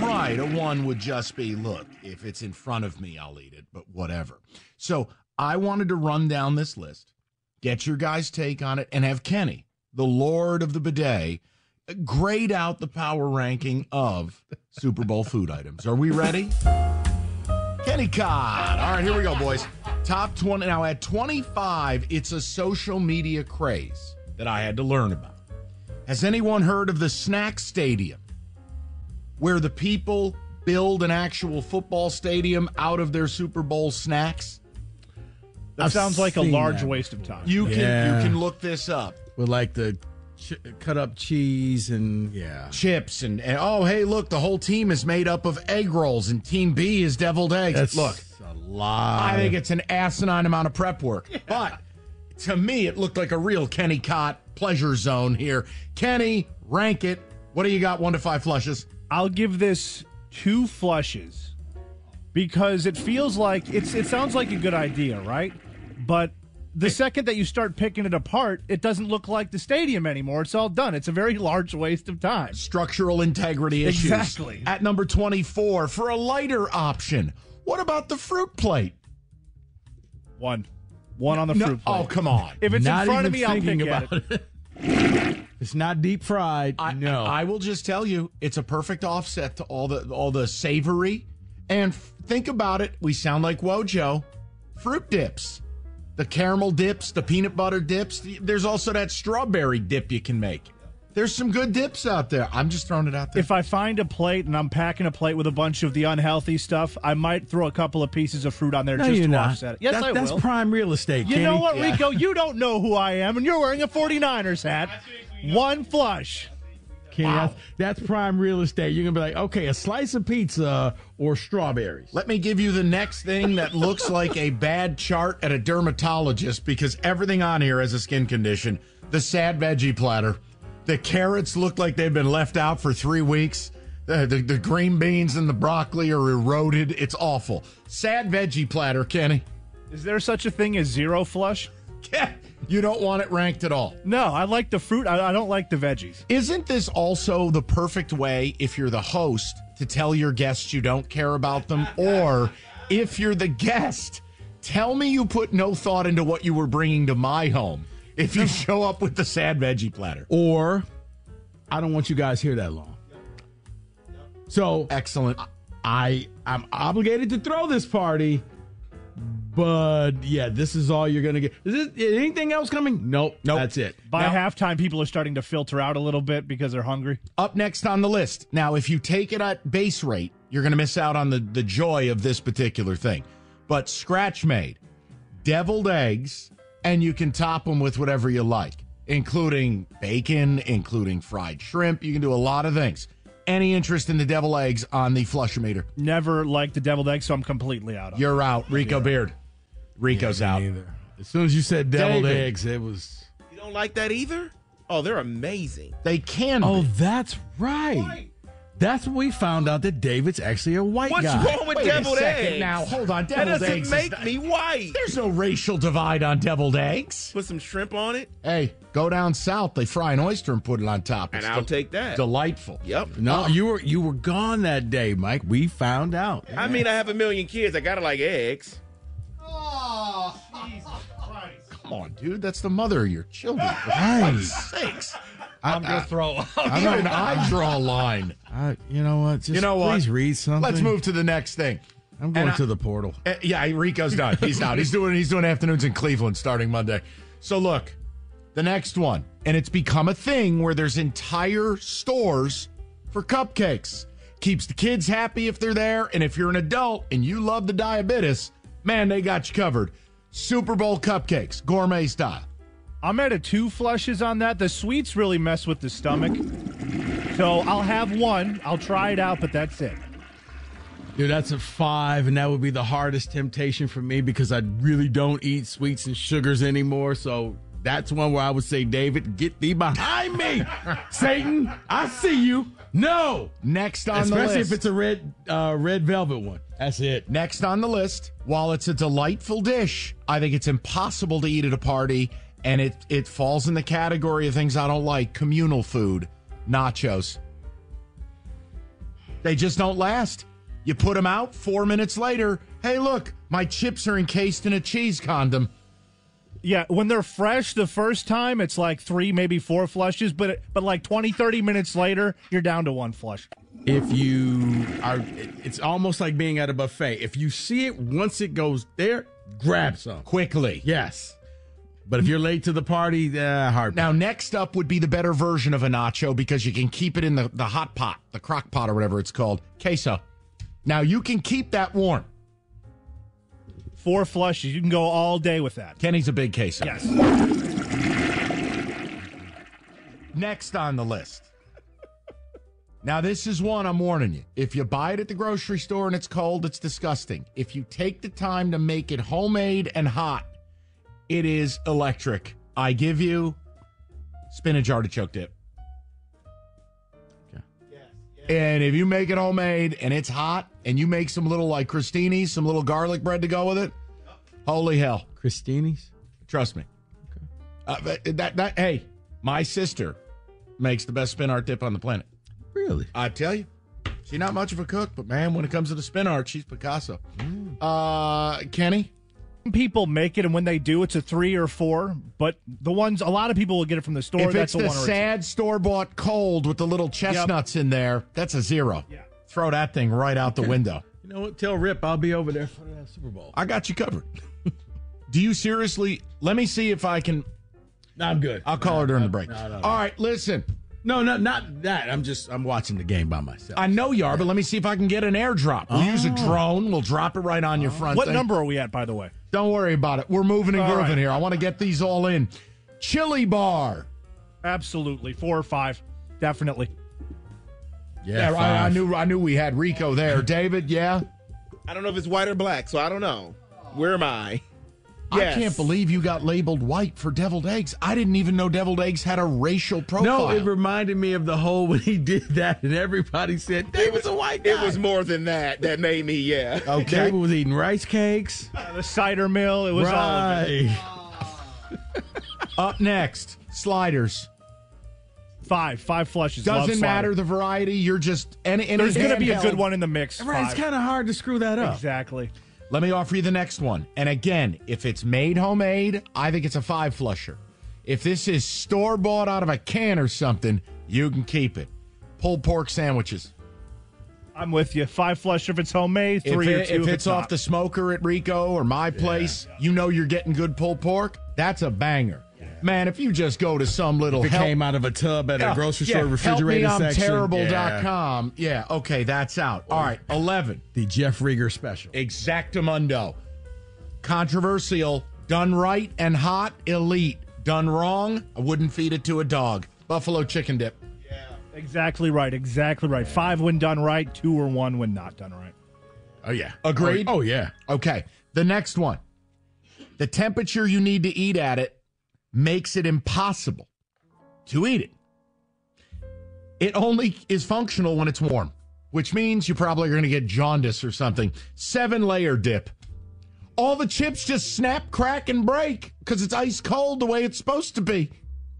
S1: Right. A one would just be look, if it's in front of me, I'll eat it, but whatever. So I wanted to run down this list, get your guys' take on it, and have Kenny, the Lord of the bidet, grade out the power ranking of Super Bowl food items. Are we ready? Kenny Cod. All right, here we go, boys. Top 20. Now, at 25, it's a social media craze that I had to learn about. Has anyone heard of the Snack Stadium, where the people build an actual football stadium out of their Super Bowl snacks?
S9: That
S3: I've
S9: sounds like a large
S3: that
S9: waste of time.
S1: You can you can look this up.
S3: With like the ch- cut up cheese and yeah.
S1: Chips and, and oh hey look the whole team is made up of egg rolls and team B is deviled eggs.
S3: That's
S1: look, I think it's an asinine amount of prep work. *laughs* But to me, it looked like a real Kenny Cott pleasure zone here. Kenny, rank it. What do you got? One to five flushes.
S9: I'll give this two flushes because it feels like it's it sounds like a good idea, right? But the second that you start picking it apart, it doesn't look like the stadium anymore. It's all done. It's a very large waste of time.
S1: Structural integrity issues.
S9: Exactly.
S1: At number 24, for a lighter option, what about the fruit plate?
S9: One. One on the
S1: No-
S9: fruit oh, plate.
S1: oh, come on.
S9: If it's
S3: Not
S9: in front of me, I'll
S3: thinking about
S9: it. *laughs*
S3: It's not deep fried.
S1: I,
S3: no.
S1: I will just tell you, it's a perfect offset to all the all the savory. And f- think about it. We sound like Wojo. Fruit dips, the caramel dips, the peanut butter dips. There's also that strawberry dip you can make. There's some good dips out there. I'm just throwing it out there.
S9: If I find a plate and I'm packing a plate with a bunch of the unhealthy stuff, I might throw a couple of pieces of fruit on there
S3: no,
S9: just
S3: you're
S9: to
S3: not.
S9: offset it. Yes,
S3: That-
S9: I
S3: that's
S9: will.
S3: prime real estate.
S9: You know what,
S3: Yeah.
S9: Rico? You don't know who I am, and you're wearing a 49ers hat. One flush.
S3: Kenny, that's, that's prime real estate. You're gonna be like, okay, a slice of pizza or strawberries.
S1: Let me give you the next thing that looks like a bad chart at a dermatologist because everything on here has a skin condition. The sad veggie platter. The carrots look like they've been left out for three weeks. The, the, the green beans and the broccoli are eroded. It's awful. Sad veggie platter, Kenny.
S9: Is there such a thing as zero flush?
S1: Yeah, You don't want it ranked at all.
S9: No, I like the fruit. I, I don't like the veggies.
S1: Isn't this also the perfect way, if you're the host, to tell your guests you don't care about them? *laughs* Or if you're the guest, tell me you put no thought into what you were bringing to my home if you *laughs* show up with the sad veggie platter.
S3: Or I don't want you guys here that long. So
S1: Excellent.
S3: I I'm obligated to throw this party, but yeah, this is all you're gonna get. Is it anything else coming? Nope. Nope. That's it.
S9: By
S1: Now-
S9: halftime, people are starting to filter out a little bit because they're hungry.
S1: Up next on the list. Now, if you take it at base rate, you're going to miss out on the, the joy of this particular thing. But scratch made, deviled eggs, and you can top them with whatever you like, including bacon, including fried shrimp. You can do a lot of things. Any interest in the devil eggs on the flushometer?
S9: Never liked the deviled egg, so I'm completely out of.
S1: You're out. Rico Beard. Rico's out.
S3: As soon as you said deviled
S1: David.
S3: eggs, it was.
S4: You don't like that either? Oh, they're amazing.
S1: They can.
S3: Oh,
S1: be.
S3: that's right. That's when we found out that David's actually a white
S4: What's
S3: guy.
S4: What's wrong with
S1: Wait
S4: deviled
S1: second
S4: eggs?
S1: now. Hold on. Deviled That
S4: doesn't
S1: eggs is
S4: make
S1: not-
S4: me white.
S1: There's no racial divide on deviled eggs.
S4: Put some shrimp on it,
S1: Hey, go down south. They fry an oyster and put it on top.
S4: and
S1: It's
S4: I'll
S1: del-
S4: take that.
S1: Delightful.
S4: Yep.
S3: No, oh, you were you were gone that day, Mike. We found out.
S4: I mean, I have a million kids. I gotta like eggs. Oh, Jesus Christ!
S1: Come on, dude. That's the mother of your children. *laughs* For
S3: Right.
S1: Christ's sakes.
S9: I'm gonna throw up.
S1: Even *laughs* I draw a line.
S3: I, you know what? Just
S1: you know what?
S3: Please read something.
S1: Let's move to the next thing.
S3: I'm going
S1: And I-
S3: to the portal.
S1: Uh, yeah, Rico's done. He's out. He's doing he's doing afternoons in Cleveland starting Monday. So look, the next one, and it's become a thing where there's entire stores for cupcakes. Keeps the kids happy if they're there, and if you're an adult and you love the diabetes, man, they got you covered. Super Bowl cupcakes, gourmet style.
S9: I'm at a two flushes on that. The sweets really mess with the stomach. So I'll have one. I'll try it out, but that's it.
S3: Dude, that's a five, and that would be the hardest temptation for me because I really don't eat sweets and sugars anymore. So that's one where I would say, David, get thee behind me. *laughs* Satan, I see you. No.
S1: Next on
S3: Especially
S1: the list.
S3: if it's a red uh, red velvet one. That's it.
S1: Next on the list, while it's a delightful dish, I think it's impossible to eat at a party, and it it falls in the category of things I don't like. Communal food, nachos. They just don't last. You put them out four minutes later. Hey, look, my chips are encased in a cheese condom.
S9: Yeah, when they're fresh the first time, it's like three, maybe four flushes, but but like 20, 30 minutes later, you're down to one flush.
S3: If you are, it's almost like being at a buffet. If you see it once it goes there, grab some
S1: quickly.
S3: Yes. But if you're late to the party, uh, hard.
S1: Now, next up would be the better version of a nacho because you can keep it in the, the hot pot, the crock pot, or whatever it's called. Queso. Now, you can keep that warm.
S9: Four flushes, you can go all day with that.
S1: Kenny's a big queso.
S9: Yes.
S1: Next on the list. Now, this is one I'm warning you. If you buy it at the grocery store and it's cold, it's disgusting. If you take the time to make it homemade and hot, it is electric. I give you spinach artichoke dip. And if you make it homemade and it's hot and you make some little like crostinis, some little garlic bread to go with it, holy hell.
S3: Crostinis?
S1: Trust me. Uh, but that, that, hey, my sister makes the best spin art dip on the planet.
S3: Really?
S1: I tell you. She's not much of a cook, but man, when it comes to the spin art, she's Picasso. Uh, Kenny?
S9: People make it, and when they do, it's a three or four. But the ones, a lot of people will get it from the store.
S1: if
S9: that's
S1: it's
S9: a
S1: the
S9: one or
S1: sad store bought cold with the little chestnuts in there, that's a zero. Yeah. Throw that thing right out the window.
S3: You know what? Tell Rip I'll be over there for the Super Bowl.
S1: I got you covered. *laughs* Do you seriously? Let me see if I can.
S3: No, I'm good.
S1: I'll call her during the break.
S3: no, no, no.
S1: All right, listen.
S3: No, no, not that. I'm just I'm watching the game by myself.
S1: I know you are, but let me see if I can get an airdrop. We'll use a
S3: Oh.
S1: drone. We'll drop it right on your oh. front.
S9: What
S1: thing.
S9: number are we at, by the way?
S1: Don't worry about it. We're moving and
S9: All
S1: grooving
S9: right.
S1: here. I want to get these all in. Chili bar.
S9: Absolutely, four or five, definitely.
S1: Yeah, I, I knew. I knew we had Rico there. *laughs* David, yeah.
S4: I don't know if it's white or black, so I don't know. Where am I? Yes.
S1: I can't believe you got labeled white for deviled eggs. I didn't even know deviled eggs had a racial profile.
S3: No, it reminded me of the whole when he did that, and everybody said David's a white guy.
S4: It was more than that that made me, yeah.
S1: Okay.
S3: David was eating rice cakes.
S9: Uh, the cider mill, it was all of it. *laughs*
S1: Up next, sliders.
S9: Five, five flushes.
S1: Doesn't matter the variety. You're just and, any
S9: There's going to be a good one in the mix.
S3: Right, it's kind of hard to screw that up.
S9: Exactly.
S1: Let me offer you the next one. And again, if it's made homemade, I think it's a five flusher. If this is store bought out of a can or something, you can keep it. Pulled pork sandwiches.
S9: I'm with you. Five flusher if it's homemade,
S1: If,
S9: three or two
S1: if it's off
S9: not.
S1: the smoker at Rico or my place, you know you're getting good pulled pork. That's a banger. Man, if you just go to some little
S3: If it
S1: help-
S3: came out of a tub at a grocery
S1: yeah,
S3: store refrigerator
S1: help me, I'm
S3: section.
S1: terrible.com. Yeah. okay, that's out. All right, 11.
S3: The Jeff Rieger special.
S1: Exactamundo. Controversial, done right and hot, elite. Done wrong, I wouldn't feed it to a dog. Buffalo chicken dip. Yeah.
S9: Exactly right. Exactly right. Five when done right, two or one when not done right.
S3: Oh yeah.
S1: Agreed?
S3: Oh, yeah.
S1: Okay. The next one. The temperature you need to eat at it makes it impossible to eat it. It only is functional when it's warm, which means you probably are going to get jaundice or something. Seven layer dip. All the chips just snap, crack, and break because it's ice cold the way it's supposed to be.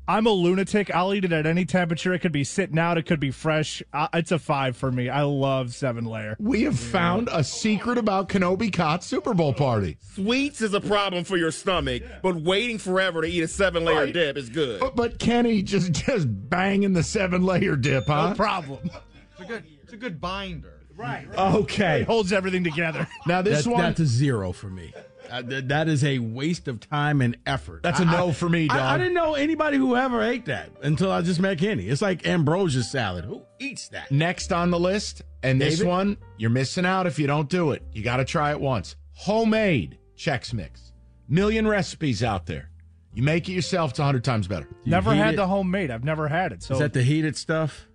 S9: I'm a lunatic. I'll eat it at any temperature. It could be sitting out. It could be fresh. Uh, it's a five for me. I love seven layer.
S1: We have found a secret about Kenobi Cot's Super Bowl party.
S4: Sweets is a problem for your stomach, but waiting forever to eat a seven layer
S1: Right.
S4: dip is good.
S1: But, but Kenny just just banging the seven layer dip, huh?
S9: No problem.
S8: It's a good, it's a good binder.
S9: Right.
S1: Okay.
S9: It holds everything together.
S1: Now this
S3: That-
S1: one
S3: that's a zero for me. Uh, th- that is a waste of time and effort.
S1: That's a
S3: a
S1: no for me, dog.
S3: I didn't know anybody who ever ate that until I just met Kenny. It's like ambrosia salad. Who eats that?
S1: Next on the list, and this
S3: David?
S1: one, you're missing out if you don't do it. You got to try it once. Homemade Chex Mix. Million recipes out there. You make it yourself, it's 100 times better.
S9: Never had
S3: it?
S9: the homemade. I've never had it. So
S3: Is that the heated stuff?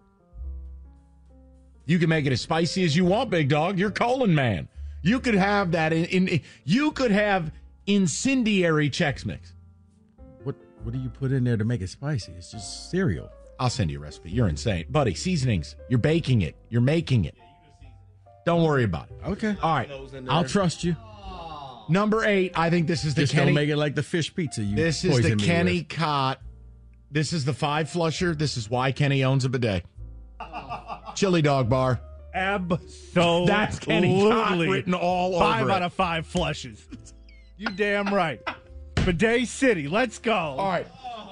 S1: You can make it as spicy as you want, big dog. You're colon man. You could have that in, in you could have incendiary Chex Mix.
S3: What What do you put in there to make it spicy? It's just cereal.
S1: I'll send you a recipe. You're insane. Buddy, seasonings. You're baking it. You're making it. Don't worry about it.
S3: Okay.
S1: All right.
S3: I'll trust you.
S1: Number eight, I think this is the
S3: Just
S1: Kenny.
S3: don't make it like the fish pizza. You
S1: This is the Kenny
S3: with.
S1: Cott. This is the five flusher. This is why Kenny owns a bidet. *laughs* Chili dog bar.
S9: Absolutely.
S1: That's Kenny Cott written all
S9: Five
S1: over
S9: out
S1: it.
S9: of five flushes. You damn right. Bidet City. Let's go.
S1: All right.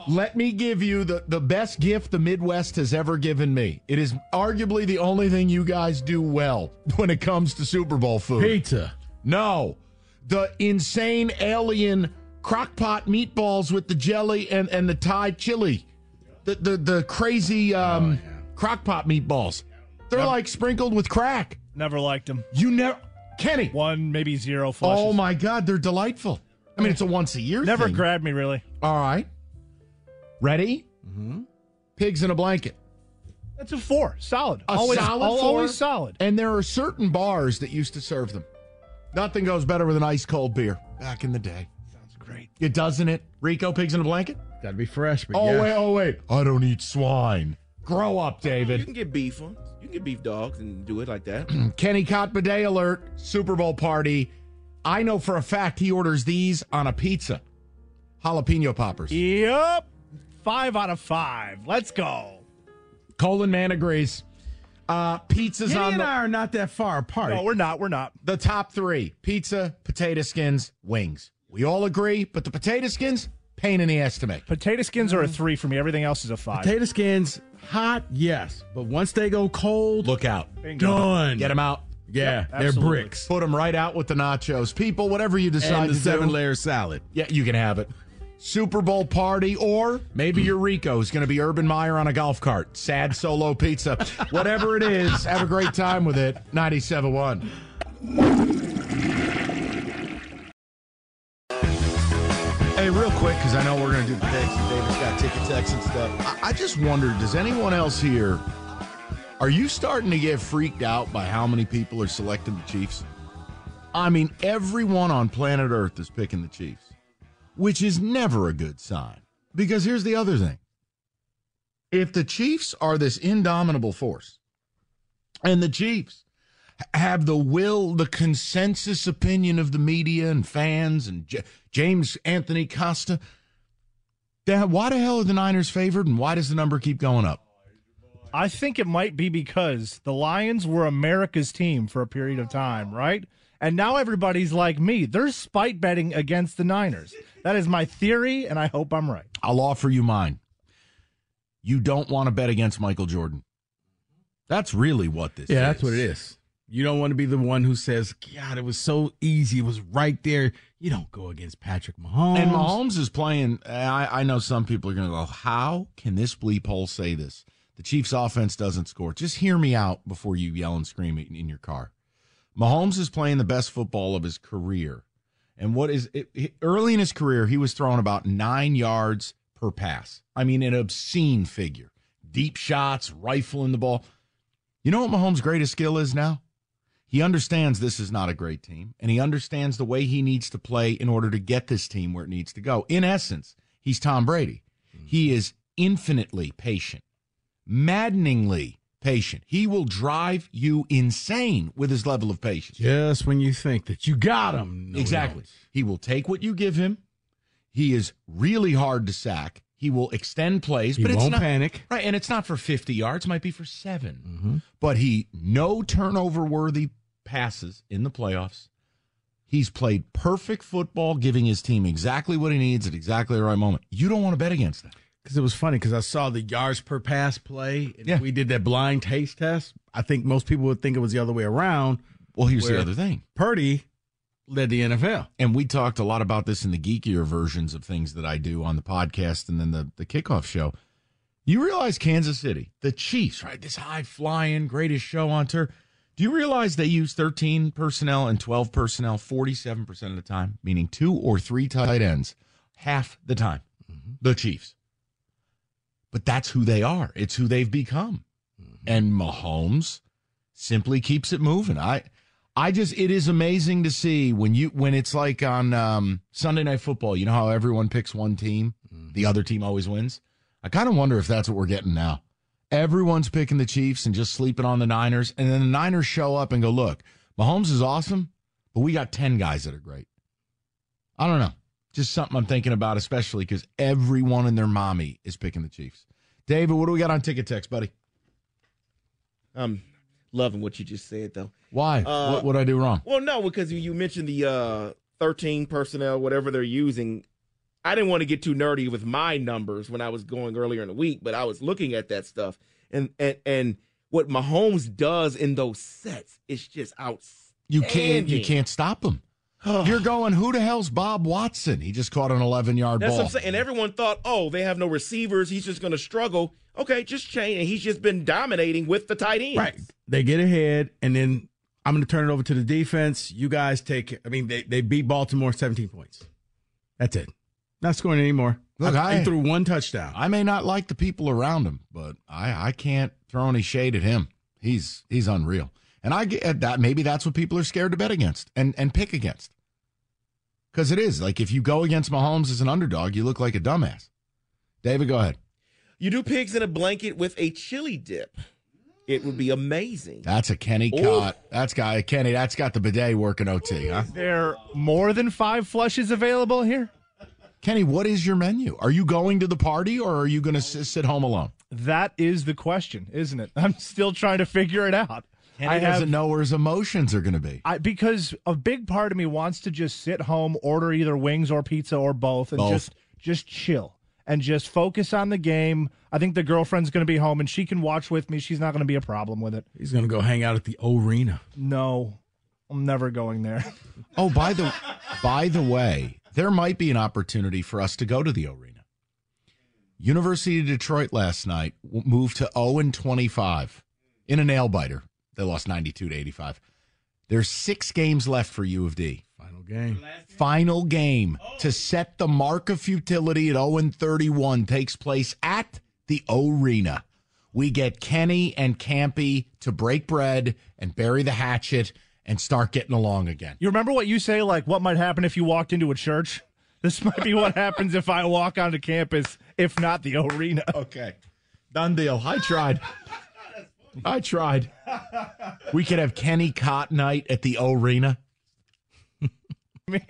S1: Let me give you the, the best gift the Midwest has ever given me. It is arguably the only thing you guys do well *laughs* when it comes to Super Bowl food.
S3: Pizza.
S1: No. The insane alien crockpot meatballs with the jelly and, and the Thai chili. The the, the crazy um, crockpot meatballs. They're like sprinkled with crack.
S9: Never liked them.
S1: You never Kenny.
S9: One, maybe zero flushes.
S1: Oh my god, they're delightful. I mean, it's a once a year thing.
S9: Never
S1: thing.
S9: grabbed me really.
S1: All right. Ready?
S3: Mm-hmm.
S1: Pigs in a blanket.
S9: That's a four. Solid.
S1: A
S9: always,
S1: solid
S9: al-
S1: four.
S9: always solid.
S1: And there are certain bars that used to serve them. Nothing goes better with an ice cold beer back in the day.
S9: Sounds great.
S1: It doesn't it? Rico pigs in a blanket?
S3: Got to be fresh. But
S1: Oh
S3: yeah.
S1: wait, oh wait. I don't eat swine. Grow up, David.
S4: You can get beef ones. You can get beef dogs and do it like that. *clears throat*
S1: Kenny Cott bidet alert. Super Bowl party. I know for a fact he orders these on a pizza. Jalapeno poppers.
S9: Yep. Five out of five. Let's go.
S1: Colin man agrees. Uh, pizzas
S3: Kenny
S1: on
S3: and
S1: the
S3: I are not that far apart.
S9: No, we're not. We're not.
S1: the top three: pizza, potato skins, wings. We all agree, but the potato skins pain in the ass to make.
S9: Potato skins are a three for me. Everything else is a five.
S3: Potato skins, hot, yes. But once they go cold,
S1: Look out.
S9: Bingo.
S3: done.
S1: Get them out.
S3: Yeah,
S9: Yep,
S3: they're bricks.
S1: Put them right out with the nachos. People, whatever you decide
S3: And the
S1: to
S3: seven
S1: do.
S3: layer salad.
S1: Yeah, you can have it. Super Bowl party, or maybe mm. your Rico is going to be Urban Meyer on a golf cart. Sad solo pizza. Whatever it is, have a great time with it. 97.1. Hey, real quick, because I know we're going to do the picks and David's got ticket techs and stuff. I, I just wondered, does anyone else here, are you starting to get freaked out by how many people are selecting the Chiefs? I mean, everyone on planet Earth is picking the Chiefs, which is never a good sign. Because here's the other thing if the Chiefs are this indomitable force, and the Chiefs have the will, the consensus opinion of the media and fans and James Anthony Costa, then why the hell are the Niners favored and why does the number keep going up?
S9: I think it might be because the Lions were America's team for a period of time, right? And now everybody's like me. They're spite betting against the Niners. That is my theory, and I hope I'm right.
S1: I'll offer you mine. You don't want to bet against Michael Jordan. That's really what this
S3: Yeah,
S1: is.
S3: that's what it is. You don't want to be the one who says, God, it was so easy. It was right there. You don't go against Patrick Mahomes.
S1: And Mahomes is playing. I, I know some people are going to go, How can this bleep hole say this? The Chiefs' offense doesn't score. Just hear me out before you yell and scream in your car. Mahomes is playing the best football of his career. And what is it- early in his career, he was throwing about nine yards per pass. I mean, an obscene figure. Deep shots, rifling the ball. You know what Mahomes' greatest skill is now? He understands this is not a great team, and he understands the way he needs to play in order to get this team where it needs to go. In essence, he's Tom Brady. Mm-hmm. He is infinitely patient, maddeningly patient. He will drive you insane with his level of patience.
S3: Just when you think that you got him. no
S1: exactly.
S3: knows.
S1: He will take what you give him. He is really hard to sack. He will extend plays,
S3: He
S1: but it's
S3: won't
S1: not
S3: panic.
S1: Right, and it's not for 50 yards, might be for 7. Mm-hmm. But he no turnover worthy passes in the playoffs. He's played perfect football, giving his team exactly what he needs at exactly the right moment. You don't want to bet against that.
S3: Because it was funny because I saw the yards per pass play. And
S1: Yeah.
S3: We did that blind taste test. I think most people would think it was the other way around.
S1: Well, here's the other thing.
S3: Purdy led the NFL.
S1: And we talked a lot about this in the geekier versions of things that I do on the podcast and then the, the kickoff show. You realize Kansas City, the Chiefs, right? This high flying, greatest show on turf. Do you realize they use 13 personnel and 12 personnel 47% of the time, meaning two or three tight ends half the time? Mm-hmm. The Chiefs. But that's who they are. It's who they've become. Mm-hmm. And Mahomes simply keeps it moving. I I just it is amazing to see when you when it's like on um, Sunday night football, you know how everyone picks one team, mm-hmm. the other team always wins. I kind of wonder if that's what we're getting now. Everyone's picking the Chiefs and just sleeping on the Niners, and then the Niners show up and go, "Look, Mahomes is awesome, but we got ten guys that are great." I don't know, just something I'm thinking about, especially because everyone and their mommy is picking the Chiefs. David, what do we got on ticket text, buddy?
S4: I'm loving what you just said, though.
S1: Why?
S4: Uh,
S1: what what I do wrong?
S4: Well, no, because you- you mentioned the uh, 13 personnel, whatever they're using. I didn't want to get too nerdy with my numbers when I was going earlier in the week, but I was looking at that stuff, and and and what Mahomes does in those sets is just outstanding.
S1: You can't you can't stop him. *sighs* You're going, who the hell's Bob Watson? He just caught an 11 yard ball.
S4: what I'm saying. And everyone thought, oh, they have no receivers. He's just going to struggle. Okay, just change. And he's just been dominating with the tight ends.
S3: Right. They get ahead, and then I'm going to turn it over to the defense. You guys take. I mean, they they beat Baltimore 17 points. That's it. Not scoring anymore.
S1: Look,
S3: I,
S1: I-
S3: threw one touchdown.
S1: I may not like the people around him, but I, I can't throw any shade at him. He's he's unreal. And I get that maybe that's what people are scared to bet against and, and pick against. Because it is. Like if you go against Mahomes as an underdog, you look like a dumbass. David, go ahead.
S4: You do pigs in a blanket with a chili dip. It would be amazing.
S1: That's a Kenny
S4: Ooh.
S1: Cott. That's Kenny, that's got the bidet working OT, huh?
S9: Is there more than five flushes available here?
S1: Kenny, what is your menu? Are you going to the party or are you going to sit home alone?
S9: That is the question, isn't it? *laughs* I'm still trying to figure it out.
S1: Kenny doesn't know where his emotions are going to be.
S9: I, because a big part of me wants to just sit home, order either wings or pizza or both, and
S1: Both.
S9: just just chill and just focus on the game. I think the girlfriend's going to be home and she can watch with me. She's not going to be a problem with it.
S3: He's going to go hang out at the arena.
S9: No, I'm never going there.
S1: Oh, by the by the way, there might be an opportunity for us to go to the arena. University of Detroit last night moved to 0 and 25 in a nail biter. They lost 92 to 85. There's six games left for U of D.
S3: Final game.
S1: Final game to set the mark of futility at 0 and 31 takes place at the arena. We get Kenny and Campy to break bread and bury the hatchet and start getting along again.
S9: You remember what you say, like what might happen if you walked into a church? This *laughs* might be what happens if I walk onto campus, if not the arena.
S1: Okay. Done deal. I tried. I tried. We could have Kenny Cott night at the arena. *laughs* what,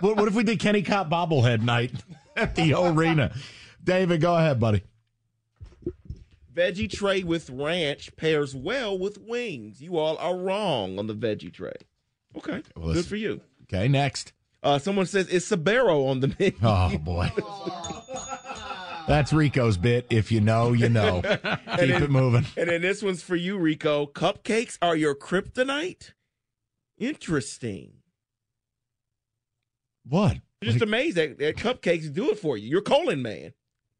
S1: what if we did Kenny Cott bobblehead night at the arena? David, go ahead, buddy.
S4: Veggie tray with ranch pairs well with wings. You all are wrong on the veggie tray. Okay,
S1: Well,
S4: good for you.
S1: Okay, next.
S4: Uh, someone says it's Sbarro on the menu. *laughs*
S1: Oh boy. That's Rico's bit. If you know, you know. *laughs* Keep
S4: then-
S1: it moving.
S4: And then this one's for you, Rico. Cupcakes are your kryptonite? Interesting.
S1: What?
S4: Just amazed that, that cupcakes do it for you. You're colon man.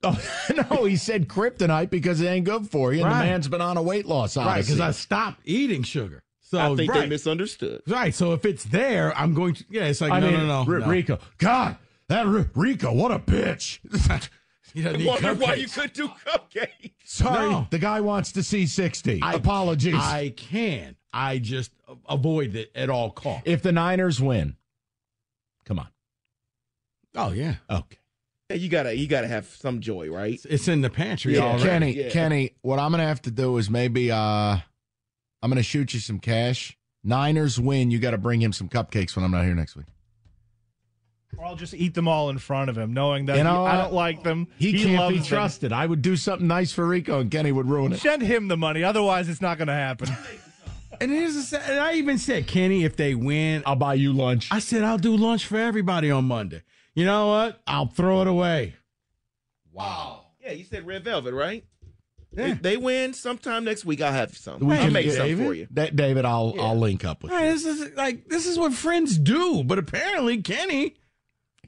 S1: Oh, *laughs* no, he said kryptonite because it ain't good for you. And
S3: Right.
S1: the man's been on a weight loss
S3: Right, because I stopped eating sugar. So
S4: I think
S3: right.
S4: they misunderstood.
S3: Right. So if it's there, I'm going to. Yeah, it's like
S1: I
S3: no,
S1: mean,
S3: no, no,
S1: R-
S3: no.
S1: Rico. God, that R- Rico, what a bitch.
S3: He doesn't
S4: I
S3: need
S4: wonder why you couldn't do cupcakes.
S1: Sorry,
S3: No.
S1: the guy wants to see 60.
S3: I-
S1: Apologies.
S3: I can. I just avoid it at all costs.
S1: if the Niners win, come on.
S3: Oh yeah,
S1: Okay.
S4: Yeah, you gotta you gotta have some joy, right?
S3: it's in the pantry
S4: Yeah,
S3: already.
S1: Kenny,
S4: yeah.
S1: Kenny, what I'm going to have to do is maybe uh, I'm going to shoot you some cash. Niners win. You got to bring him some cupcakes when I'm not here next week.
S9: Or I'll just eat them all in front of him, knowing that
S1: You
S9: he- I don't like them.
S1: He, can't
S9: loves
S1: be
S9: them.
S1: trusted. I would do something nice for Rico, and Kenny would ruin it.
S9: Send him the money, otherwise it's not going to happen. *laughs*
S3: And here's the, sa- and I even said, Kenny, if they win,
S1: I'll buy you lunch.
S3: I said I'll do lunch for everybody on Monday. You know what? I'll throw it away.
S1: Wow.
S4: Yeah, you said red velvet, right?
S3: Yeah.
S4: If they win sometime next week, I'll have some.
S1: We
S4: I'll
S1: can-
S4: make some
S3: David?
S4: for you.
S1: Da- David, I'll
S4: Yeah.
S1: I'll link up with you.
S3: This is like this is what friends do, but apparently Kenny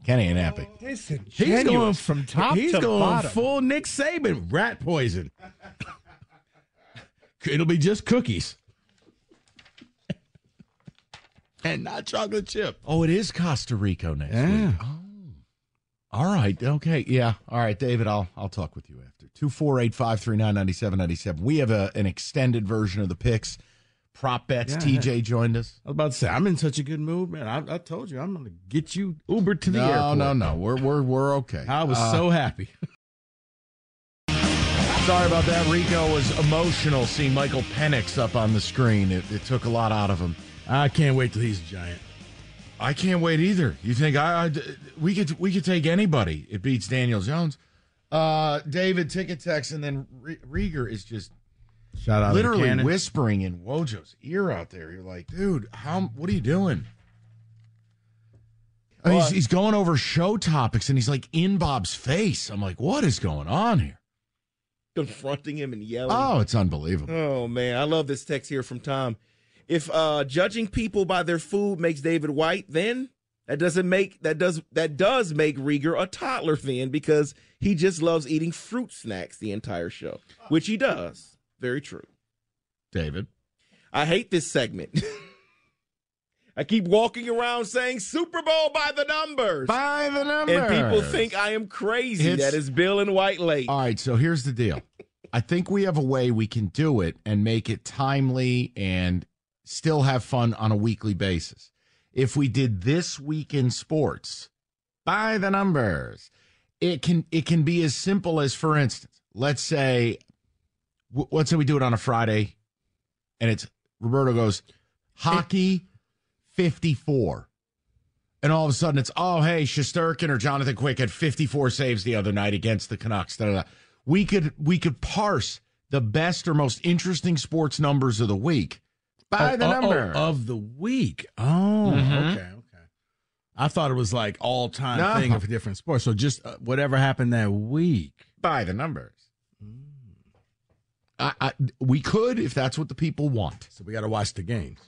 S1: Kenny ain't happy.
S9: Oh, he's
S3: he's going
S9: from top
S3: he's
S9: to
S3: going
S9: bottom.
S3: full Nick Saban, rat poison. *laughs* It'll be just cookies. and not chocolate chip.
S1: Oh, it is Costa Rica next
S3: Yeah.
S1: week. Oh. All right. Okay. Yeah. All right, David, I'll I'll talk with you after. 248-539-9797. We have a, an extended version of the picks. Prop bets.
S3: Yeah.
S1: TJ joined us.
S3: I was about to say, I'm in such a good mood, man. I, I told you, I'm going to get you Uber to the
S1: no,
S3: airport.
S1: no, no. We're we're we're okay.
S3: I was
S1: Uh,
S3: so happy. *laughs*
S1: sorry about that. Rico was emotional seeing Michael Penix up on the screen. It, it took a lot out of him.
S3: I can't wait till he's a giant.
S1: I can't wait either. You think I, I we could we could take anybody? It beats Daniel Jones. Uh, David ticket text, and then Re- Rieger is just
S3: Shout out
S1: literally
S3: to
S1: whispering in Wojo's ear out there. You're like, dude, how? What are you doing? I mean, he's, he's going over show topics, and he's like in Bob's face. I'm like, what is going on here?
S4: Confronting him and yelling.
S1: Oh, it's unbelievable.
S4: Oh man, I love this text here from Tom. If uh judging people by their food makes David white, then that doesn't make that does that does make Rieger a toddler then because he just loves eating fruit snacks the entire show, which he does. Very true.
S1: David,
S4: I hate this segment. *laughs* I keep walking around saying Super Bowl by the numbers.
S1: By the numbers.
S4: And people think I am crazy.
S1: It's-
S4: that is Bill and White Lake.
S1: All right, so here's the deal. I think we have a way we can do it and make it timely and still have fun on a weekly basis. If we did this week in sports by the numbers, it can it can be as simple as, for instance, let's say, w- let's say we do it on a Friday, and it's Roberto goes hockey fifty four. And all of a sudden, it's oh hey, Shesterkin or Jonathan Quick had 54 saves the other night against the Canucks. Da, da, da. We could we could parse the best or most interesting sports numbers of the week by
S3: Oh,
S1: the
S3: oh, oh,
S1: number.
S3: of the week. Oh,
S1: Mhm.
S3: okay, okay. I thought it was like all time
S1: No.
S3: thing of different sports. So just uh, whatever happened that week.
S1: by the numbers. I, I, we could if that's what the people want.
S3: So we got to watch the games.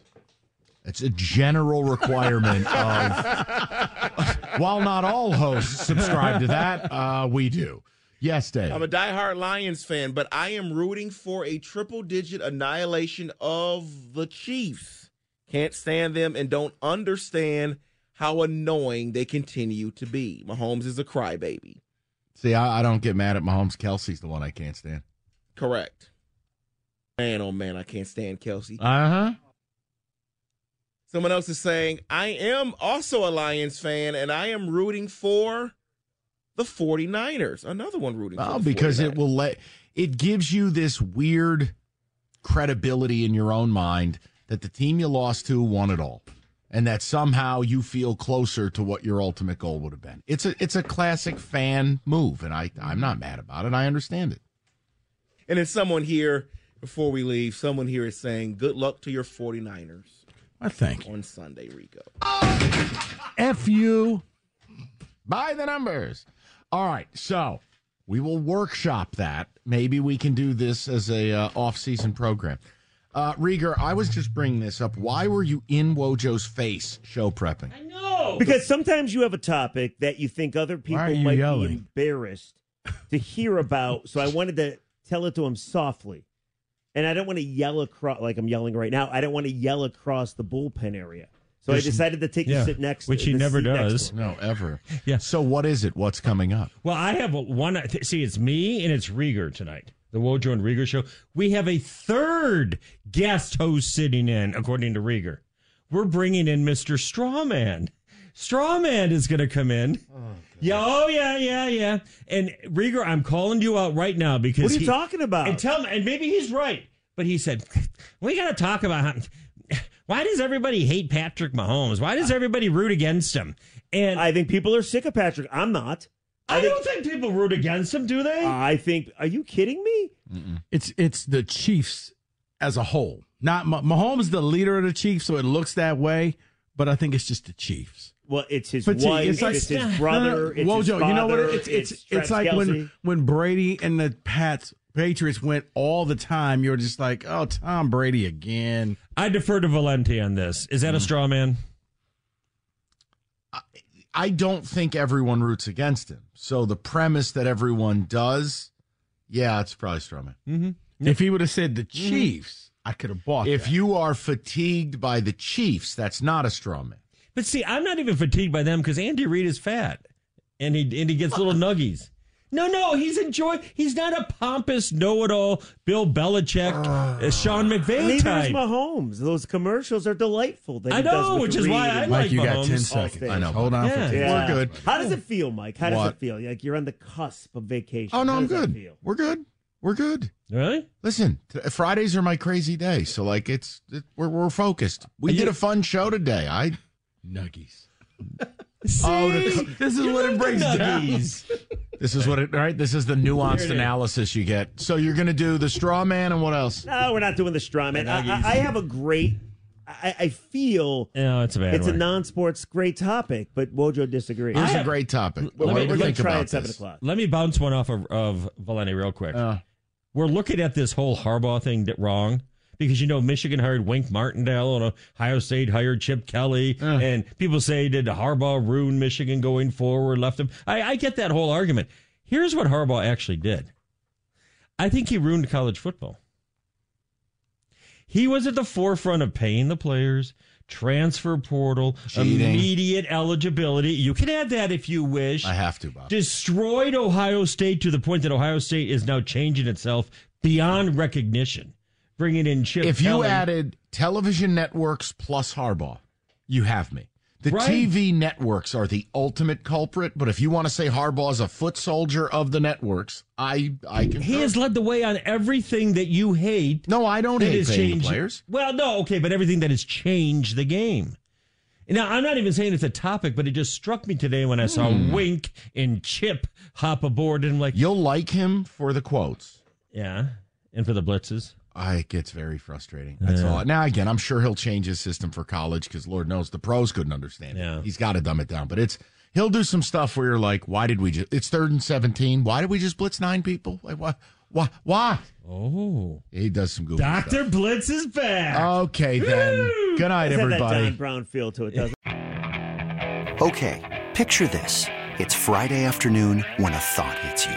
S1: It's a general requirement of. *laughs* While not all hosts subscribe to that, uh, we do. Yes, Dave.
S4: I'm a diehard Lions fan, but I am rooting for a triple digit annihilation of the Chiefs. Can't stand them and don't understand how annoying they continue to be. Mahomes is a crybaby.
S1: See, I, I don't get mad at Mahomes. Kelce's the one I can't stand.
S4: Correct. Man, oh man, I can't stand Kelce.
S1: Uh huh.
S4: Someone else is saying, I am also a Lions fan and I am rooting for the 49ers. Another one rooting for
S1: Oh, because
S4: 49ers.
S1: it will let it gives you this weird credibility in your own mind that the team you lost to won it all, and that somehow you feel closer to what your ultimate goal would have been. It's a it's a classic fan move, and I I'm not mad about it. I understand it.
S4: And then someone here, before we leave, someone here is saying, good luck to your 49ers.
S3: I think.
S4: On Sunday, Rico.
S1: F you. By the numbers. All right. So We will workshop that. Maybe we can do this as a uh, off-season program. Uh, Rieger, I was just bringing this up. Why were you in Wojo's face show prepping?
S20: I know because sometimes you have a topic that you think other people might
S1: yelling?
S20: be embarrassed to hear about. So I wanted to tell it to him softly, and I don't want to yell across like I'm yelling right now. I don't want to yell across the bullpen area. So
S1: There's-
S20: I decided to take
S21: Yeah,
S20: the sit next,
S21: which he never
S20: seat next to
S21: does.
S1: No, ever.
S21: Yeah.
S1: So what is it? What's coming up?
S21: Well, I have one. See, it's me and it's Rieger tonight. The Wojo and Rieger show. We have a third guest host sitting in, according to Rieger. We're bringing in Mr. Strawman. Strawman is going to come in. Oh, yeah, oh yeah, yeah, yeah. And Rieger, I'm calling you out right now because
S20: What are you
S21: he-
S20: talking about?
S21: And tell me, and maybe he's right, but he said we got to talk about how, why does everybody hate Patrick Mahomes? Why does everybody root against him? And
S20: I think people are sick of Patrick. I'm not.
S21: I, don't think people root against him, do they?
S20: I think. Are you kidding me?
S3: It's it's the Chiefs as a whole. Not Mahomes is the leader of the Chiefs, so it looks that way. But I think it's just the Chiefs.
S20: Well, it's his
S3: Fatigue.
S20: wife.
S3: It's like-
S20: it's his
S3: No, no,
S20: brother.
S3: no.
S20: It's his
S3: Wojo, you know what?
S20: father,
S3: It's it's it's, like
S20: Kelce.
S3: when when Brady and the Pats Patriots went all the time. You're just like, oh, Tom Brady again.
S21: I defer to Valenti on this. Is that a straw man?
S1: I don't think everyone roots against him. So the premise that everyone does, yeah, it's probably Strawman.
S21: Mm-hmm.
S3: If he would have said the Chiefs, I could have bought.
S1: If
S3: that.
S1: you are fatigued by the Chiefs, that's not a straw man.
S21: But see, I'm not even fatigued by them because Andy Reid is fat, and he and he gets little *laughs* nuggies. No, no, he's enjoy. He's not a pompous know-it-all Bill Belichick, uh, Sean McVay
S20: Neither
S21: type.
S20: is Mahomes. Those commercials are delightful. That he
S21: I know, which is why
S20: Reid
S21: I
S20: and-
S21: like
S3: Mike, you got 10 seconds.
S1: I know.
S3: Hold on.
S21: Yeah.
S3: For
S20: Yeah.
S1: We're good.
S20: How does it feel, Mike? How does it feel? Like you're on the cusp of vacation.
S1: Oh no,
S20: How
S1: I'm good.
S20: feel?
S1: We're good. We're good.
S21: Really?
S1: Listen, t- Fridays are my crazy day, so like it's it, we're we're focused. We
S21: Are
S1: did
S21: you-
S1: a fun show today. I *laughs*
S3: Nuggies.
S1: Oh, the,
S3: This is
S21: You
S3: what it
S21: the
S3: breaks down.
S1: this is what it right. This is the nuanced
S21: it is.
S1: analysis you get. So you're gonna do the straw man and what else?
S20: No, we're not doing the straw man. I. I, I have a great. I, I feel
S21: No, it's a bad
S20: it's a
S21: one.
S20: non-sports great topic, but Wojo disagrees.
S1: Here's a great topic.
S21: Let
S1: What
S21: me-
S1: do
S20: we're
S1: you
S20: going to
S1: think
S20: try
S1: about
S20: at seven
S1: this?
S20: o'clock.
S21: Let me bounce one off of, of Valenti real quick.
S1: Uh,
S21: We're looking at this whole Harbaugh thing that wrong because you know Michigan hired Wink Martindale and Ohio State hired Chip Kelly,
S1: Uh.
S21: and people say did Harbaugh ruin Michigan going forward? Left him. I, I get that whole argument. Here's what Harbaugh actually did. I think he ruined college football. He was at the forefront of paying the players, transfer portal,
S1: Cheating.
S21: immediate eligibility. You can add that if you wish
S1: I have to, Bob.
S21: destroyed Ohio State to the point that Ohio State is now changing itself beyond recognition, bringing in Chip.
S1: if you
S21: Kelly.
S1: added television networks plus Harbaugh, you have me. The
S21: Right.
S1: TV networks are the ultimate culprit, but if you want to say Harbaugh is a foot soldier of the networks, I I can.
S21: he has led the way on everything that you hate.
S1: No, I don't hate
S21: has
S1: paying the
S21: changed-
S1: players.
S21: Well, no, okay, but everything that has changed the game. Now, I'm not even saying it's a topic, but it just struck me today when I saw
S1: Hmm.
S21: Wink and Chip hop aboard, and I'm like,
S1: You'll like him for the quotes.
S21: yeah, and for the blitzes.
S1: I it gets very frustrating. That's
S21: Yeah.
S1: all. Now again, I'm sure he'll change his system for college because Lord knows the pros couldn't understand
S21: Yeah.
S1: it. He's got to dumb it down. But it's he'll do some stuff where you're like, why did we just? It's third and seventeen. Why did we just blitz nine people? Like why? Why? Why?
S21: Oh,
S1: He does some good. stuff.
S21: Doctor Blitz is back.
S1: Okay then. Good night,
S20: Does have that
S1: everybody.
S20: Don Brown feel to it, doesn't
S22: Okay, picture this. It's Friday afternoon when a thought hits you.